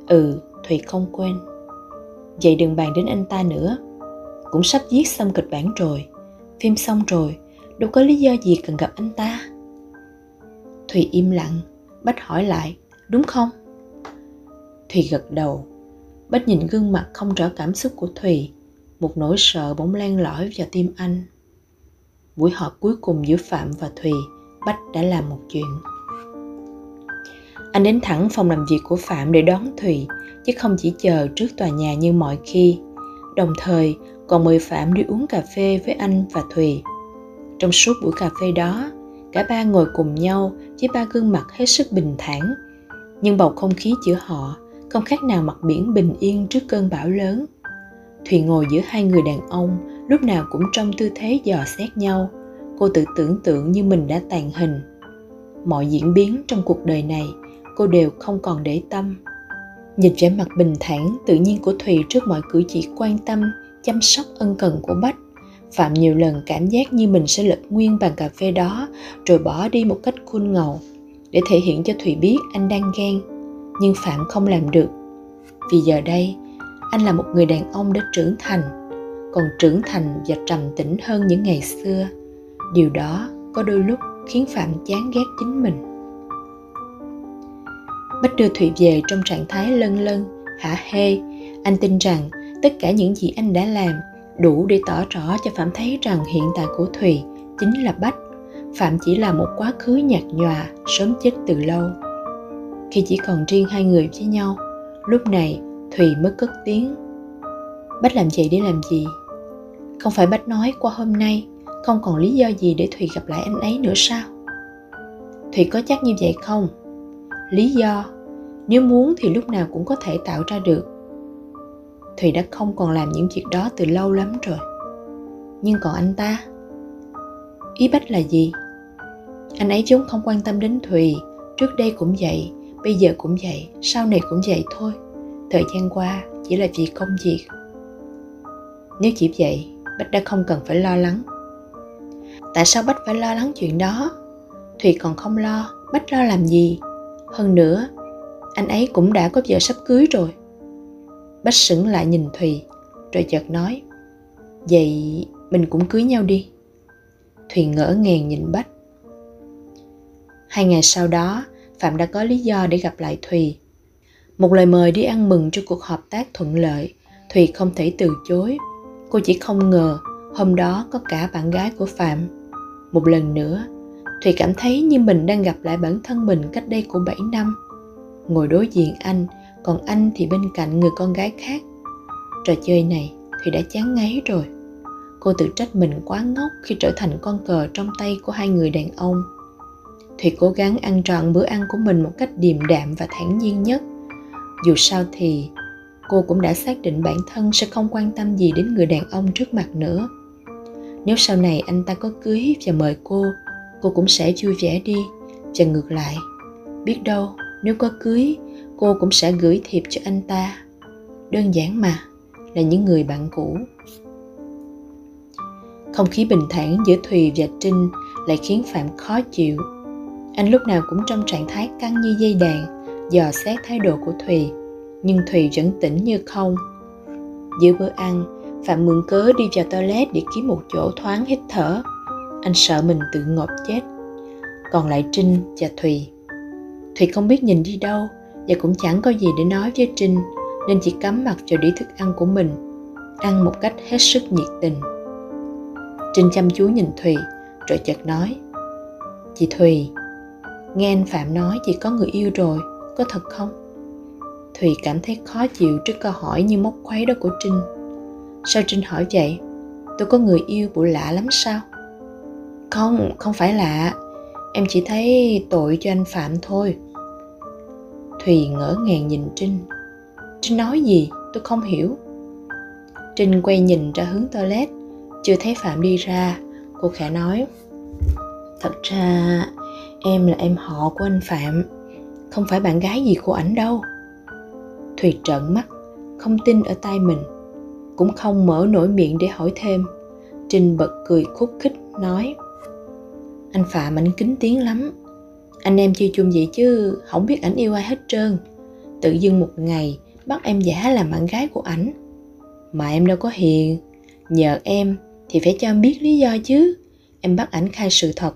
Speaker 1: Ừ thùy không quên. Vậy đừng bàn đến anh ta nữa. Cũng sắp viết xong kịch bản rồi. Phim xong rồi đâu có lý do gì cần gặp anh ta. Thùy im lặng, bách hỏi lại, đúng không? Thùy gật đầu. Bách nhìn gương mặt không rõ cảm xúc của thùy, một nỗi sợ bỗng len lỏi vào tim anh. Buổi họp cuối cùng giữa phạm và thùy, bách đã làm một chuyện. Anh đến thẳng phòng làm việc của phạm để đón thùy, chứ không chỉ chờ trước tòa nhà như mọi khi. Đồng thời, còn mời phạm đi uống cà phê với anh và thùy trong suốt buổi cà phê đó, cả ba ngồi cùng nhau với ba gương mặt hết sức bình thản. Nhưng bầu không khí giữa họ không khác nào mặt biển bình yên trước cơn bão lớn. Thùy ngồi giữa hai người đàn ông, lúc nào cũng trong tư thế dò xét nhau. Cô tự tưởng tượng như mình đã tàn hình. Mọi diễn biến trong cuộc đời này, cô đều không còn để tâm. Nhìn vẻ mặt bình thản tự nhiên của thùy trước mọi cử chỉ quan tâm, chăm sóc ân cần của bách Phạm nhiều lần cảm giác như mình sẽ lật nguyên bàn cà phê đó rồi bỏ đi một cách khôn ngầu để thể hiện cho Thùy biết anh đang ghen. Nhưng Phạm không làm được. Vì giờ đây, anh là một người đàn ông đã trưởng thành, còn trưởng thành và trầm tĩnh hơn những ngày xưa. điều đó có đôi lúc khiến phạm chán ghét chính mình bách đưa thụy về trong trạng thái lân lân hả hê anh tin rằng tất cả những gì anh đã làm đủ để tỏ rõ cho phạm thấy rằng hiện tại của thùy chính là bách. Phạm chỉ là một quá khứ nhạt nhòa, sớm chết từ lâu. Khi chỉ còn riêng hai người với nhau, lúc này thùy mới cất tiếng. Bách làm vậy để làm gì? Không phải bách nói qua hôm nay, không còn lý do gì để thùy gặp lại anh ấy nữa sao? Thùy có chắc như vậy không? Lý do? Nếu muốn thì lúc nào cũng có thể tạo ra được thùy đã không còn làm những việc đó từ lâu lắm rồi. Nhưng còn anh ta? Ý bách là gì? Anh ấy vốn không quan tâm đến thùy. Trước đây cũng vậy, bây giờ cũng vậy, sau này cũng vậy thôi. Thời gian qua, chỉ là vì công việc. Nếu chỉ vậy, bách đã không cần phải lo lắng. Tại sao bách phải lo lắng chuyện đó? Thùy còn không lo. Bách lo làm gì? Hơn nữa, anh ấy cũng đã có vợ sắp cưới rồi bách sững lại nhìn thùy, rồi chợt nói, vậy mình cũng cưới nhau đi. Thùy ngỡ ngàng nhìn bách. Hai ngày sau đó, phạm đã có lý do để gặp lại thùy. Một lời mời đi ăn mừng cho cuộc hợp tác thuận lợi, thùy không thể từ chối. Cô chỉ không ngờ hôm đó có cả bạn gái của phạm. Một lần nữa, thùy cảm thấy như mình đang gặp lại bản thân mình cách đây của 7 năm. Ngồi đối diện anh còn anh thì bên cạnh người con gái khác. Trò chơi này thì đã chán ngấy rồi. Cô tự trách mình quá ngốc khi trở thành con cờ trong tay của hai người đàn ông. Thùy cố gắng ăn trọn bữa ăn của mình một cách điềm đạm và thản nhiên nhất. Dù sao thì, cô cũng đã xác định bản thân sẽ không quan tâm gì đến người đàn ông trước mặt nữa. Nếu sau này anh ta có cưới và mời cô cô cũng sẽ vui vẻ đi. Và ngược lại, biết đâu, nếu có cưới cô cũng sẽ gửi thiệp cho anh ta. Đơn giản mà, là những người bạn cũ. Không khí bình thản giữa thùy và trinh lại khiến phạm khó chịu. Anh lúc nào cũng trong trạng thái căng như dây đàn, dò xét thái độ của thùy, nhưng thùy vẫn tỉnh như không. Giữa bữa ăn, phạm mượn cớ đi vào toilet để kiếm một chỗ thoáng hít thở. Anh sợ mình tự ngộp chết. Còn lại trinh và thùy. Thùy không biết nhìn đi đâu và cũng chẳng có gì để nói với trinh, nên chỉ cắm mặt vào đĩa thức ăn của mình, ăn một cách hết sức nhiệt tình. Trinh chăm chú nhìn thùy, rồi chợt nói, chị thùy, nghe anh phạm nói chị có người yêu rồi, có thật không? Thùy cảm thấy khó chịu trước câu hỏi như móc khuấy đó của trinh. Sao trinh hỏi vậy? Tôi có người yêu bộ lạ lắm sao? Không không phải lạ. Em chỉ thấy tội cho anh phạm thôi thùy ngỡ ngàng nhìn trinh. Trinh nói gì? Tôi không hiểu. Trinh quay nhìn ra hướng toilet, chưa thấy phạm đi ra. Cô khẽ nói, thật ra em là em họ của anh phạm, không phải bạn gái gì của ảnh đâu. Thùy trợn mắt, không tin ở tay mình, cũng không mở nổi miệng để hỏi thêm. Trinh bật cười khúc khích, nói, anh phạm ảnh kính tiếng lắm anh em chiêu chung vậy chứ không biết ảnh yêu ai hết trơn. Tự dưng một ngày, bắt em giả làm bạn gái của ảnh. Mà em đâu có hiền. Nhờ em thì phải cho em biết lý do chứ. Em bắt ảnh khai sự thật.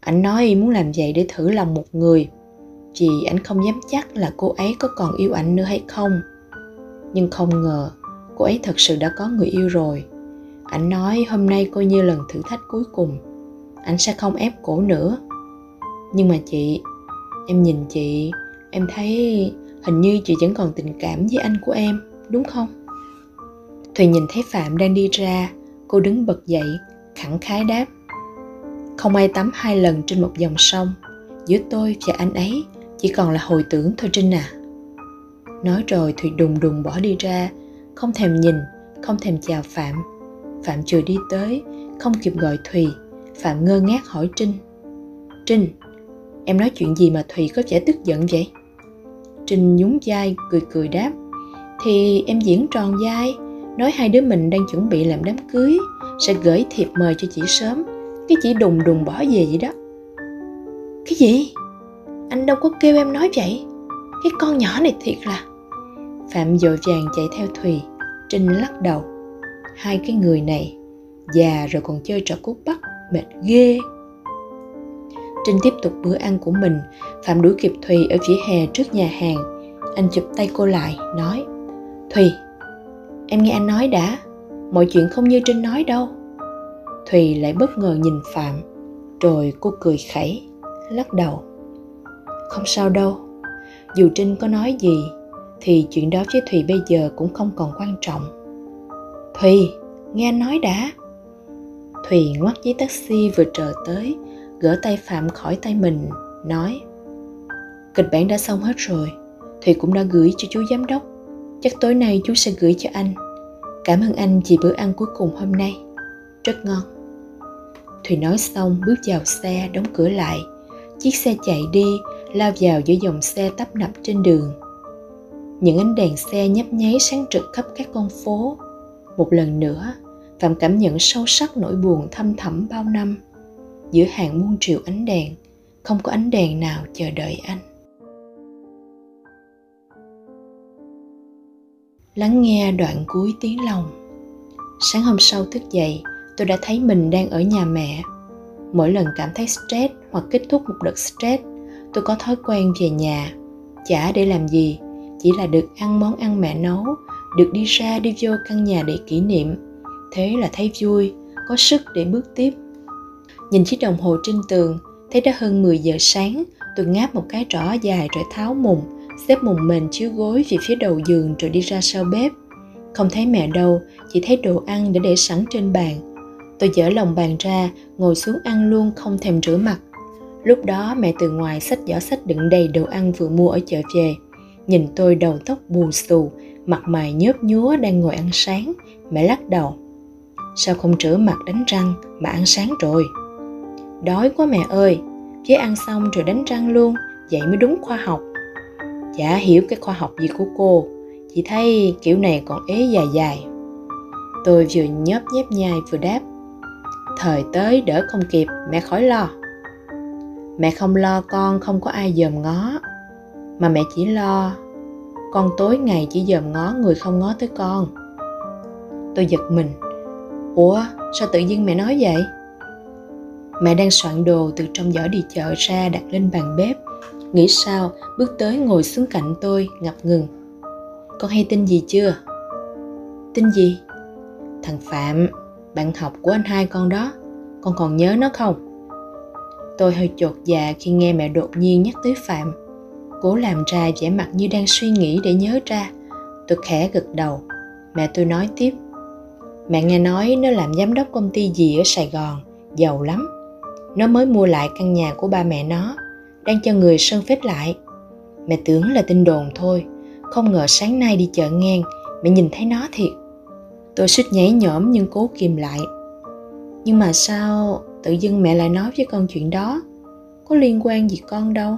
Speaker 1: Ảnh nói muốn làm vậy để thử lòng một người. Vì ảnh không dám chắc là cô ấy có còn yêu ảnh nữa hay không. Nhưng không ngờ, cô ấy thật sự đã có người yêu rồi. Ảnh nói hôm nay coi như lần thử thách cuối cùng. Ảnh sẽ không ép cổ nữa nhưng mà chị, em nhìn chị, em thấy hình như chị vẫn còn tình cảm với anh của em, đúng không? Thùy nhìn thấy phạm đang đi ra, cô đứng bật dậy, khẳng khái đáp, không ai tắm hai lần trên một dòng sông, giữa tôi và anh ấy chỉ còn là hồi tưởng thôi trinh à. Nói rồi thùy đùng đùng bỏ đi ra, không thèm nhìn, không thèm chào phạm. Phạm chưa đi tới, không kịp gọi thùy, phạm ngơ ngác hỏi trinh trinh em nói chuyện gì mà thùy có vẻ tức giận vậy? Trinh nhún vai, cười cười đáp, thì em diễn tròn vai, nói hai đứa mình đang chuẩn bị làm đám cưới, sẽ gửi thiệp mời cho chị sớm. Cái chị đùng đùng bỏ về vậy đó. Cái gì? Anh đâu có kêu em nói vậy? Cái con nhỏ này thiệt là. Phạm dội vàng chạy theo thùy. Trinh lắc đầu, hai cái người này già rồi còn chơi trò cút bắt, mệt ghê. Trinh tiếp tục bữa ăn của mình. Phạm đuổi kịp Thùy ở vỉa hè trước nhà hàng. Anh chụp tay cô lại, nói Thùy, em nghe anh nói đã. Mọi chuyện không như Trinh nói đâu. Thùy lại bất ngờ nhìn Phạm Rồi cô cười khẩy, lắc đầu Không sao đâu. Dù Trinh có nói gì Thì chuyện đó với Thùy bây giờ cũng không còn quan trọng. Thùy, nghe anh nói đã. Thùy ngoắt chiếc taxi vừa chờ tới Gỡ tay Phạm khỏi tay mình, Nói, Kịch bản đã xong hết rồi Thùy cũng đã gửi cho chú giám đốc. Chắc tối nay chú sẽ gửi cho anh. Cảm ơn anh vì bữa ăn cuối cùng hôm nay. Rất ngon. Thùy nói xong, bước vào xe, đóng cửa lại. Chiếc xe chạy đi, lao vào giữa dòng xe tấp nập trên đường. Những ánh đèn xe nhấp nháy sáng trực khắp các con phố. Một lần nữa, phạm cảm nhận sâu sắc nỗi buồn thâm thẳm bao năm giữa hàng muôn triệu ánh đèn, không có ánh đèn nào chờ đợi anh. Lắng nghe đoạn cuối tiếng lòng. Sáng hôm sau thức dậy, tôi đã thấy mình đang ở nhà mẹ. Mỗi lần cảm thấy stress hoặc kết thúc một đợt stress, tôi có thói quen về nhà. Chả để làm gì, chỉ là được ăn món ăn mẹ nấu, được đi ra đi vô căn nhà để kỷ niệm. Thế là thấy vui, có sức để bước tiếp nhìn chiếc đồng hồ trên tường, thấy đã hơn 10 giờ sáng, tôi ngáp một cái rõ dài rồi tháo mùng, xếp mùng mền chiếu gối về phía đầu giường rồi đi ra sau bếp. Không thấy mẹ đâu, chỉ thấy đồ ăn đã để sẵn trên bàn. Tôi dở lòng bàn ra, ngồi xuống ăn luôn không thèm rửa mặt. Lúc đó mẹ từ ngoài xách giỏ sách đựng đầy đồ ăn vừa mua ở chợ về. Nhìn tôi đầu tóc bù xù, mặt mày nhớp nhúa đang ngồi ăn sáng, mẹ lắc đầu. Sao không rửa mặt đánh răng mà ăn sáng rồi? Đói quá mẹ ơi. Chứ ăn xong rồi đánh răng luôn, vậy mới đúng khoa học. Chả hiểu cái khoa học gì của cô. Chỉ thấy kiểu này còn ế dài dài. Tôi vừa nhớp nhép nhai vừa đáp. Thời tới đỡ không kịp, mẹ khỏi lo. Mẹ không lo con không có ai dòm ngó. Mà mẹ chỉ lo, con tối ngày chỉ dòm ngó người không ngó tới con. Tôi giật mình. Ủa, sao tự nhiên mẹ nói vậy? Mẹ đang soạn đồ từ trong giỏ đi chợ ra đặt lên bàn bếp. Nghĩ sao, bước tới ngồi xuống cạnh tôi, ngập ngừng. Con hay tin gì chưa? Tin gì? Thằng phạm, bạn học của anh hai con đó. Con còn nhớ nó không? Tôi hơi chột dạ khi nghe mẹ đột nhiên nhắc tới phạm. Cố làm ra vẻ mặt như đang suy nghĩ để nhớ ra. Tôi khẽ gật đầu. Mẹ tôi nói tiếp. Mẹ nghe nói nó làm giám đốc công ty gì ở sài gòn, giàu lắm nó mới mua lại căn nhà của ba mẹ nó, đang cho người sơn phết lại. Mẹ tưởng là tin đồn thôi, không ngờ sáng nay đi chợ ngang, mẹ nhìn thấy nó thiệt. Tôi suýt nhảy nhõm nhưng cố kìm lại. Nhưng mà sao tự dưng mẹ lại nói với con chuyện đó? Có liên quan gì con đâu?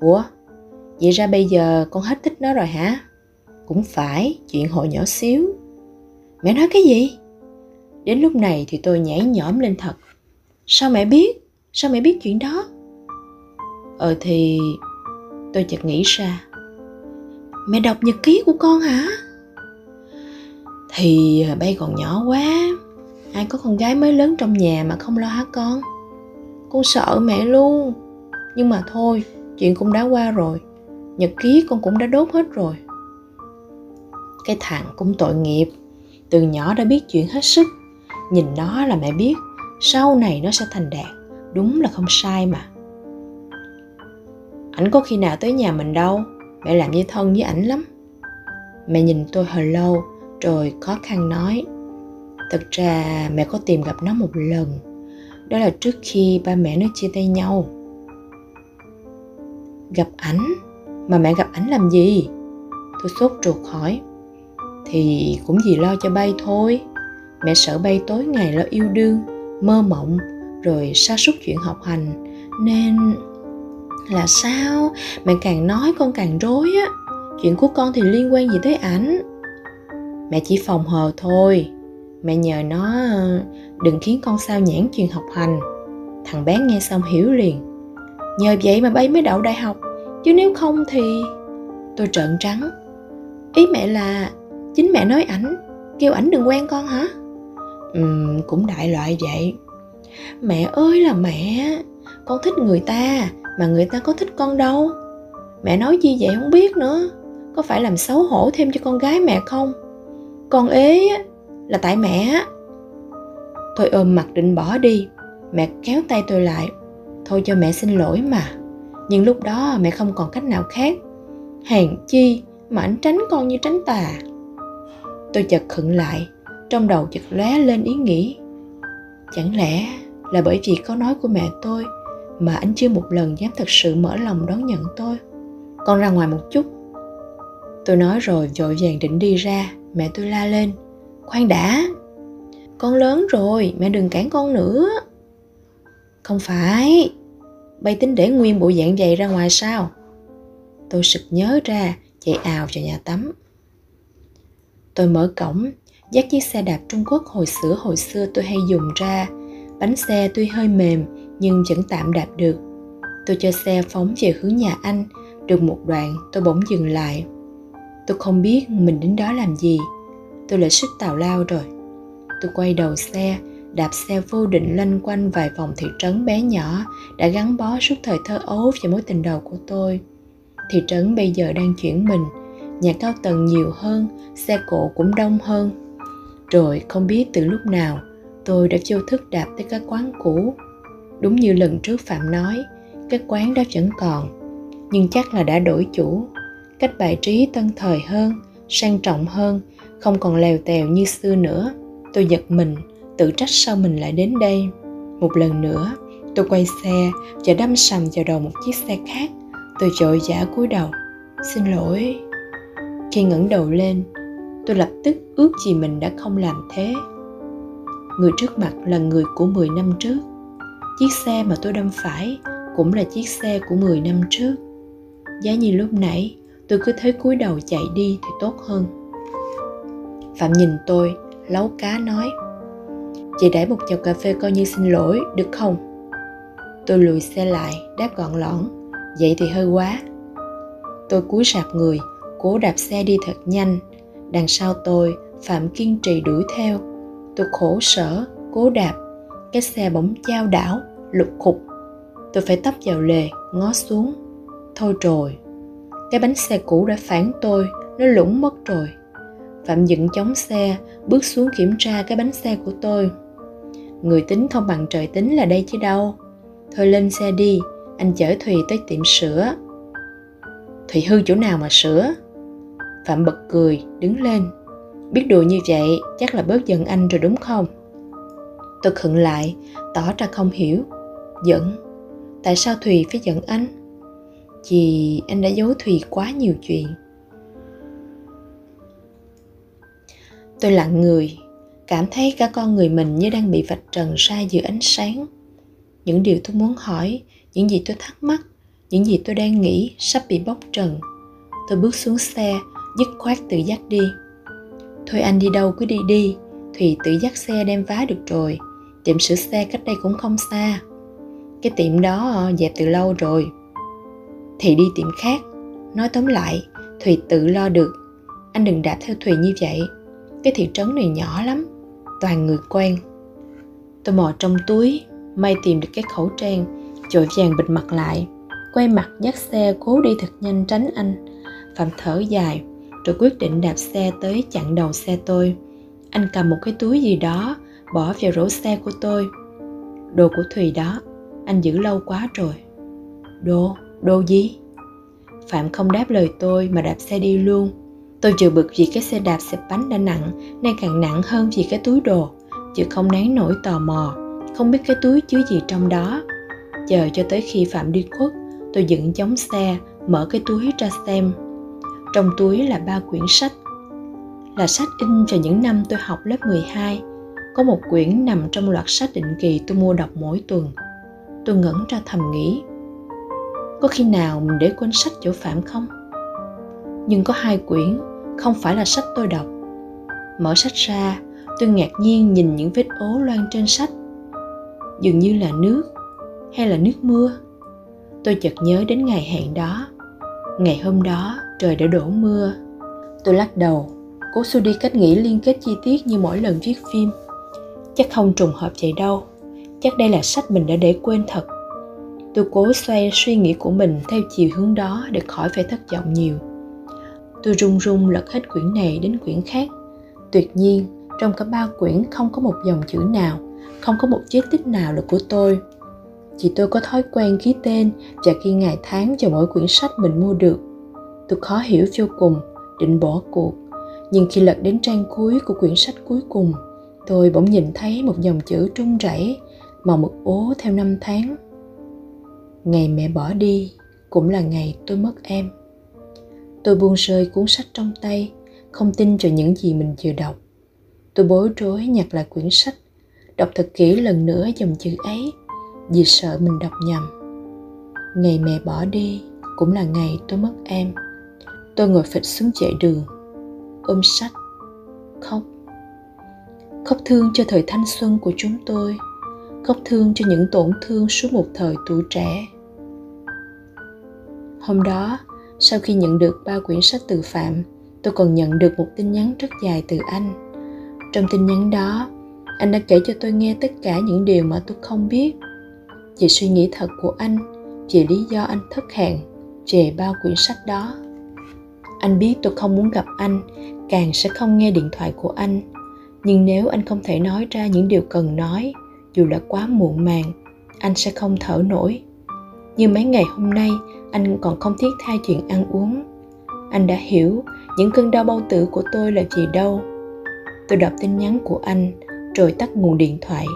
Speaker 1: Ủa, vậy ra bây giờ con hết thích nó rồi hả? Cũng phải, chuyện hồi nhỏ xíu. Mẹ nói cái gì? Đến lúc này thì tôi nhảy nhõm lên thật sao mẹ biết? Sao mẹ biết chuyện đó? Ờ thì tôi chợt nghĩ ra. Mẹ đọc nhật ký của con hả? Thì ờ, bay còn nhỏ quá. Ai có con gái mới lớn trong nhà mà không lo hả con? Con sợ mẹ luôn. Nhưng mà thôi, chuyện cũng đã qua rồi. Nhật ký con cũng đã đốt hết rồi. Cái thằng cũng tội nghiệp. Từ nhỏ đã biết chuyện hết sức. Nhìn nó là mẹ biết sau này nó sẽ thành đạt. Đúng là không sai mà. Ảnh có khi nào tới nhà mình đâu. Mẹ làm như thân với ảnh lắm. Mẹ nhìn tôi hồi lâu, rồi khó khăn nói. Thật ra mẹ có tìm gặp nó một lần. Đó là trước khi ba mẹ nó chia tay nhau. Gặp ảnh? Mà mẹ gặp ảnh làm gì? Tôi sốt ruột hỏi. Thì cũng vì lo cho bay thôi. Mẹ sợ bay tối ngày lo yêu đương mơ mộng, rồi sa sút chuyện học hành. Nên là sao? Mẹ càng nói con càng rối á. Chuyện của con thì liên quan gì tới ảnh? Mẹ chỉ phòng hờ thôi. Mẹ nhờ nó, đừng khiến con sao nhãn chuyện học hành. Thằng bé nghe xong hiểu liền. Nhờ vậy mà bay mới đậu đại học, chứ nếu không thì tôi trợn trắng. Ý mẹ là, chính mẹ nói ảnh, kêu ảnh đừng quen con hả? Ừ, cũng đại loại vậy. Mẹ ơi là mẹ con thích người ta mà người ta có thích con đâu. Mẹ nói chi vậy không biết nữa. Có phải làm xấu hổ thêm cho con gái mẹ không? Con ế là tại mẹ tôi ôm mặt định bỏ đi. Mẹ kéo tay tôi lại. Thôi cho mẹ xin lỗi mà. Nhưng lúc đó mẹ không còn cách nào khác. Hèn chi mà anh tránh con như tránh tà. Tôi chợt khựng lại trong đầu chợt lóe lên ý nghĩ. Chẳng lẽ là bởi vì có nói của mẹ tôi mà anh chưa một lần dám thật sự mở lòng đón nhận tôi? Con ra ngoài một chút. Tôi nói rồi vội vàng định đi ra, mẹ tôi la lên. Khoan đã, con lớn rồi, mẹ đừng cản con nữa. Không phải, bay tính để nguyên bộ dạng vậy ra ngoài sao? Tôi sực nhớ ra, chạy ào vào nhà tắm. Tôi mở cổng dắt chiếc xe đạp trung quốc hồi xưa hồi xưa tôi hay dùng ra. Bánh xe tuy hơi mềm, nhưng vẫn tạm đạp được. Tôi cho xe phóng về hướng nhà anh, được một đoạn tôi bỗng dừng lại. Tôi không biết mình đến đó làm gì. Tôi lại sức tào lao rồi. Tôi quay đầu xe, đạp xe vô định lanh quanh vài vòng thị trấn bé nhỏ đã gắn bó suốt thời thơ ấu và mối tình đầu của tôi. Thị trấn bây giờ đang chuyển mình, nhà cao tầng nhiều hơn, xe cộ cũng đông hơn rồi không biết từ lúc nào tôi đã vô thức đạp tới cái quán cũ. Đúng như lần trước phạm nói, cái quán đó vẫn còn, nhưng chắc là đã đổi chủ. Cách bài trí tân thời hơn, sang trọng hơn, không còn lèo tèo như xưa nữa. Tôi giật mình, tự trách sao mình lại đến đây. Một lần nữa, tôi quay xe và đâm sầm vào đầu một chiếc xe khác. Tôi chội giả cúi đầu. Xin lỗi. Khi ngẩng đầu lên tôi lập tức ước gì mình đã không làm thế. Người trước mặt là người của 10 năm trước. Chiếc xe mà tôi đâm phải cũng là chiếc xe của 10 năm trước. Giá như lúc nãy, tôi cứ thế cúi đầu chạy đi thì tốt hơn. Phạm nhìn tôi, lấu cá nói, chị để một chầu cà phê coi như xin lỗi, được không? Tôi lùi xe lại, đáp gọn lõn, vậy thì hơi quá. Tôi cúi sạp người, cố đạp xe đi thật nhanh đằng sau tôi, phạm kiên trì đuổi theo. Tôi khổ sở, cố đạp. Cái xe bỗng chao đảo, lục khục. Tôi phải tấp vào lề, ngó xuống. Thôi rồi, cái bánh xe cũ đã phản tôi, nó lũng mất rồi. Phạm dựng chống xe, bước xuống kiểm tra cái bánh xe của tôi. Người tính không bằng trời tính là đây chứ đâu. Thôi lên xe đi, anh chở thùy tới tiệm sửa thùy hư chỗ nào mà sửa? Phạm bật cười, đứng lên. Biết đùa như vậy, chắc là bớt giận anh rồi đúng không? Tôi khựng lại, tỏ ra không hiểu. Giận? Tại sao thùy phải giận anh? Vì anh đã giấu thùy quá nhiều chuyện. Tôi lặng người, cảm thấy cả con người mình như đang bị vạch trần ra giữa ánh sáng. Những điều tôi muốn hỏi, những gì tôi thắc mắc, những gì tôi đang nghĩ sắp bị bóc trần. Tôi bước xuống xe dứt khoát tự dắt đi. Thôi anh đi đâu cứ đi đi thùy tự dắt xe đem vá được rồi. Tiệm sửa xe cách đây cũng không xa. Cái tiệm đó ờ, dẹp từ lâu rồi. Thì đi tiệm khác. Nói tóm lại, thùy tự lo được. Anh đừng đạp theo thùy như vậy. Cái thị trấn này nhỏ lắm, toàn người quen. Tôi mò trong túi, may tìm được cái khẩu trang chội vàng bịt mặt lại. Quay mặt dắt xe cố đi thật nhanh tránh anh. Phạm thở dài rồi quyết định đạp xe tới chặn đầu xe tôi. Anh cầm một cái túi gì đó, bỏ vào rổ xe của tôi. Đồ của thùy đó, anh giữ lâu quá rồi. Đồ đồ gì? Phạm không đáp lời tôi mà đạp xe đi luôn. Tôi vừa bực vì cái xe đạp xẹp bánh đã nặng, nay càng nặng hơn vì cái túi đồ. Chứ không nén nổi tò mò, không biết cái túi chứa gì trong đó. Chờ cho tới khi phạm đi khuất, tôi dựng chống xe, mở cái túi ra xem trong túi là ba quyển sách. Là sách in vào những năm tôi học lớp 12 có một quyển nằm trong loạt sách định kỳ tôi mua đọc mỗi tuần. Tôi ngẩn ra thầm nghĩ, có khi nào mình để quên sách chỗ phạm không? Nhưng có hai quyển không phải là sách tôi đọc. Mở sách ra, tôi ngạc nhiên nhìn những vết ố loang trên sách. Dường như là nước, hay là nước mưa. Tôi chợt nhớ đến ngày hẹn đó. Ngày hôm đó trời đã đổ mưa. Tôi lắc đầu, cố xua đi cách nghĩ liên kết chi tiết như mỗi lần viết phim. Chắc không trùng hợp vậy đâu, chắc đây là sách mình đã để quên thật. Tôi cố xoay suy nghĩ của mình theo chiều hướng đó để khỏi phải thất vọng nhiều. Tôi run run lật hết quyển này đến quyển khác. Tuyệt nhiên, trong cả ba quyển không có một dòng chữ nào, không có một chi tích nào là của tôi. Chỉ tôi có thói quen ký tên và ghi ngày tháng cho mỗi quyển sách mình mua được tôi khó hiểu vô cùng, định bỏ cuộc. Nhưng khi lật đến trang cuối của quyển sách cuối cùng, tôi bỗng nhìn thấy một dòng chữ trung rẩy màu mực ố theo năm tháng. Ngày mẹ bỏ đi, cũng là ngày tôi mất em. Tôi buông rơi cuốn sách trong tay, không tin cho những gì mình vừa đọc. Tôi bối rối nhặt lại quyển sách, đọc thật kỹ lần nữa dòng chữ ấy, vì sợ mình đọc nhầm. Ngày mẹ bỏ đi, cũng là ngày tôi mất em tôi ngồi phịch xuống chạy đường, ôm sách, khóc. Khóc thương cho thời thanh xuân của chúng tôi, khóc thương cho những tổn thương suốt một thời tuổi trẻ. Hôm đó, sau khi nhận được ba quyển sách từ phạm, tôi còn nhận được một tin nhắn rất dài từ anh. Trong tin nhắn đó, anh đã kể cho tôi nghe tất cả những điều mà tôi không biết. Về suy nghĩ thật của anh về lý do anh thất hẹn về bao quyển sách đó anh biết tôi không muốn gặp anh, càng sẽ không nghe điện thoại của anh. Nhưng nếu anh không thể nói ra những điều cần nói, dù là quá muộn màng, anh sẽ không thở nổi. Như mấy ngày hôm nay, anh còn không thiết tha chuyện ăn uống. Anh đã hiểu những cơn đau bao tử của tôi là gì đâu. Tôi đọc tin nhắn của anh, rồi tắt nguồn điện thoại,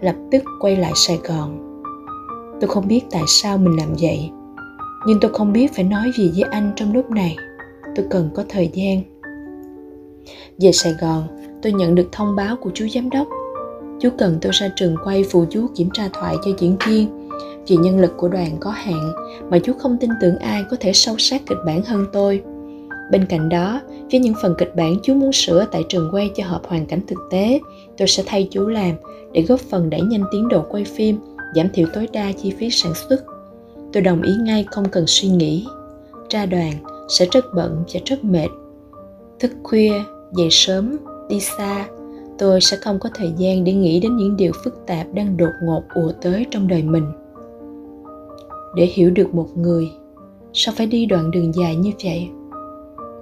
Speaker 1: lập tức quay lại sài gòn. Tôi không biết tại sao mình làm vậy, nhưng tôi không biết phải nói gì với anh trong lúc này tôi cần có thời gian. Về sài gòn, tôi nhận được thông báo của chú giám đốc. Chú cần tôi ra trường quay phụ chú kiểm tra thoại cho diễn viên. Vì nhân lực của đoàn có hạn mà chú không tin tưởng ai có thể sâu sát kịch bản hơn tôi. Bên cạnh đó, với những phần kịch bản chú muốn sửa tại trường quay cho hợp hoàn cảnh thực tế, tôi sẽ thay chú làm để góp phần đẩy nhanh tiến độ quay phim, giảm thiểu tối đa chi phí sản xuất. Tôi đồng ý ngay không cần suy nghĩ. Ra đoàn sẽ rất bận và rất mệt. Thức khuya, dậy sớm, đi xa, tôi sẽ không có thời gian để nghĩ đến những điều phức tạp đang đột ngột ùa tới trong đời mình. Để hiểu được một người, sao phải đi đoạn đường dài như vậy?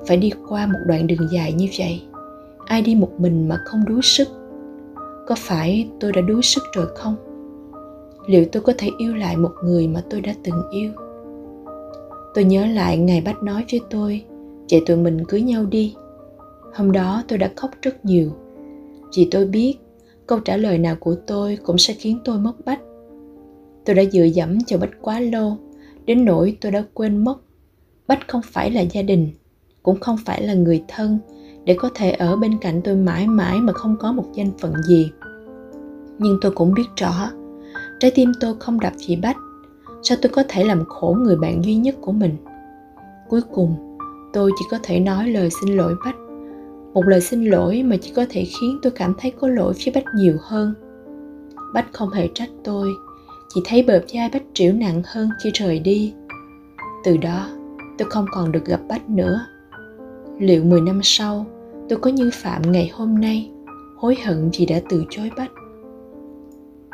Speaker 1: Phải đi qua một đoạn đường dài như vậy? Ai đi một mình mà không đuối sức? Có phải tôi đã đuối sức rồi không? Liệu tôi có thể yêu lại một người mà tôi đã từng yêu? Tôi nhớ lại ngày bách nói với tôi chạy tụi mình cưới nhau đi. Hôm đó tôi đã khóc rất nhiều. Vì tôi biết câu trả lời nào của tôi cũng sẽ khiến tôi mất bách. Tôi đã dựa dẫm cho bách quá lâu, đến nỗi tôi đã quên mất. Bách không phải là gia đình, cũng không phải là người thân để có thể ở bên cạnh tôi mãi mãi mà không có một danh phận gì. Nhưng tôi cũng biết rõ, trái tim tôi không đập vì bách sao tôi có thể làm khổ người bạn duy nhất của mình? Cuối cùng, tôi chỉ có thể nói lời xin lỗi bách. Một lời xin lỗi mà chỉ có thể khiến tôi cảm thấy có lỗi với bách nhiều hơn. Bách không hề trách tôi, chỉ thấy bờ vai bách triểu nặng hơn khi rời đi. Từ đó, tôi không còn được gặp bách nữa. Liệu 10 năm sau, tôi có như phạm ngày hôm nay, hối hận vì đã từ chối bách?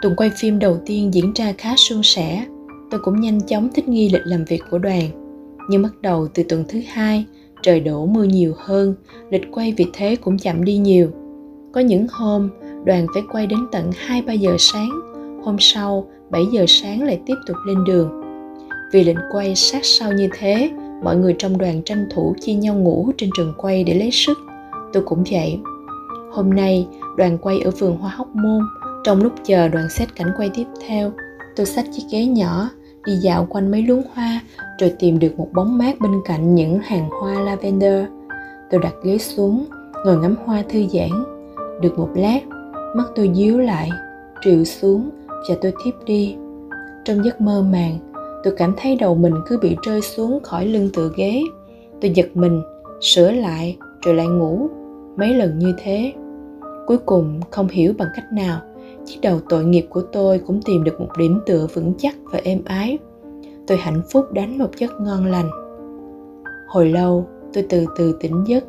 Speaker 1: Tuần quay phim đầu tiên diễn ra khá suôn sẻ tôi cũng nhanh chóng thích nghi lịch làm việc của đoàn. Nhưng bắt đầu từ tuần thứ hai, trời đổ mưa nhiều hơn, lịch quay vì thế cũng chậm đi nhiều. Có những hôm, đoàn phải quay đến tận 2-3 giờ sáng, hôm sau 7 giờ sáng lại tiếp tục lên đường. Vì lịch quay sát sao như thế, mọi người trong đoàn tranh thủ chia nhau ngủ trên trường quay để lấy sức. Tôi cũng vậy. Hôm nay, đoàn quay ở vườn hoa hóc môn, trong lúc chờ đoàn xét cảnh quay tiếp theo, tôi xách chiếc ghế nhỏ đi dạo quanh mấy luống hoa, rồi tìm được một bóng mát bên cạnh những hàng hoa lavender. Tôi đặt ghế xuống, ngồi ngắm hoa thư giãn. Được một lát, mắt tôi díu lại triệu xuống và tôi thiếp đi. Trong giấc mơ màng, tôi cảm thấy đầu mình cứ bị rơi xuống khỏi lưng tựa ghế. Tôi giật mình, sửa lại, rồi lại ngủ. Mấy lần như thế, cuối cùng không hiểu bằng cách nào chiếc đầu tội nghiệp của tôi cũng tìm được một điểm tựa vững chắc và êm ái. Tôi hạnh phúc đánh một giấc ngon lành. Hồi lâu, tôi từ từ tỉnh giấc.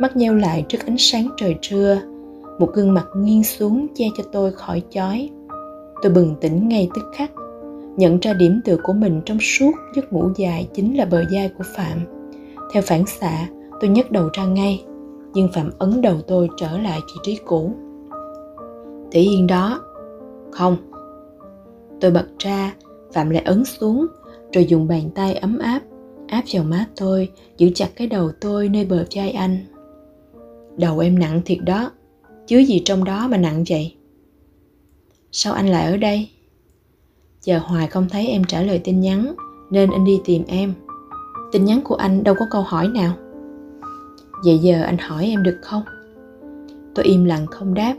Speaker 1: Mắt nheo lại trước ánh sáng trời trưa. Một gương mặt nghiêng xuống che cho tôi khỏi chói. Tôi bừng tỉnh ngay tức khắc. Nhận ra điểm tựa của mình trong suốt giấc ngủ dài chính là bờ vai của phạm. Theo phản xạ, tôi nhấc đầu ra ngay, nhưng phạm ấn đầu tôi trở lại vị trí cũ thể yên đó. Không. Tôi bật ra phạm lại ấn xuống, rồi dùng bàn tay ấm áp áp vào má tôi, giữ chặt cái đầu tôi nơi bờ vai anh. Đầu em nặng thiệt đó. Chứa gì trong đó mà nặng vậy? Sao anh lại ở đây? Chờ hoài không thấy em trả lời tin nhắn, nên anh đi tìm em. Tin nhắn của anh đâu có câu hỏi nào. Vậy giờ anh hỏi em được không? Tôi im lặng không đáp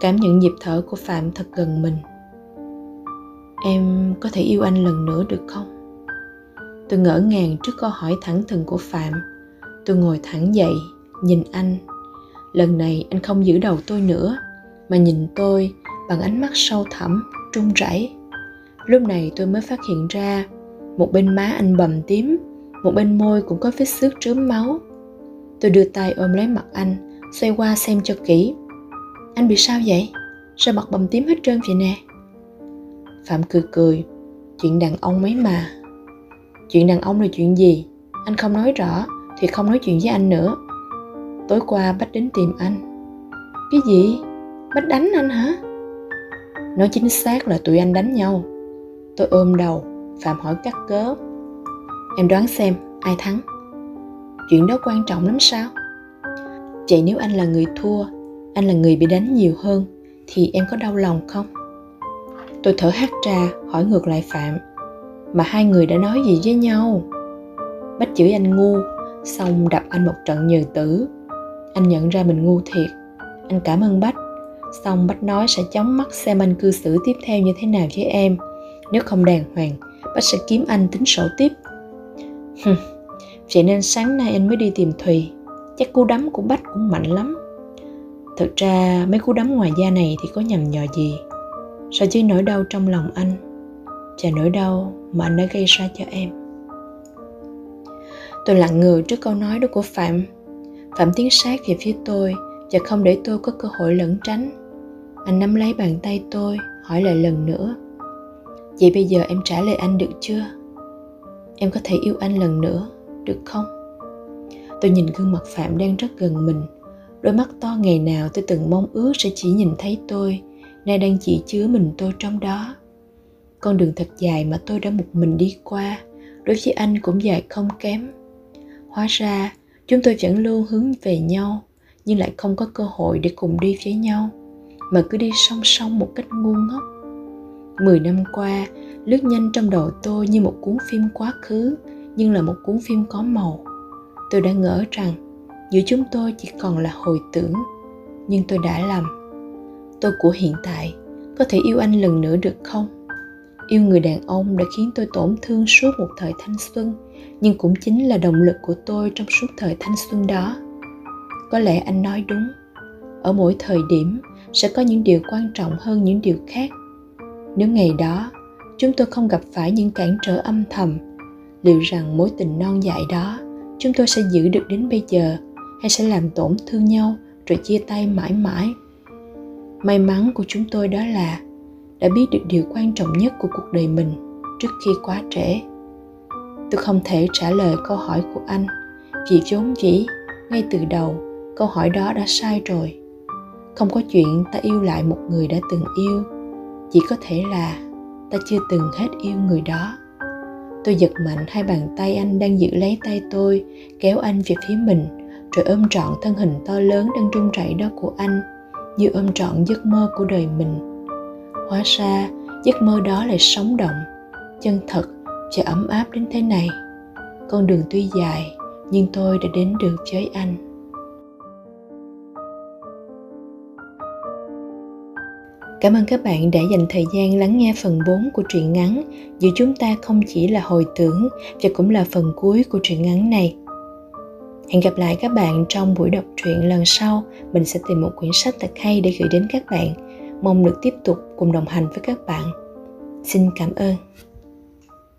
Speaker 1: cảm nhận nhịp thở của phạm thật gần mình. Em có thể yêu anh lần nữa được không? Tôi ngỡ ngàng trước câu hỏi thẳng thừng của phạm. Tôi ngồi thẳng dậy, nhìn anh. Lần này anh không giữ đầu tôi nữa, mà nhìn tôi bằng ánh mắt sâu thẳm, trung rẩy lúc này tôi mới phát hiện ra, một bên má anh bầm tím, một bên môi cũng có vết xước trớm máu. Tôi đưa tay ôm lấy mặt anh, xoay qua xem cho kỹ anh bị sao vậy? Sao mặt bầm tím hết trơn vậy nè? Phạm cười cười. Chuyện đàn ông mấy mà. Chuyện đàn ông là chuyện gì? Anh không nói rõ, thì không nói chuyện với anh nữa. Tối qua bách đến tìm anh. Cái gì? Bách đánh anh hả? Nói chính xác là tụi anh đánh nhau. Tôi ôm đầu, phạm hỏi cắt cớ. Em đoán xem, ai thắng? Chuyện đó quan trọng lắm sao? Vậy nếu anh là người thua anh là người bị đánh nhiều hơn, thì em có đau lòng không? Tôi thở hắt ra, hỏi ngược lại phạm. Mà hai người đã nói gì với nhau? Bách chửi anh ngu, xong đập anh một trận nhừ tử. Anh nhận ra mình ngu thiệt. Anh cảm ơn bách. Xong bách nói sẽ chóng mắt xem anh cư xử tiếp theo như thế nào với em. Nếu không đàng hoàng, bách sẽ kiếm anh tính sổ tiếp. Vậy nên sáng nay anh mới đi tìm thùy. Chắc cú đấm của bách cũng mạnh lắm thực ra, mấy cú đấm ngoài da này thì có nhầm nhò gì? So với nỗi đau trong lòng anh Chà nỗi đau mà anh đã gây ra cho em? Tôi lặng người trước câu nói đó của phạm. Phạm tiến sát về phía tôi và không để tôi có cơ hội lẩn tránh. Anh nắm lấy bàn tay tôi, hỏi lại lần nữa. Vậy bây giờ em trả lời anh được chưa? Em có thể yêu anh lần nữa, được không? Tôi nhìn gương mặt phạm đang rất gần mình đôi mắt to ngày nào tôi từng mong ước sẽ chỉ nhìn thấy tôi, nay đang chỉ chứa mình tôi trong đó. Con đường thật dài mà tôi đã một mình đi qua đối với anh cũng dài không kém. Hóa ra, chúng tôi vẫn luôn hướng về nhau, nhưng lại không có cơ hội để cùng đi với nhau, mà cứ đi song song một cách ngu ngốc. Mười năm qua, lướt nhanh trong đầu tôi như một cuốn phim quá khứ, nhưng là một cuốn phim có màu. Tôi đã ngỡ rằng giữa chúng tôi chỉ còn là hồi tưởng, nhưng tôi đã lầm. Tôi của hiện tại có thể yêu anh lần nữa được không? Yêu người đàn ông đã khiến tôi tổn thương suốt một thời thanh xuân, nhưng cũng chính là động lực của tôi trong suốt thời thanh xuân đó. Có lẽ anh nói đúng. Ở mỗi thời điểm sẽ có những điều quan trọng hơn những điều khác. Nếu ngày đó chúng tôi không gặp phải những cản trở âm thầm, liệu rằng mối tình non dại đó chúng tôi sẽ giữ được đến bây giờ? Hay sẽ làm tổn thương nhau, rồi chia tay mãi mãi. May mắn của chúng tôi đó là đã biết được điều quan trọng nhất của cuộc đời mình trước khi quá trễ. Tôi không thể trả lời câu hỏi của anh, vì vốn dĩ, ngay từ đầu, câu hỏi đó đã sai rồi. Không có chuyện ta yêu lại một người đã từng yêu, chỉ có thể là ta chưa từng hết yêu người đó. Tôi giật mạnh hai bàn tay anh đang giữ lấy tay tôi, kéo anh về phía mình rồi ôm trọn thân hình to lớn đang run rẩy đó của anh, như ôm trọn giấc mơ của đời mình. Hóa ra, giấc mơ đó lại sống động, chân thật và ấm áp đến thế này. Con đường tuy dài, nhưng tôi đã đến được với anh. Cảm ơn các bạn đã dành thời gian lắng nghe phần 4 của truyện ngắn. Giữa chúng ta không chỉ là hồi tưởng và cũng là phần cuối của truyện ngắn này. Hẹn gặp lại các bạn trong buổi đọc truyện lần sau. Mình sẽ tìm một quyển sách thật hay để gửi đến các bạn. Mong được tiếp tục cùng đồng hành với các bạn. Xin cảm ơn.